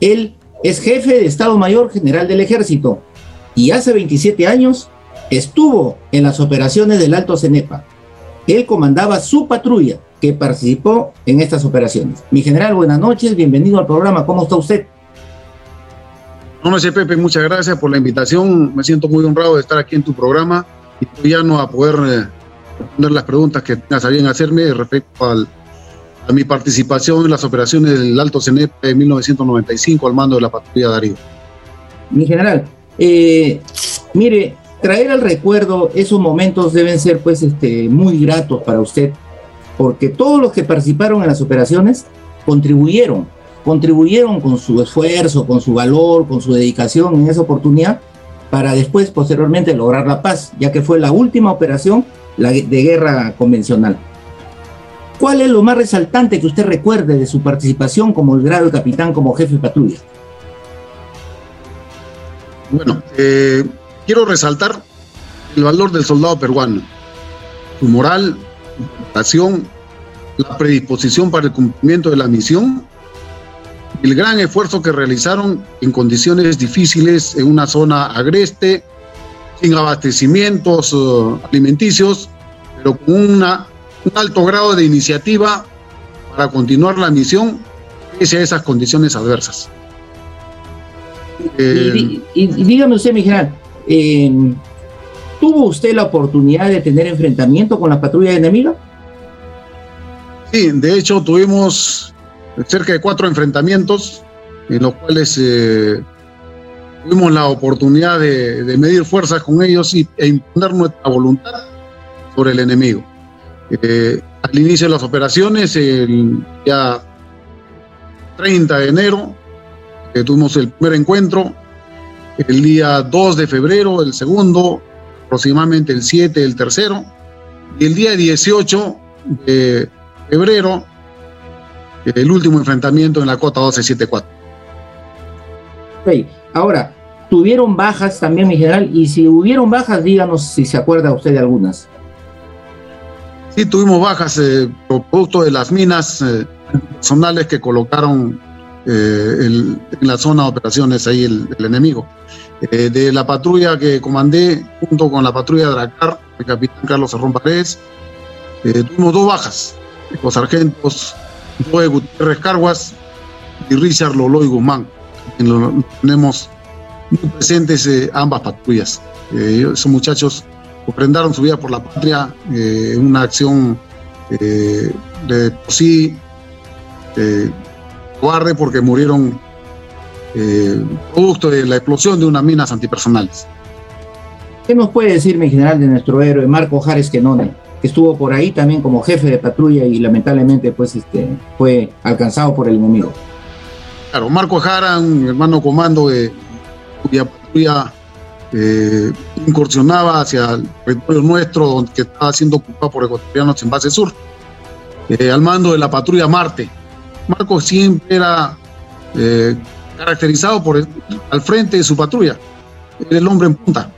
Él es jefe de Estado Mayor General del Ejército y hace 27 años estuvo en las operaciones del Alto Cenepa. Él comandaba su patrulla que participó en estas operaciones. Mi general, buenas noches, bienvenido al programa. ¿Cómo está usted? No, sé, Pepe, muchas gracias por la invitación. Me siento muy honrado de estar aquí en tu programa y ya no a poder eh, responder las preguntas que tengas a bien hacerme respecto al, a mi participación en las operaciones del Alto Cenepa de 1995 al mando de la patrulla Darío. Mi general, eh, mire, traer al recuerdo esos momentos deben ser pues este, muy gratos para usted, porque todos los que participaron en las operaciones contribuyeron, contribuyeron con su esfuerzo, con su valor, con su dedicación en esa oportunidad para después, posteriormente, lograr la paz, ya que fue la última operación de guerra convencional. ¿Cuál es lo más resaltante que usted recuerde de su participación como el grado de capitán, como jefe de patrulla? Bueno, eh, quiero resaltar el valor del soldado peruano, su moral, su pasión, la predisposición para el cumplimiento de la misión, el gran esfuerzo que realizaron en condiciones difíciles en una zona agreste, sin abastecimientos uh, alimenticios, pero con una, un alto grado de iniciativa para continuar la misión pese a esas condiciones adversas. Eh, y, dígame usted, mi general, eh, ¿tuvo usted la oportunidad de tener enfrentamiento con la patrulla enemiga? Sí, de hecho tuvimos cerca de cuatro enfrentamientos en los cuales eh, tuvimos la oportunidad de, medir fuerzas con ellos y, e imponer nuestra voluntad sobre el enemigo. al inicio de las operaciones, el día 30 de enero, tuvimos el primer encuentro, el día 2 de febrero, el segundo, aproximadamente el 7, el tercero, y el día 18 de febrero, el último enfrentamiento en la cota 1274. Okay. Ahora, tuvieron bajas también, mi general, y si hubieron bajas, díganos si se acuerda usted de algunas. Sí, tuvimos bajas eh, producto de las minas eh, personales que colocaron eh, en la zona de operaciones ahí el, enemigo. Eh, de la patrulla que comandé junto con la patrulla Dracar, el capitán Carlos Serrón Paredes, eh, tuvimos dos bajas, los sargentos Joe Gutiérrez Carguas y Richard Loloy Guzmán. tenemos muy presentes ambas patrullas. esos muchachos ofrendaron su vida por la patria en una acción de sí guarde porque murieron eh, producto de la explosión de unas minas antipersonales. ¿Qué nos puede decir, mi general, de nuestro héroe Marco Jares Quenone, que estuvo por ahí también como jefe de patrulla y lamentablemente pues, este, fue alcanzado por el enemigo? Claro, Marco Jara, un hermano comando de cuya patrulla eh, incursionaba hacia el territorio nuestro, donde estaba siendo ocupado por ecuatorianos en base sur, eh, al mando de la patrulla Marte, Marco siempre era eh, caracterizado por al frente de su patrulla. Era el hombre en punta.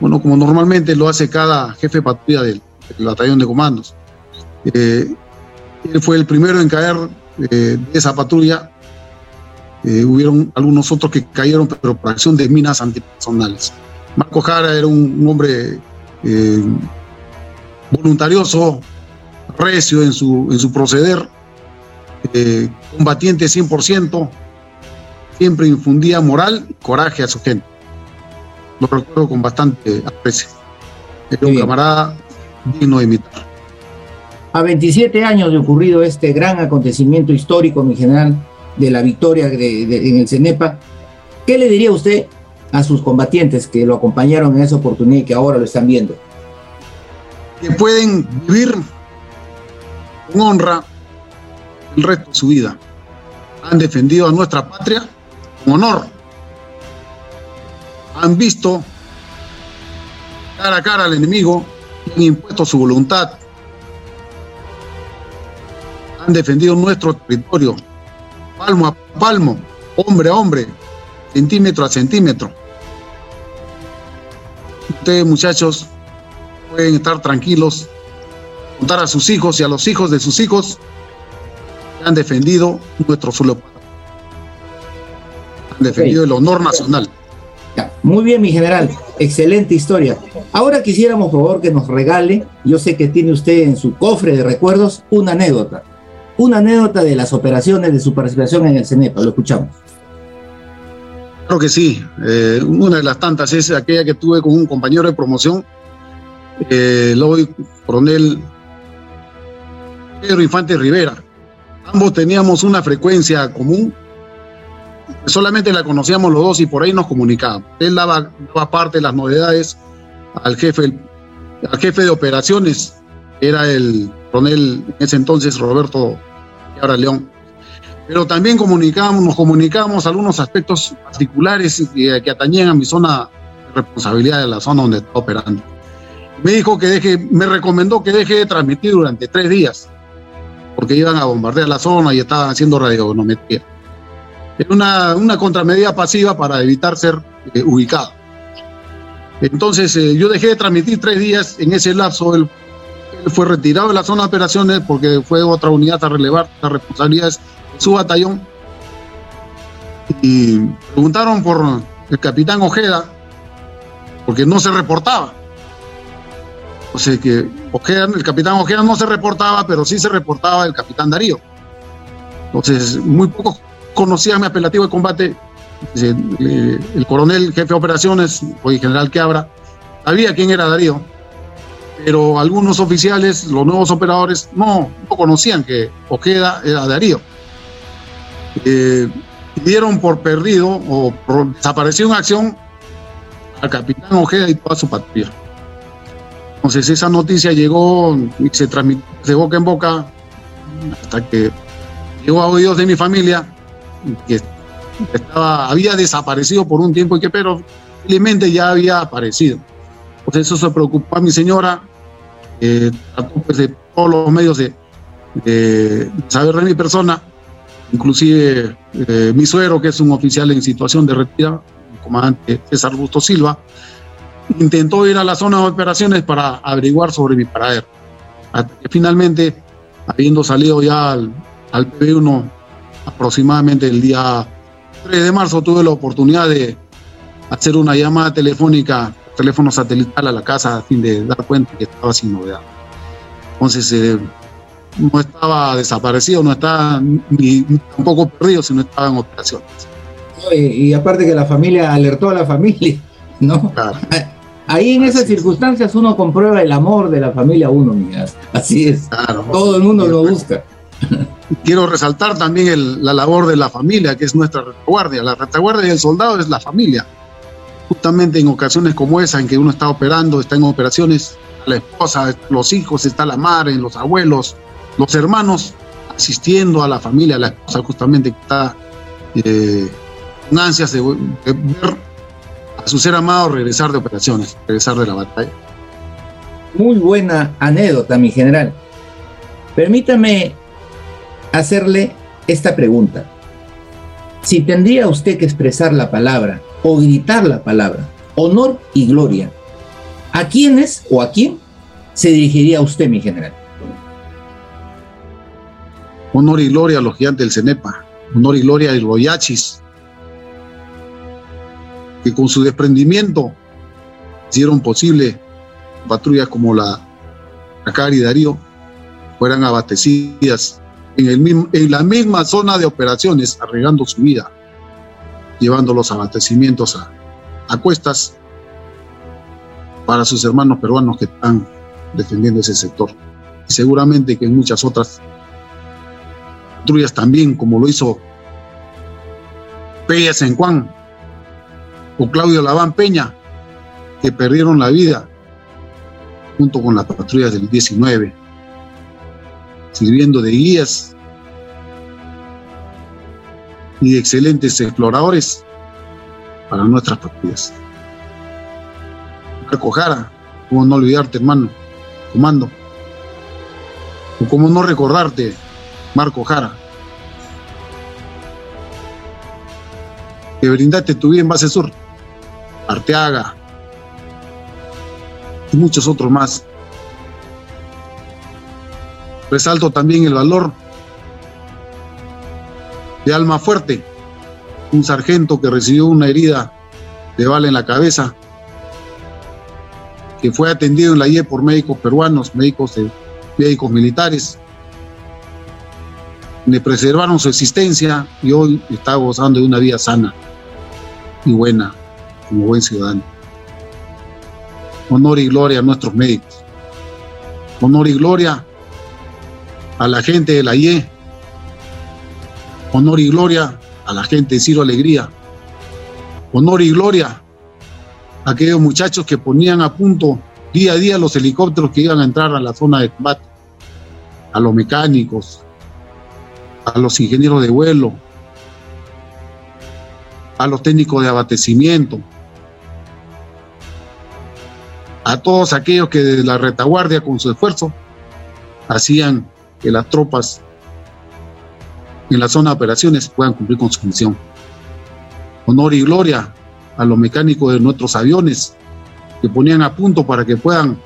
Bueno, como normalmente lo hace cada jefe de patrulla del, batallón de comandos. Eh, él fue el primero en caer eh, de esa patrulla. hubieron algunos otros que cayeron, pero por acción de minas antipersonales. Marco Jara era un, hombre voluntarioso, recio en su, en su proceder eh, combatiente 100%, siempre infundía moral y coraje a su gente. Lo recuerdo con bastante aprecio. Era un camarada digno de imitar. A 27 años de ocurrido este gran acontecimiento histórico, mi general, de la victoria en el CENEPA, ¿qué le diría usted a sus combatientes que lo acompañaron en esa oportunidad y que ahora lo están viendo? Que pueden vivir con honra el resto de su vida. Han defendido a nuestra patria con honor. Han visto cara a cara al enemigo y han impuesto su voluntad. Han defendido nuestro territorio, palmo a palmo, hombre a hombre, centímetro a centímetro. Ustedes muchachos pueden estar tranquilos, contar a sus hijos y a los hijos de sus hijos han defendido nuestro suelo. Han defendido el honor nacional. Muy bien, mi general. Excelente historia. Ahora quisiéramos, por favor, que nos regale, yo sé que tiene usted en su cofre de recuerdos, una anécdota. Una anécdota de las operaciones de su participación en el CENEPA. Lo escuchamos. Claro que sí. Eh, una de las tantas es aquella que tuve con un compañero de promoción, eh, el hoy coronel Pedro Infante Rivera ambos teníamos una frecuencia común, solamente la conocíamos los dos y por ahí nos comunicábamos. Él daba, parte de las novedades al jefe, al jefe de operaciones, era el coronel en ese entonces Roberto ahora León. Pero también comunicamos, nos comunicamos algunos aspectos particulares que, que atañían a mi zona de responsabilidad de la zona donde estaba operando. Me dijo que deje, me recomendó que deje de transmitir durante tres días, porque iban a bombardear la zona y estaban haciendo radionometría. Era una, una contramedida pasiva para evitar ser eh, ubicado. Entonces eh, yo dejé de transmitir tres días, en ese lapso él, él, fue retirado de la zona de operaciones porque fue otra unidad a relevar las responsabilidades de su batallón. Y preguntaron por el capitán Ojeda, porque no se reportaba. O sea que Ojeda, el capitán Ojeda no se reportaba, pero sí se reportaba el capitán Darío. Entonces, muy pocos conocían mi apelativo de combate. El coronel, jefe de operaciones, o el general Queabra, sabía quién era Darío, pero algunos oficiales, los nuevos operadores, no, no conocían que Ojeda era Darío. Eh, dieron por perdido o por desapareció en acción al capitán Ojeda y toda su patrulla. Entonces esa noticia llegó y se transmitió de boca en boca hasta que llegó a oídos de mi familia que estaba, había desaparecido por un tiempo y que pero felizmente ya había aparecido. Entonces eso se preocupó a mi señora, eh, trató pues, de todos los medios de, de, saber de mi persona, inclusive eh, mi suegro, que es un oficial en situación de retiro, el comandante César Busto Silva, intentó ir a la zona de operaciones para averiguar sobre mi paradero. Hasta que finalmente, habiendo salido ya al, al PB1 aproximadamente el día 3 de marzo, tuve la oportunidad de hacer una llamada telefónica, teléfono satelital a la casa a fin de dar cuenta que estaba sin novedad. Entonces, eh, no estaba desaparecido, no estaba ni, tampoco perdido, sino estaba en operaciones. Y, y aparte que la familia alertó a la familia, ¿no? Claro. Ahí en esas circunstancias uno comprueba el amor de la familia uno, mira. Así es. Claro. Todo el mundo lo busca. Quiero resaltar también el, la labor de la familia, que es nuestra retaguardia. La retaguardia del soldado es la familia. Justamente en ocasiones como esa, en que uno está operando, está en operaciones, la esposa, los hijos, está la madre, los abuelos, los hermanos, asistiendo a la familia, a la esposa justamente que está eh, con ansias de, de ver a su ser amado regresar de operaciones, regresar de la batalla. Muy buena anécdota, mi general. Permítame hacerle esta pregunta. Si tendría usted que expresar la palabra o gritar la palabra honor y gloria, ¿a quiénes o a quién se dirigiría usted, mi general? Honor y gloria a los gigantes del Cenepa, honor y gloria a los Yachis, que con su desprendimiento hicieron posible patrullas como la Acari y Darío fueran abastecidas en, el mismo, en la misma zona de operaciones, arriesgando su vida, llevando los abastecimientos a, a cuestas para sus hermanos peruanos que están defendiendo ese sector. Y seguramente que en muchas otras patrullas también, como lo hizo Peña San Juan o Claudio Laván Peña, que perdieron la vida junto con las patrullas del 19, sirviendo de guías y de excelentes exploradores para nuestras patrullas. Marco Jara, cómo no olvidarte, hermano, comando. O cómo no recordarte, Marco Jara. Que brindaste tu vida en base sur, Arteaga y muchos otros más. Resalto también el valor de Alma Fuerte, un sargento que recibió una herida de bala en la cabeza, que fue atendido en la IE por médicos peruanos, médicos, de, médicos militares. Le preservaron su existencia y hoy está gozando de una vida sana y buena, como buen ciudadano. Honor y gloria a nuestros médicos. Honor y gloria a la gente de la IE. Honor y gloria a la gente de Ciro Alegría. Honor y gloria aquellos muchachos que ponían a punto día a día los helicópteros que iban a entrar a la zona de combate, a los mecánicos, a los ingenieros de vuelo, a los técnicos de abastecimiento, a todos aquellos que desde la retaguardia con su esfuerzo hacían que las tropas en la zona de operaciones puedan cumplir con su misión. Honor y gloria a los mecánicos de nuestros aviones que ponían a punto para que puedan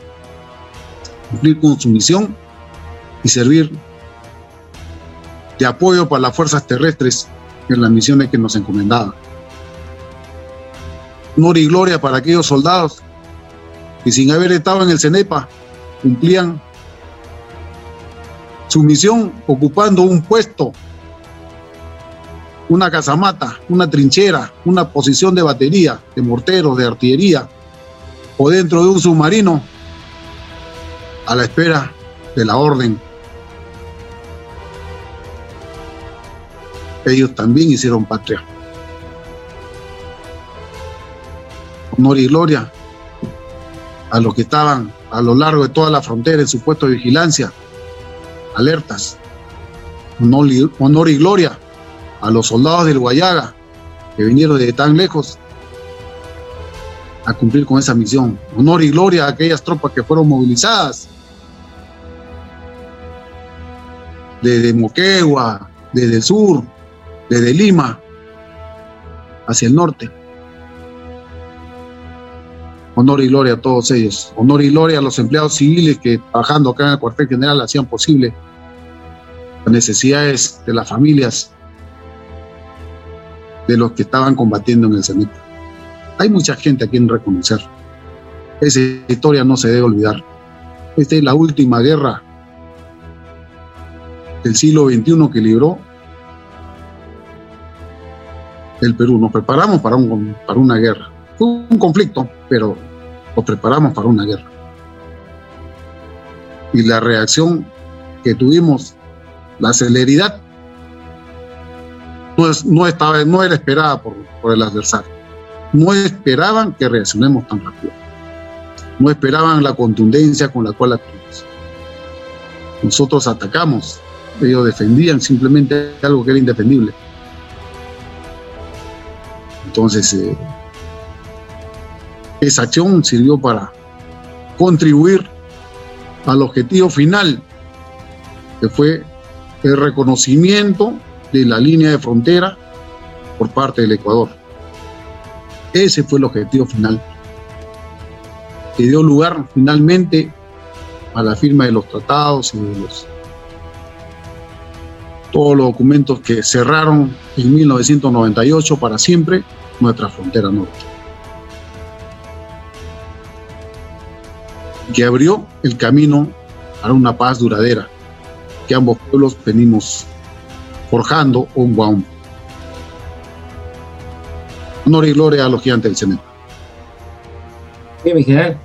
cumplir con su misión y servir de apoyo para las fuerzas terrestres en las misiones que nos encomendaban. Honor y gloria para aquellos soldados que sin haber estado en el CENEPA cumplían su misión ocupando un puesto, una casamata, una trinchera, una posición de batería, de morteros, de artillería, o dentro de un submarino, a la espera de la orden. Ellos también hicieron patria. Honor y gloria a los que estaban a lo largo de toda la frontera en su puesto de vigilancia, alertas. Honor y, gloria a los soldados del Guayaga que vinieron de tan lejos a cumplir con esa misión. Honor y gloria a aquellas tropas que fueron movilizadas desde Moquegua, desde el sur, desde Lima, hacia el norte. Honor y gloria a todos ellos. Honor y gloria a los empleados civiles que trabajando acá en el cuartel general hacían posible las necesidades de las familias de los que estaban combatiendo en el CENIT. Hay mucha gente a quien reconocer. Esa historia no se debe olvidar. Esta es la última guerra del siglo XXI que libró el Perú. Nos preparamos para, un, para una guerra. Fue un conflicto, pero nos preparamos para una guerra. Y la reacción que tuvimos, la celeridad, no, no, estaba, no era esperada por, por el adversario. No esperaban que reaccionemos tan rápido. No esperaban la contundencia con la cual actuamos. Nosotros atacamos, ellos defendían simplemente algo que era indefendible. Entonces, eh, esa acción sirvió para contribuir al objetivo final, que fue el reconocimiento de la línea de frontera por parte del Ecuador. Ese fue el objetivo final, que dio lugar finalmente a la firma de los tratados y de los, todos los documentos que cerraron en 1998 para siempre nuestra frontera norte. Que abrió el camino para una paz duradera que ambos pueblos venimos forjando un guaum. Honor y gloria a los gigantes del cemento. Bien, mi general.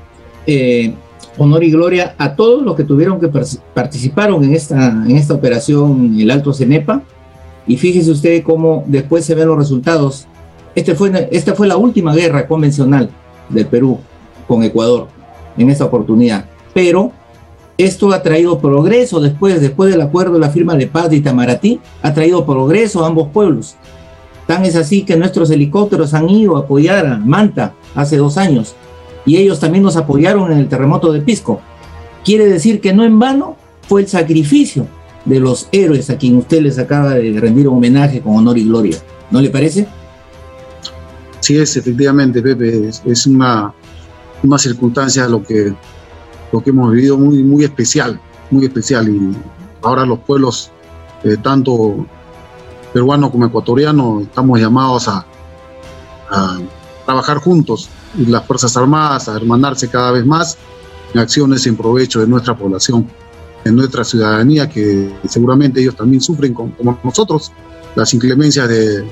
Eh, honor y gloria a todos los que tuvieron que participaron en esta, en esta operación el Alto Cenepa. Y fíjese usted cómo después se ven los resultados. Este fue, esta fue la última guerra convencional del Perú con Ecuador en esta oportunidad. Pero esto ha traído progreso después, después del acuerdo de la firma de paz de Itamaraty, ha traído progreso a ambos pueblos. Tan es así que nuestros helicópteros han ido a apoyar a Manta hace dos años y ellos también nos apoyaron en el terremoto de Pisco. Quiere decir que no en vano fue el sacrificio de los héroes a quien usted les acaba de rendir un homenaje con honor y gloria. ¿No le parece? Sí, es efectivamente, Pepe, es, una, una circunstancia lo que, lo que hemos vivido muy, muy especial, muy especial. Y ahora los pueblos, eh, tanto peruanos como ecuatorianos, estamos llamados a, a trabajar juntos y las Fuerzas Armadas a hermanarse cada vez más en acciones en provecho de nuestra población, de nuestra ciudadanía, que seguramente ellos también sufren como, nosotros, las inclemencias de,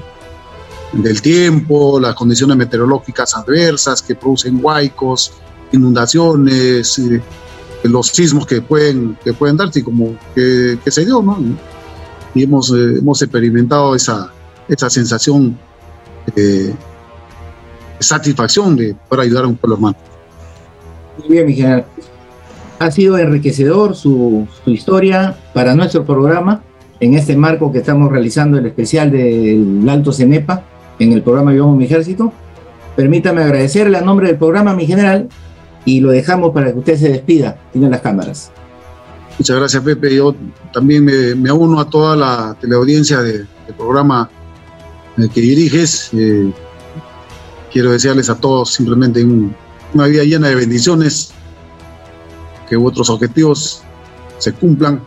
del tiempo, las condiciones meteorológicas adversas que producen huaicos, inundaciones, eh, los sismos que pueden, que pueden darse, como que, que se dio, ¿no? Y hemos, eh, hemos experimentado esa, esa sensación eh, satisfacción de poder ayudar a un pueblo hermano. Muy bien, mi general. Ha sido enriquecedor su, su historia para nuestro programa en este marco que estamos realizando el especial del Alto Cenepa en el programa Yo mi ejército. Permítame agradecerle a nombre del programa, mi general, y lo dejamos para que usted se despida. Tiene las cámaras. Muchas gracias, Pepe. Yo también me, me uno a toda la teleaudiencia de- del programa que diriges. Eh, quiero desearles a todos simplemente un- una vida llena de bendiciones, que vuestros objetivos se cumplan.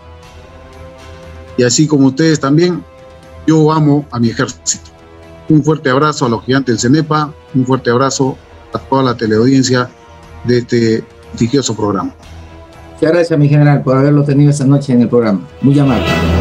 Y así como ustedes también, yo amo a mi ejército. Un fuerte abrazo a los gigantes del CENEPA, un fuerte abrazo a toda la teleaudiencia de este prestigioso programa. Muchas gracias, mi general, por haberlo tenido esta noche en el programa. Muy amable.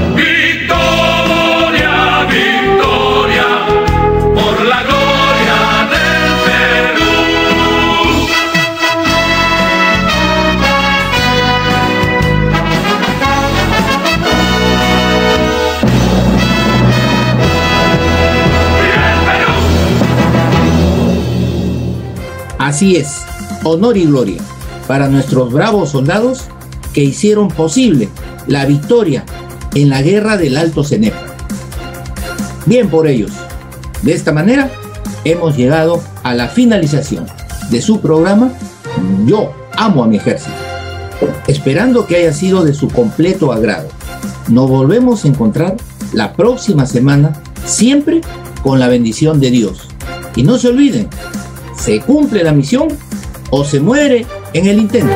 Así es, honor y gloria para nuestros bravos soldados que hicieron posible la victoria en la guerra del Alto Cenepa. Bien por ellos. De esta manera hemos llegado a la finalización de su programa Yo amo a mi ejército. Esperando que haya sido de su completo agrado. Nos volvemos a encontrar la próxima semana, siempre con la bendición de Dios. Y no se olviden, se cumple la misión o se muere en el intento.